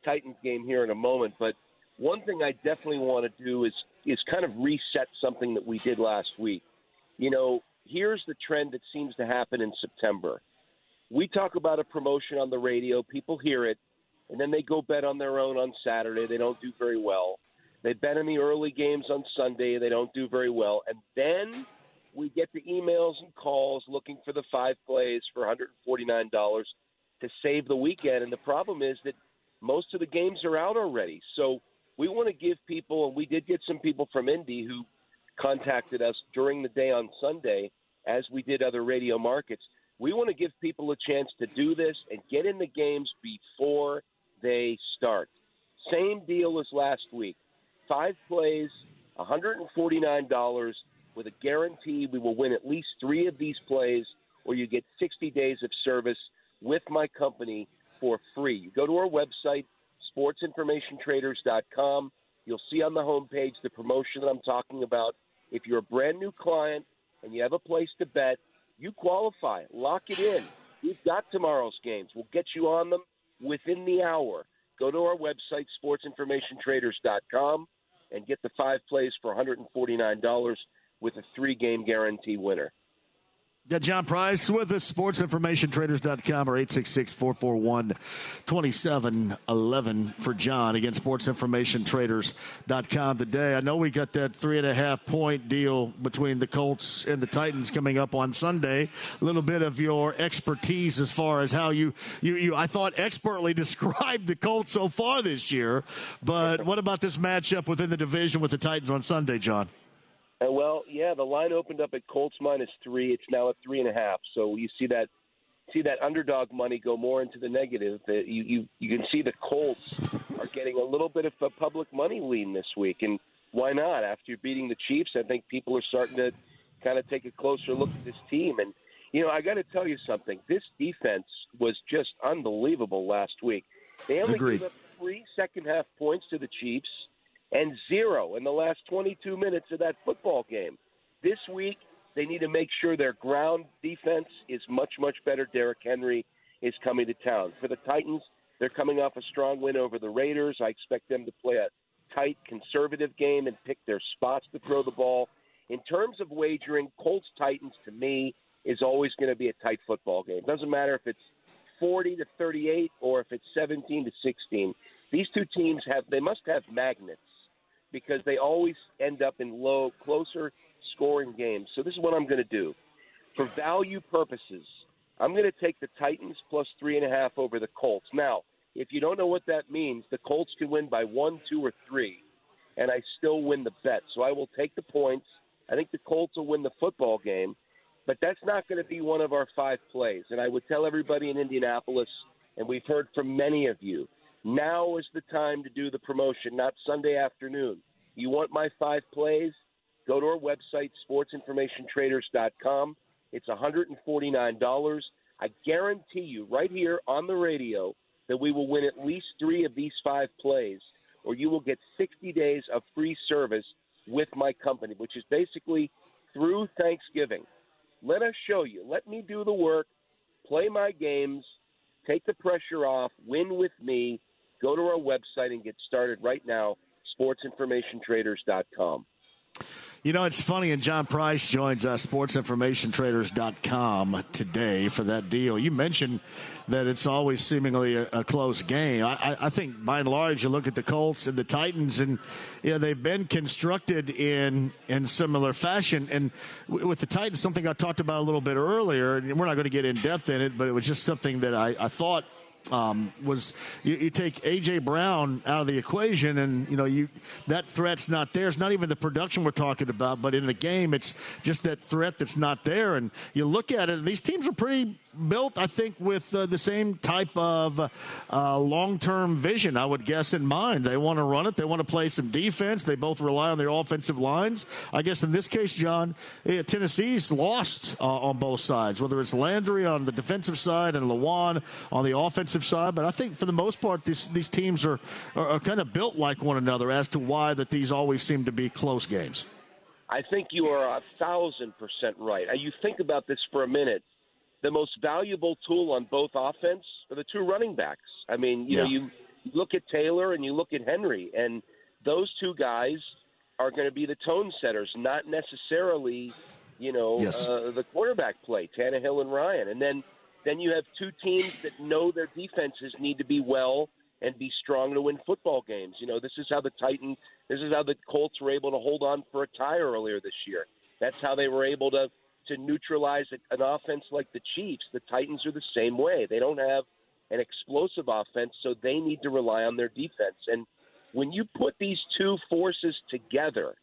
Titans game here in a moment, but one thing I definitely want to do is is kind of reset something that we did last week. You know, here's the trend that seems to happen in September. We talk about a promotion on the radio, people hear it, and then they go bet on their own on Saturday. They don't do very well. They bet in the early games on Sunday. They don't do very well. And then we get the emails and calls looking for the five plays for $149 to save the weekend. And the problem is that most of the games are out already. So we want to give people, and we did get some people from Indy who contacted us during the day on Sunday, as we did other radio markets. We want to give people a chance to do this and get in the games before they start. Same deal as last week. Five plays, $149 with a guarantee we will win at least three of these plays, or you get 60 days of service with my company for free. You go to our website, sportsinformationtraders.com. You'll see on the homepage the promotion that I'm talking about. If you're a brand new client and you have a place to bet, you qualify. Lock it in. We've got tomorrow's games. We'll get you on them within the hour. Go to our website, sportsinformationtraders.com, and get the five plays for $149 with a three game guarantee winner. Got Jon Price with us, sportsinformationtraders.com or 866 441 2711 for John. Again, sportsinformationtraders.com today. I know we got that three and a half point deal between the Colts and the Titans coming up on Sunday. A little bit of your expertise as far as how you, you, you I thought, expertly described the Colts so far this year. But what about this matchup within the division with the Titans on Sunday, John? Uh, well, yeah, the line opened up at Colts minus three. It's now at three and a half. So you see that see that underdog money go more into the negative. Uh, you you you can see the Colts are getting a little bit of a public money lean this week, and why not? After beating the Chiefs, I think people are starting to kind of take a closer look at this team. And you know, I got to tell you something. This defense was just unbelievable last week. They only Agreed. gave up three second half points to the Chiefs and zero in the last 22 minutes of that football game. This week, they need to make sure their ground defense is much, much better. Derrick Henry is coming to town. For the Titans, they're coming off a strong win over the Raiders. I expect them to play a tight, conservative game and pick their spots to throw the ball. In terms of wagering, Colts Titans to me is always going to be a tight football game. It Doesn't matter if it's 40 to 38 or if it's 17 to 16. These two teams have they must have magnets because they always end up in low, closer scoring games. So this is what I'm going to do. For value purposes, I'm going to take the Titans plus three and a half over the Colts. Now, if you don't know what that means, the Colts can win by one, two, or three, and I still win the bet. So I will take the points. I think the Colts will win the football game, but that's not going to be one of our five plays. And I would tell everybody in Indianapolis, and we've heard from many of you, now is the time to do the promotion, not Sunday afternoon. You want my five plays? Go to our website, sportsinformationtraders.com. It's $149. I guarantee you, right here on the radio, that we will win at least three of these five plays, or you will get 60 days of free service with my company, which is basically through Thanksgiving. Let us show you. Let me do the work, play my games, take the pressure off, win with me. Go to our website and get started right now, sportsinformationtraders.com. You know, it's funny, and Jon Price joins us, sportsinformationtraders.com today for that deal. You mentioned that it's always seemingly a, a close game. I, I, think by and large, you look at the Colts and the Titans, and you know, they've been constructed in in similar fashion. And w- with the Titans, something I talked about a little bit earlier, and we're not going to get in depth in it, but it was just something that I, I thought um, was you, you take AJ Brown out of the equation, and you know you that threat's not there. It's not even the production we're talking about, but in the game, it's just that threat that's not there. And you look at it, and these teams are pretty built, I think, with uh, the same type of uh, long-term vision, I would guess, in mind. They want to run it. They want to play some defense. They both rely on their offensive lines. I guess in this case, John, eh, Tennessee's lost uh, on both sides, whether it's Landry on the defensive side and Lewan on the offensive side. But I think for the most part, these, these teams are, are, are kind of built like one another as to why that these always seem to be close games. I think you are a thousand percent right. Uh, You think about this for a minute. The most valuable tool on both offense are the two running backs. I mean, you know, you look at Taylor and you look at Henry, and those two guys are going to be the tone setters, not necessarily, you know, Yes. uh, the quarterback play, Tannehill and Ryan. And then, then you have two teams that know their defenses need to be well and be strong to win football games. You know, this is how the Titans, this is how the Colts were able to hold on for a tie earlier this year. That's how they were able to to neutralize an offense like the Chiefs. The Titans are the same way. They don't have an explosive offense, so they need to rely on their defense. And when you put these two forces together,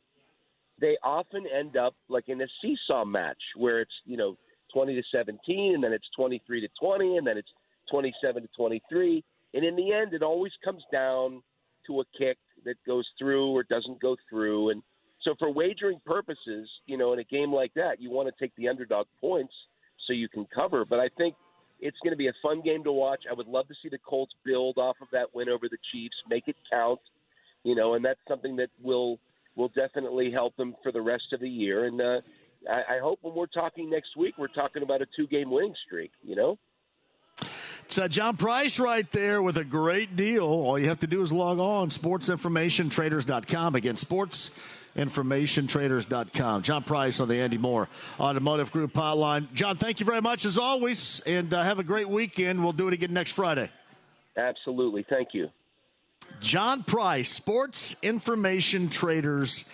they often end up like in a seesaw match where it's, you know, 20 to 17 and then it's 23 to 20 and then it's 27 to 23. And in the end, it always comes down to a kick that goes through or doesn't go through. And so, for wagering purposes, you know, in a game like that, you want to take the underdog points so you can cover. But I think It's going to be a fun game to watch. I would love to see the Colts build off of that win over the Chiefs, make it count, you know, and that's something that will will definitely help them for the rest of the year. And uh, I, I hope when we're talking next week, we're talking about a two game winning streak. You know. It's uh, Jon Price right there with a great deal. All you have to do is log on sportsinformationtraders.com. Again, sportsinformationtraders.com. Jon Price on the Andy Mohr Automotive Group hotline. John, thank you very much as always, and uh, have a great weekend. We'll do it again next Friday. Absolutely. Thank you. Jon Price, Sports Information Traders.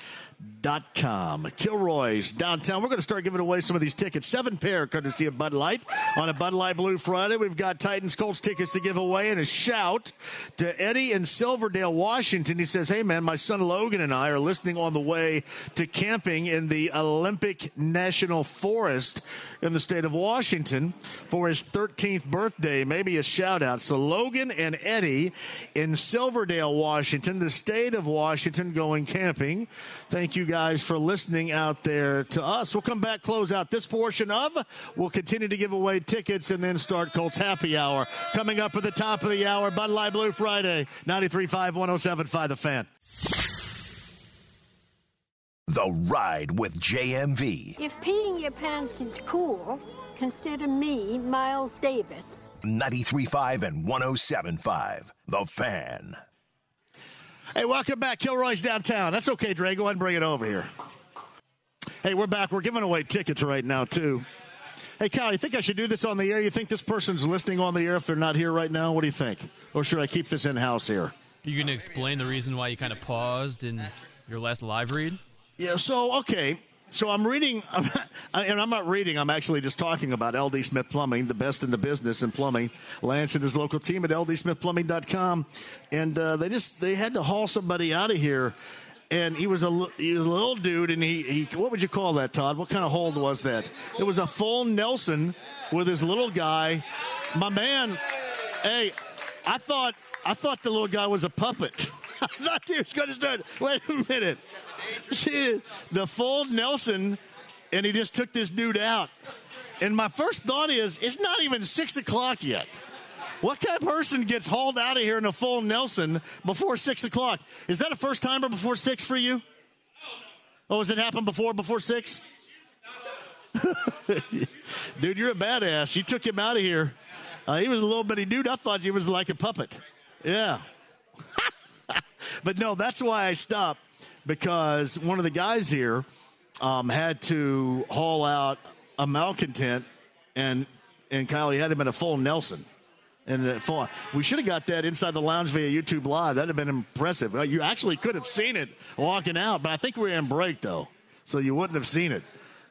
Dot com. Kilroy's downtown. We're going to start giving away some of these tickets. Seven pair, courtesy of Bud Light. On a Bud Light Blue Friday, we've got Titans Colts tickets to give away and a shout to Eddie in Silverdale, Washington. He says, Hey, man, my son Logan and I are listening on the way to camping in the Olympic National Forest in the state of Washington for his 13th birthday. Maybe a shout out. So, Logan and Eddie in Silverdale, Washington, the state of Washington, going camping. Thank you guys for listening out there to us. We'll come back, close out this portion of. We'll continue to give away tickets and then start Colts Happy Hour. Coming up at the top of the hour, Bud Light Blue Friday, 93.5, 107.5 The Fan. The Ride with JMV. If peeing your pants is cool, consider me Miles Davis. 93.5 and 107.5 The Fan. Hey, welcome back. Kilroy's downtown. That's okay, Dre. Go ahead and bring it over here. Hey, we're back. We're giving away tickets right now, too. Hey, Cal, you think I should do this on the air? You think this person's listening on the air if they're not here right now? What do you think? Or should I keep this in house here? You going to explain the reason why you kind of paused in your last live read? Yeah, so, okay. So I'm reading, I'm and I'm not reading. I'm actually just talking about LD Smith Plumbing, the best in the business in plumbing. Lance and his local team at LDSmithPlumbing.com, and uh, they just they had to haul somebody out of here, and he was a, he was a little dude, and he, he what would you call that, Todd? What kind of hold was that? It was a full Nelson with his little guy. My man, hey, I thought I thought the little guy was a puppet. I thought he was going to start. Wait a minute. the full Nelson, and he just took this dude out. And my first thought is, it's not even six o'clock yet. What kind of person gets hauled out of here in a full Nelson before six o'clock? Is that a first timer before six for you? Oh, has it happened before before six? dude, you're a badass. You took him out of here. Uh, he was a little bitty dude. I thought he was like a puppet. Yeah. but no, that's why I stopped because one of the guys here um, had to haul out a malcontent, and and Kyle he had him in a full Nelson. And full, we should have got that inside the lounge via YouTube Live. That'd have been impressive. You actually could have seen it walking out, but I think we were in break though, so you wouldn't have seen it.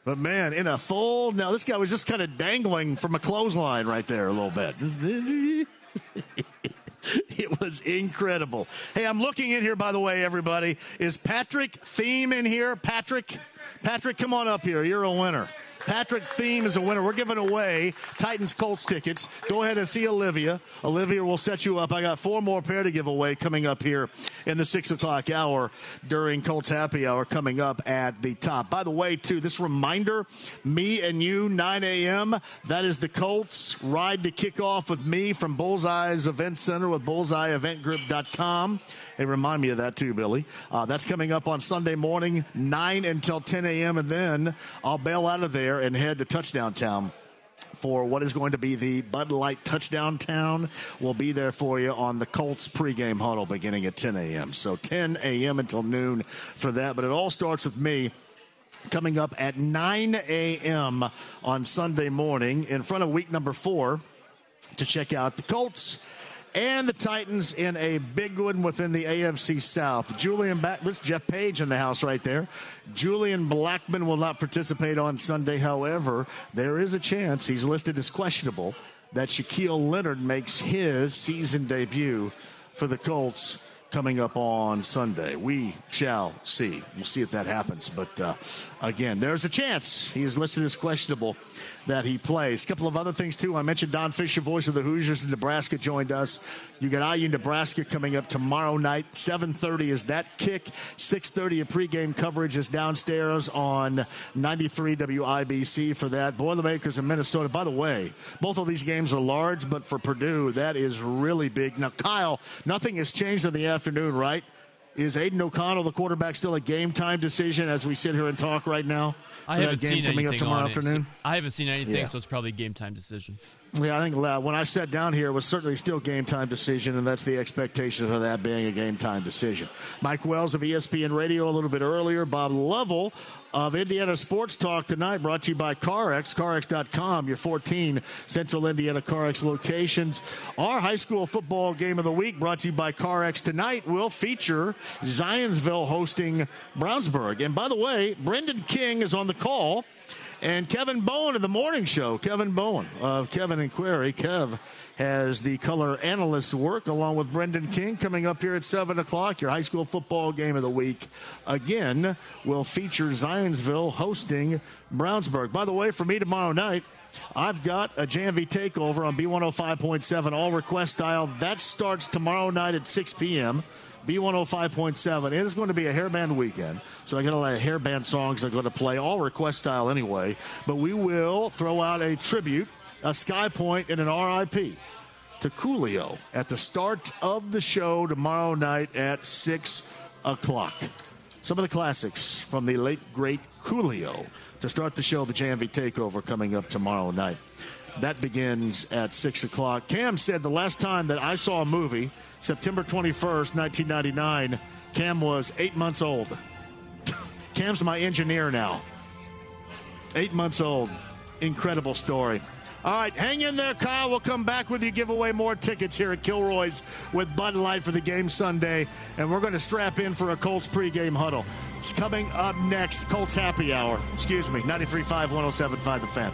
But man, in a full now, this guy was just kind of dangling from a clothesline right there a little bit. it was incredible. Hey, I'm looking in here, by the way, everybody. Is Patrick Theme in here? Patrick? Patrick, come on up here. You're a winner. Patrick Theme is a winner. We're giving away Titans Colts tickets. Go ahead and see Olivia. Olivia will set you up. I got four more pair to give away coming up here in the six o'clock hour during Colts Happy Hour coming up at the top. By the way, too, this reminder me and you, 9 a.m. That is the Colts ride to kick off with me from Bullseye's Event Center with bullseyeeventgroup.com. Hey, remind me of that too, Billy. Uh, that's coming up on Sunday morning, 9 until 10 a.m. And then I'll bail out of there and head to Touchdown Town for what is going to be the Bud Light Touchdown Town. We'll be there for you on the Colts pregame huddle beginning at 10 a.m. So 10 a.m. until noon for that. But it all starts with me coming up at 9 a.m. on Sunday morning in front of week number four to check out the Colts and the Titans in a big one within the AFC South. Julian back, there's Jeff Page in the house right there. Julian Blackmon will not participate on Sunday. However, there is a chance he's listed as questionable that Shaquille Leonard makes his season debut for the Colts coming up on Sunday. We shall see. We'll see if that happens. But uh, again, there's a chance he is listed as questionable that he plays. A couple of other things too. I mentioned Don Fischer, voice of the Hoosiers in Nebraska, joined us. You got IU Nebraska coming up tomorrow night. 7:30 is that kick. 6:30 a pregame coverage is downstairs on 93 WIBC for that. Boilermakers in Minnesota. By the way, both of these games are large, but for Purdue, that is really big. Now, Kyle, nothing has changed in the afternoon, right? Is Aidan O'Connell, the quarterback, still a game time decision as we sit here and talk right now? I for that haven't game seen coming anything up tomorrow on it. I haven't seen anything, Yeah. so it's probably a game time decision. Yeah, I think uh, when I sat down here, it was certainly still game time decision, and that's the expectation of that being a game time decision. Mike Wells of ESPN Radio a little bit earlier. Bob Lovell of Indiana Sports Talk tonight, brought to you by CarX, CarX.com, your 14 Central Indiana CarX locations. Our high school football game of the week, brought to you by CarX tonight, will feature Zionsville hosting Brownsburg. And by the way, Brendan King is on the call. And Kevin Bowen of the morning show, Kevin Bowen of Kevin and Query. Kev has the color analyst work along with Brendan King coming up here at 7 o'clock. Your high school football game of the week again will feature Zionsville hosting Brownsburg. By the way, for me tomorrow night, I've got a JMV takeover on B105.7 all request style. That starts tomorrow night at 6 p.m. B105.7. It is going to be a hairband weekend. So I got a lot of hairband songs I'm going to play, all request style anyway. But we will throw out a tribute, a Sky Point, and an RIP to Coolio at the start of the show tomorrow night at 6 o'clock. Some of the classics from the late, great Coolio to start the show, the JMV Takeover coming up tomorrow night. That begins at 6 o'clock. Cam said the last time that I saw a movie, September 21st, 1999, Cam was eight months old. Cam's my engineer now. Eight months old. Incredible story. All right, hang in there, Kyle. We'll come back with you, give away more tickets here at Kilroy's with Bud Light for the game Sunday. And we're going to strap in for a Colts pregame huddle. It's coming up next, Colts Happy Hour. Excuse me, 93.5, 107.5 The Fan.